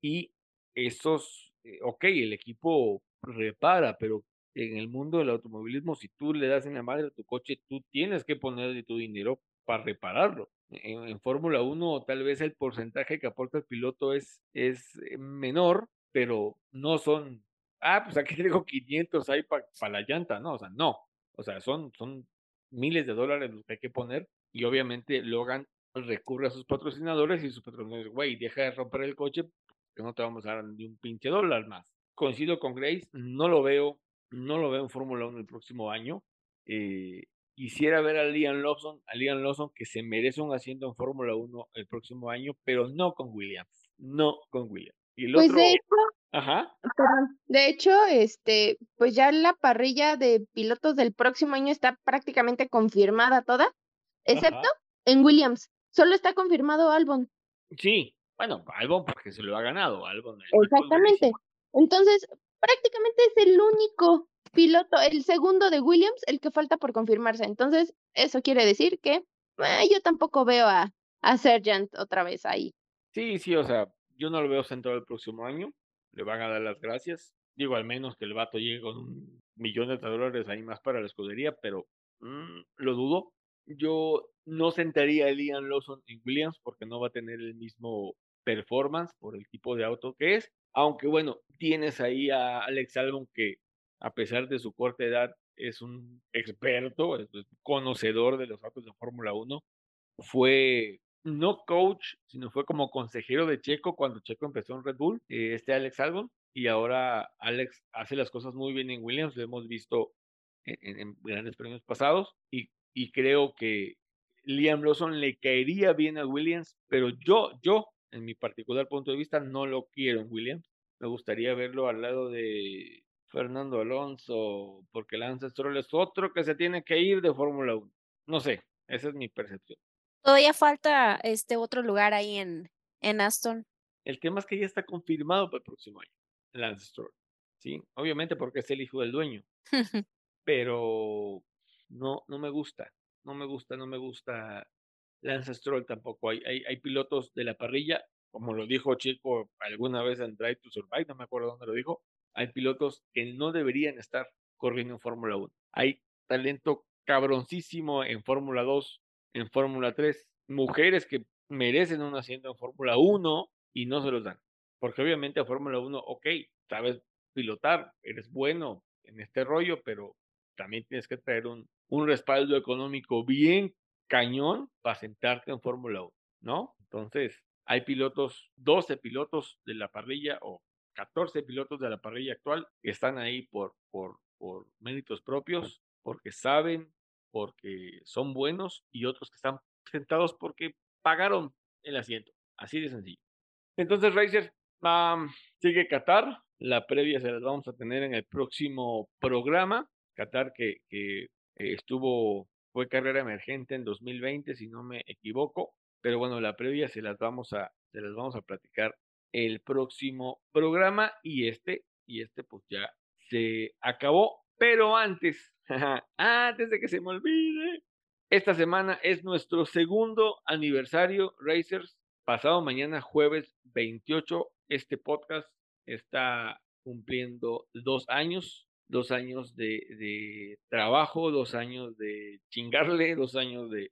y esos, ok, el equipo repara, pero en el mundo del automovilismo, si tú le das en la madre a tu coche, tú tienes que poner de tu dinero para repararlo. En, Fórmula 1 tal vez el porcentaje que aporta el piloto es, es menor, pero no son, ah, pues aquí tengo 500 ahí para pa la llanta, no, o sea, no, o sea, son, son miles de dólares los que hay que poner y obviamente Logan recurre a sus patrocinadores y sus patrocinadores, güey, deja de romper el coche que no te vamos a dar ni un pinche dólar más coincido con Grace, no lo veo, no lo veo en Fórmula 1 el próximo año. Eh, quisiera ver a Liam Lawson, a Liam Lawson que se merece un asiento en Fórmula 1 el próximo año, pero no con Williams, no con Williams. Y el pues otro, de hecho, ajá, perdón, de hecho, este, pues ya la parrilla de pilotos del próximo año está prácticamente confirmada toda, excepto ajá. en Williams. Solo está confirmado Albon. Sí, bueno, Albon porque se lo ha ganado, Albon. Exactamente. Entonces, prácticamente es el único piloto, el segundo de Williams, el que falta por confirmarse. Entonces, eso quiere decir que eh, yo tampoco veo a, a Sargent otra vez ahí. Sí, sí, o sea, yo no lo veo centrado el próximo año. Le van a dar las gracias. Digo, al menos que el vato llegue con un millón de dólares ahí más para la escudería, pero mm, lo dudo. Yo no sentaría a Liam Lawson en Williams porque no va a tener el mismo performance por el tipo de auto que es. Aunque bueno, tienes ahí a Alex Albon que a pesar de su corta edad es un experto, conocedor de los autos de Fórmula 1. Fue no coach, sino fue como consejero de Checo cuando Checo empezó en Red Bull, eh, este Alex Albon, y ahora Alex hace las cosas muy bien en Williams, lo hemos visto en, grandes premios pasados, y, y, creo que Liam Lawson le caería bien a Williams, pero yo, yo, en mi particular punto de vista, no lo quiero en Williams. Me gustaría verlo al lado de Fernando Alonso, porque Lance Stroll es otro que se tiene que ir de Fórmula 1. No sé, esa es mi percepción. Todavía falta este otro lugar ahí en, en Aston. El tema es que ya está confirmado para el próximo año, Lance Stroll. Sí, obviamente porque es el hijo del dueño. pero no, no me gusta, no me gusta, no me gusta Lance Stroll tampoco. Hay, hay, hay pilotos de la parrilla, como lo dijo Chico alguna vez en Drive to Survive, no me acuerdo dónde lo dijo. Hay pilotos que no deberían estar corriendo en Fórmula 1. Hay talento cabroncísimo en Fórmula 2 en Fórmula 3, mujeres que merecen un asiento en Fórmula 1 y no se los dan. Porque obviamente a Fórmula 1, ok, sabes pilotar, eres bueno en este rollo, pero también tienes que traer un, un respaldo económico bien cañón para sentarte en Fórmula 1, ¿no? Entonces, hay pilotos, 12 pilotos de la parrilla o 14 pilotos de la parrilla actual que están ahí por, por, por méritos propios, porque saben, porque son buenos y otros que están sentados porque pagaron el asiento. Así de sencillo. Entonces, Racer, sigue Qatar. La previa se las vamos a tener en el próximo programa. Qatar que, que eh, estuvo, fue carrera emergente en 2020, si no me equivoco. Pero bueno, la previa se las vamos a, se las vamos a platicar el próximo programa y este, y este pues ya se acabó. Pero antes, antes de que se me olvide, esta semana es nuestro segundo aniversario Racers. Pasado mañana, jueves 28, este podcast está cumpliendo dos años, dos años de, trabajo, dos años de chingarle, dos años de,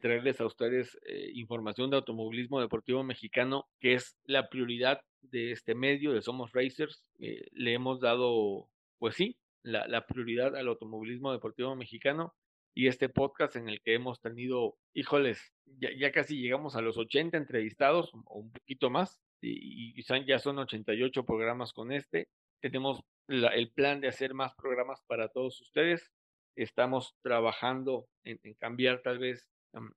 traerles a ustedes eh, información de automovilismo deportivo mexicano, que es la prioridad de este medio de Somos Racers. Eh, le hemos dado, pues sí, la, prioridad al automovilismo deportivo mexicano y este podcast en el que hemos tenido, híjoles, ya, casi llegamos a los 80 entrevistados o un poquito más y, ya son 88 programas con este. Tenemos el plan de hacer más programas para todos ustedes. Estamos trabajando en, cambiar tal vez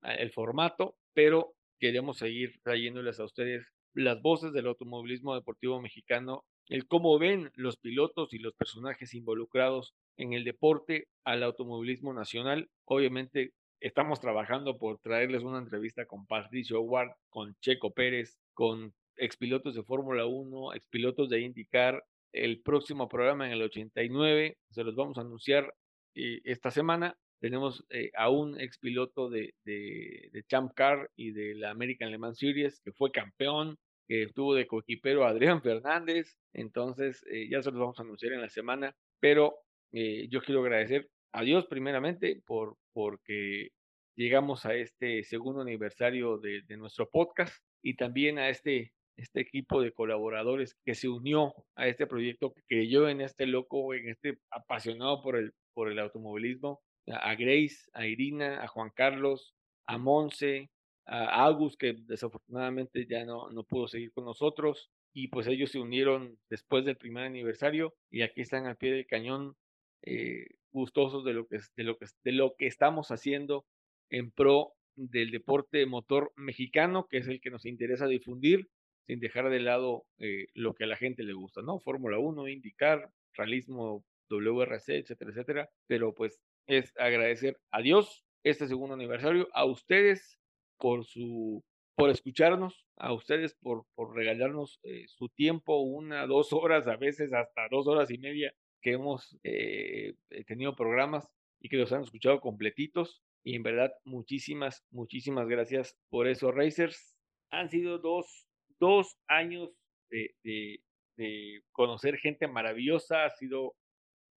el formato, pero queremos seguir trayéndoles a ustedes las voces del automovilismo deportivo mexicano el cómo ven los pilotos y los personajes involucrados en el deporte al automovilismo nacional. Obviamente estamos trabajando por traerles una entrevista con Patricio Ward, con Checo Pérez, con expilotos de Fórmula 1, expilotos de IndyCar. El próximo programa en el 89 se los vamos a anunciar eh, esta semana. Tenemos eh, a un expiloto de, de, de Champ Car y de la American Le Mans Series que fue campeón, que estuvo de coequipero Adrián Fernández. Entonces, eh, ya se los vamos a anunciar en la semana. Pero eh, yo quiero agradecer a Dios primeramente por porque llegamos a este segundo aniversario de, nuestro podcast y también a este, este equipo de colaboradores que se unió a este proyecto, que creyó en este loco, en este apasionado por el, por el automovilismo, a Grace, a Irina, a Juan Carlos, a Monse, a Agus, que desafortunadamente ya no, no pudo seguir con nosotros, y pues ellos se unieron después del primer aniversario y aquí están al pie del cañón eh, gustosos de lo, que, de, lo que, de lo que estamos haciendo en pro del deporte motor mexicano, que es el que nos interesa difundir, sin dejar de lado eh, lo que a la gente le gusta, ¿no? Fórmula 1, indicar, realismo, WRC, etcétera, etcétera. Pero pues es agradecer a Dios este segundo aniversario, a ustedes por su por escucharnos, a ustedes por, por regalarnos eh, su tiempo, una, dos horas, a veces hasta dos horas y media que hemos eh, tenido programas y que los han escuchado completitos. Y en verdad, muchísimas, muchísimas gracias por eso, Racers. Han sido dos, dos años de, de, conocer gente maravillosa, ha sido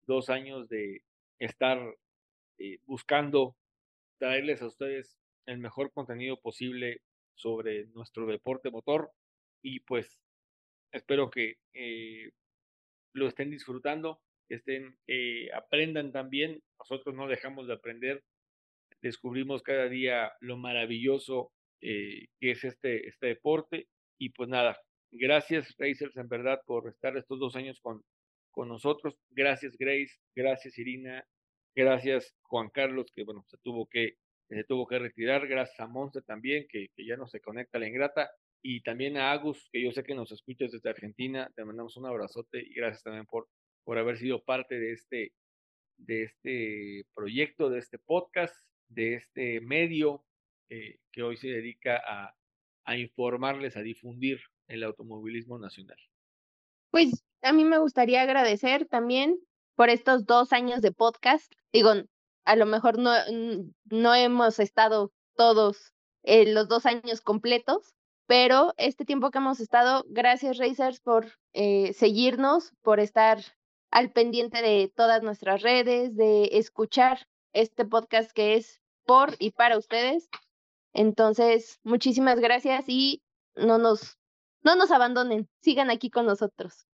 dos años de estar eh, buscando traerles a ustedes el mejor contenido posible sobre nuestro deporte motor y pues espero que eh, lo estén disfrutando. estén, eh, aprendan también. Nosotros no dejamos de aprender, descubrimos cada día lo maravilloso que es este, este deporte. Y pues nada, gracias Racers en verdad por estar estos dos años con, con nosotros. Gracias Grace, gracias Irina, gracias Juan Carlos, que bueno, se tuvo que, se tuvo que retirar. Gracias a Monster también, que, que ya no se conecta la ingrata y también a Agus, que yo sé que nos escuchas desde Argentina, te mandamos un abrazote y gracias también por, por haber sido parte de este, de este proyecto, de este podcast, de este medio eh, que hoy se dedica a, a informarles, a difundir el automovilismo nacional. Pues a mí me gustaría agradecer también por estos dos años de podcast. Digo, a lo mejor no, no hemos estado todos eh, los dos años completos, pero este tiempo que hemos estado, gracias Racers por eh, seguirnos, por estar al pendiente de todas nuestras redes, de escuchar este podcast que es por y para ustedes. Entonces, muchísimas gracias y no nos, no nos abandonen, sigan aquí con nosotros.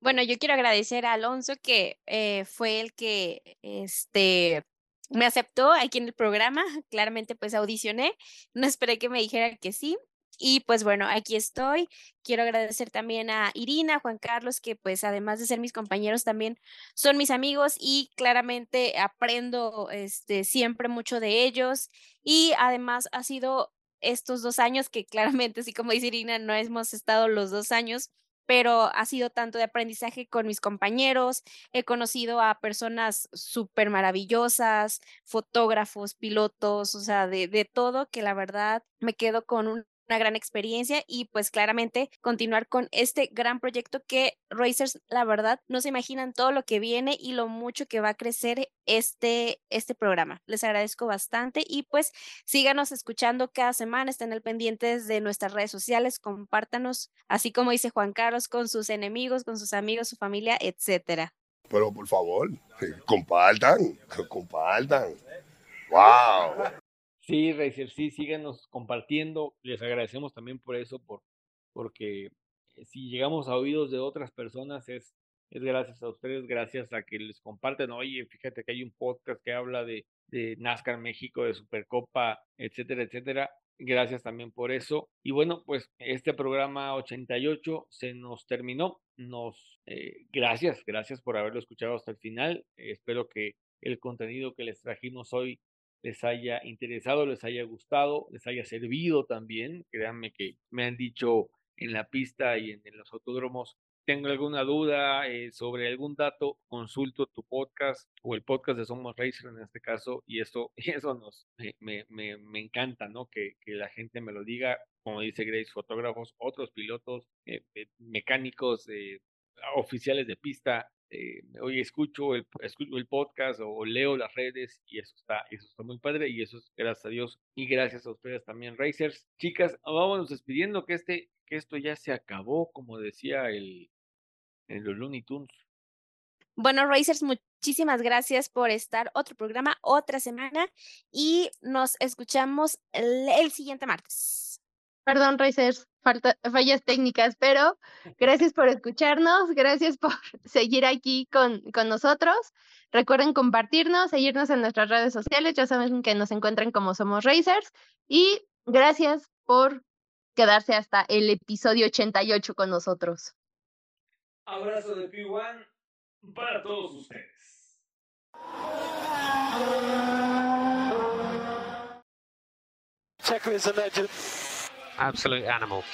Bueno, yo quiero agradecer a Alonso que eh, fue el que este, me aceptó aquí en el programa. Claramente pues audicioné, no esperé que me dijera que sí y pues bueno, aquí estoy. Quiero agradecer también a Irina, Juan Carlos, que pues además de ser mis compañeros también son mis amigos y claramente aprendo este, siempre mucho de ellos. Y además ha sido estos dos años que claramente, así como dice Irina, no hemos estado los dos años, pero ha sido tanto de aprendizaje con mis compañeros, he conocido a personas súper maravillosas, fotógrafos, pilotos, o sea, de, de todo, que la verdad me quedo con un una gran experiencia y pues claramente continuar con este gran proyecto que Racers, la verdad, no se imaginan todo lo que viene y lo mucho que va a crecer este, este programa. Les agradezco bastante y pues síganos escuchando cada semana, estén al pendientes de nuestras redes sociales, compártanos, así como dice Juan Carlos, con sus enemigos, con sus amigos, su familia, etcétera. Pero por favor, compartan, compartan. ¡Wow! Sí, Racer, sí, síganos compartiendo. Les agradecemos también por eso, por, porque eh, si llegamos a oídos de otras personas es, es gracias a ustedes, gracias a que les comparten. Oye, fíjate que hay un podcast que habla de, de NASCAR México, de Supercopa, etcétera, etcétera. Gracias también por eso. Y bueno, pues este programa 88 se nos terminó. Nos, eh, gracias, gracias por haberlo escuchado hasta el final. espero que el contenido que les trajimos hoy les haya interesado, les haya gustado, les haya servido también. Créanme que me han dicho en la pista y en, los autódromos, tengo alguna duda eh, sobre algún dato, consulto tu podcast o el podcast de Somos Racer en este caso, y eso, eso nos, me, me, me encanta, ¿no? Que, la gente me lo diga, como dice Grace, fotógrafos, otros pilotos, eh, eh, mecánicos, oficiales de pista, eh, hoy escucho el, escucho el podcast o leo las redes y eso está, eso está muy padre y eso es gracias a Dios y gracias a ustedes también, Racers. Chicas, vámonos despidiendo que este, que esto ya se acabó, como decía el, en los Looney Tunes. Bueno, Racers, muchísimas gracias por estar otro programa, otra semana y nos escuchamos el siguiente martes. Perdón, Racers, fallas técnicas, pero gracias por escucharnos, gracias por seguir aquí con, con nosotros. Recuerden compartirnos, seguirnos en nuestras redes sociales, ya saben que nos encuentran como Somos Racers y gracias por quedarse hasta el episodio 88 con nosotros. Abrazo de P1 para todos ustedes. Checker is a legend. Absolute animal.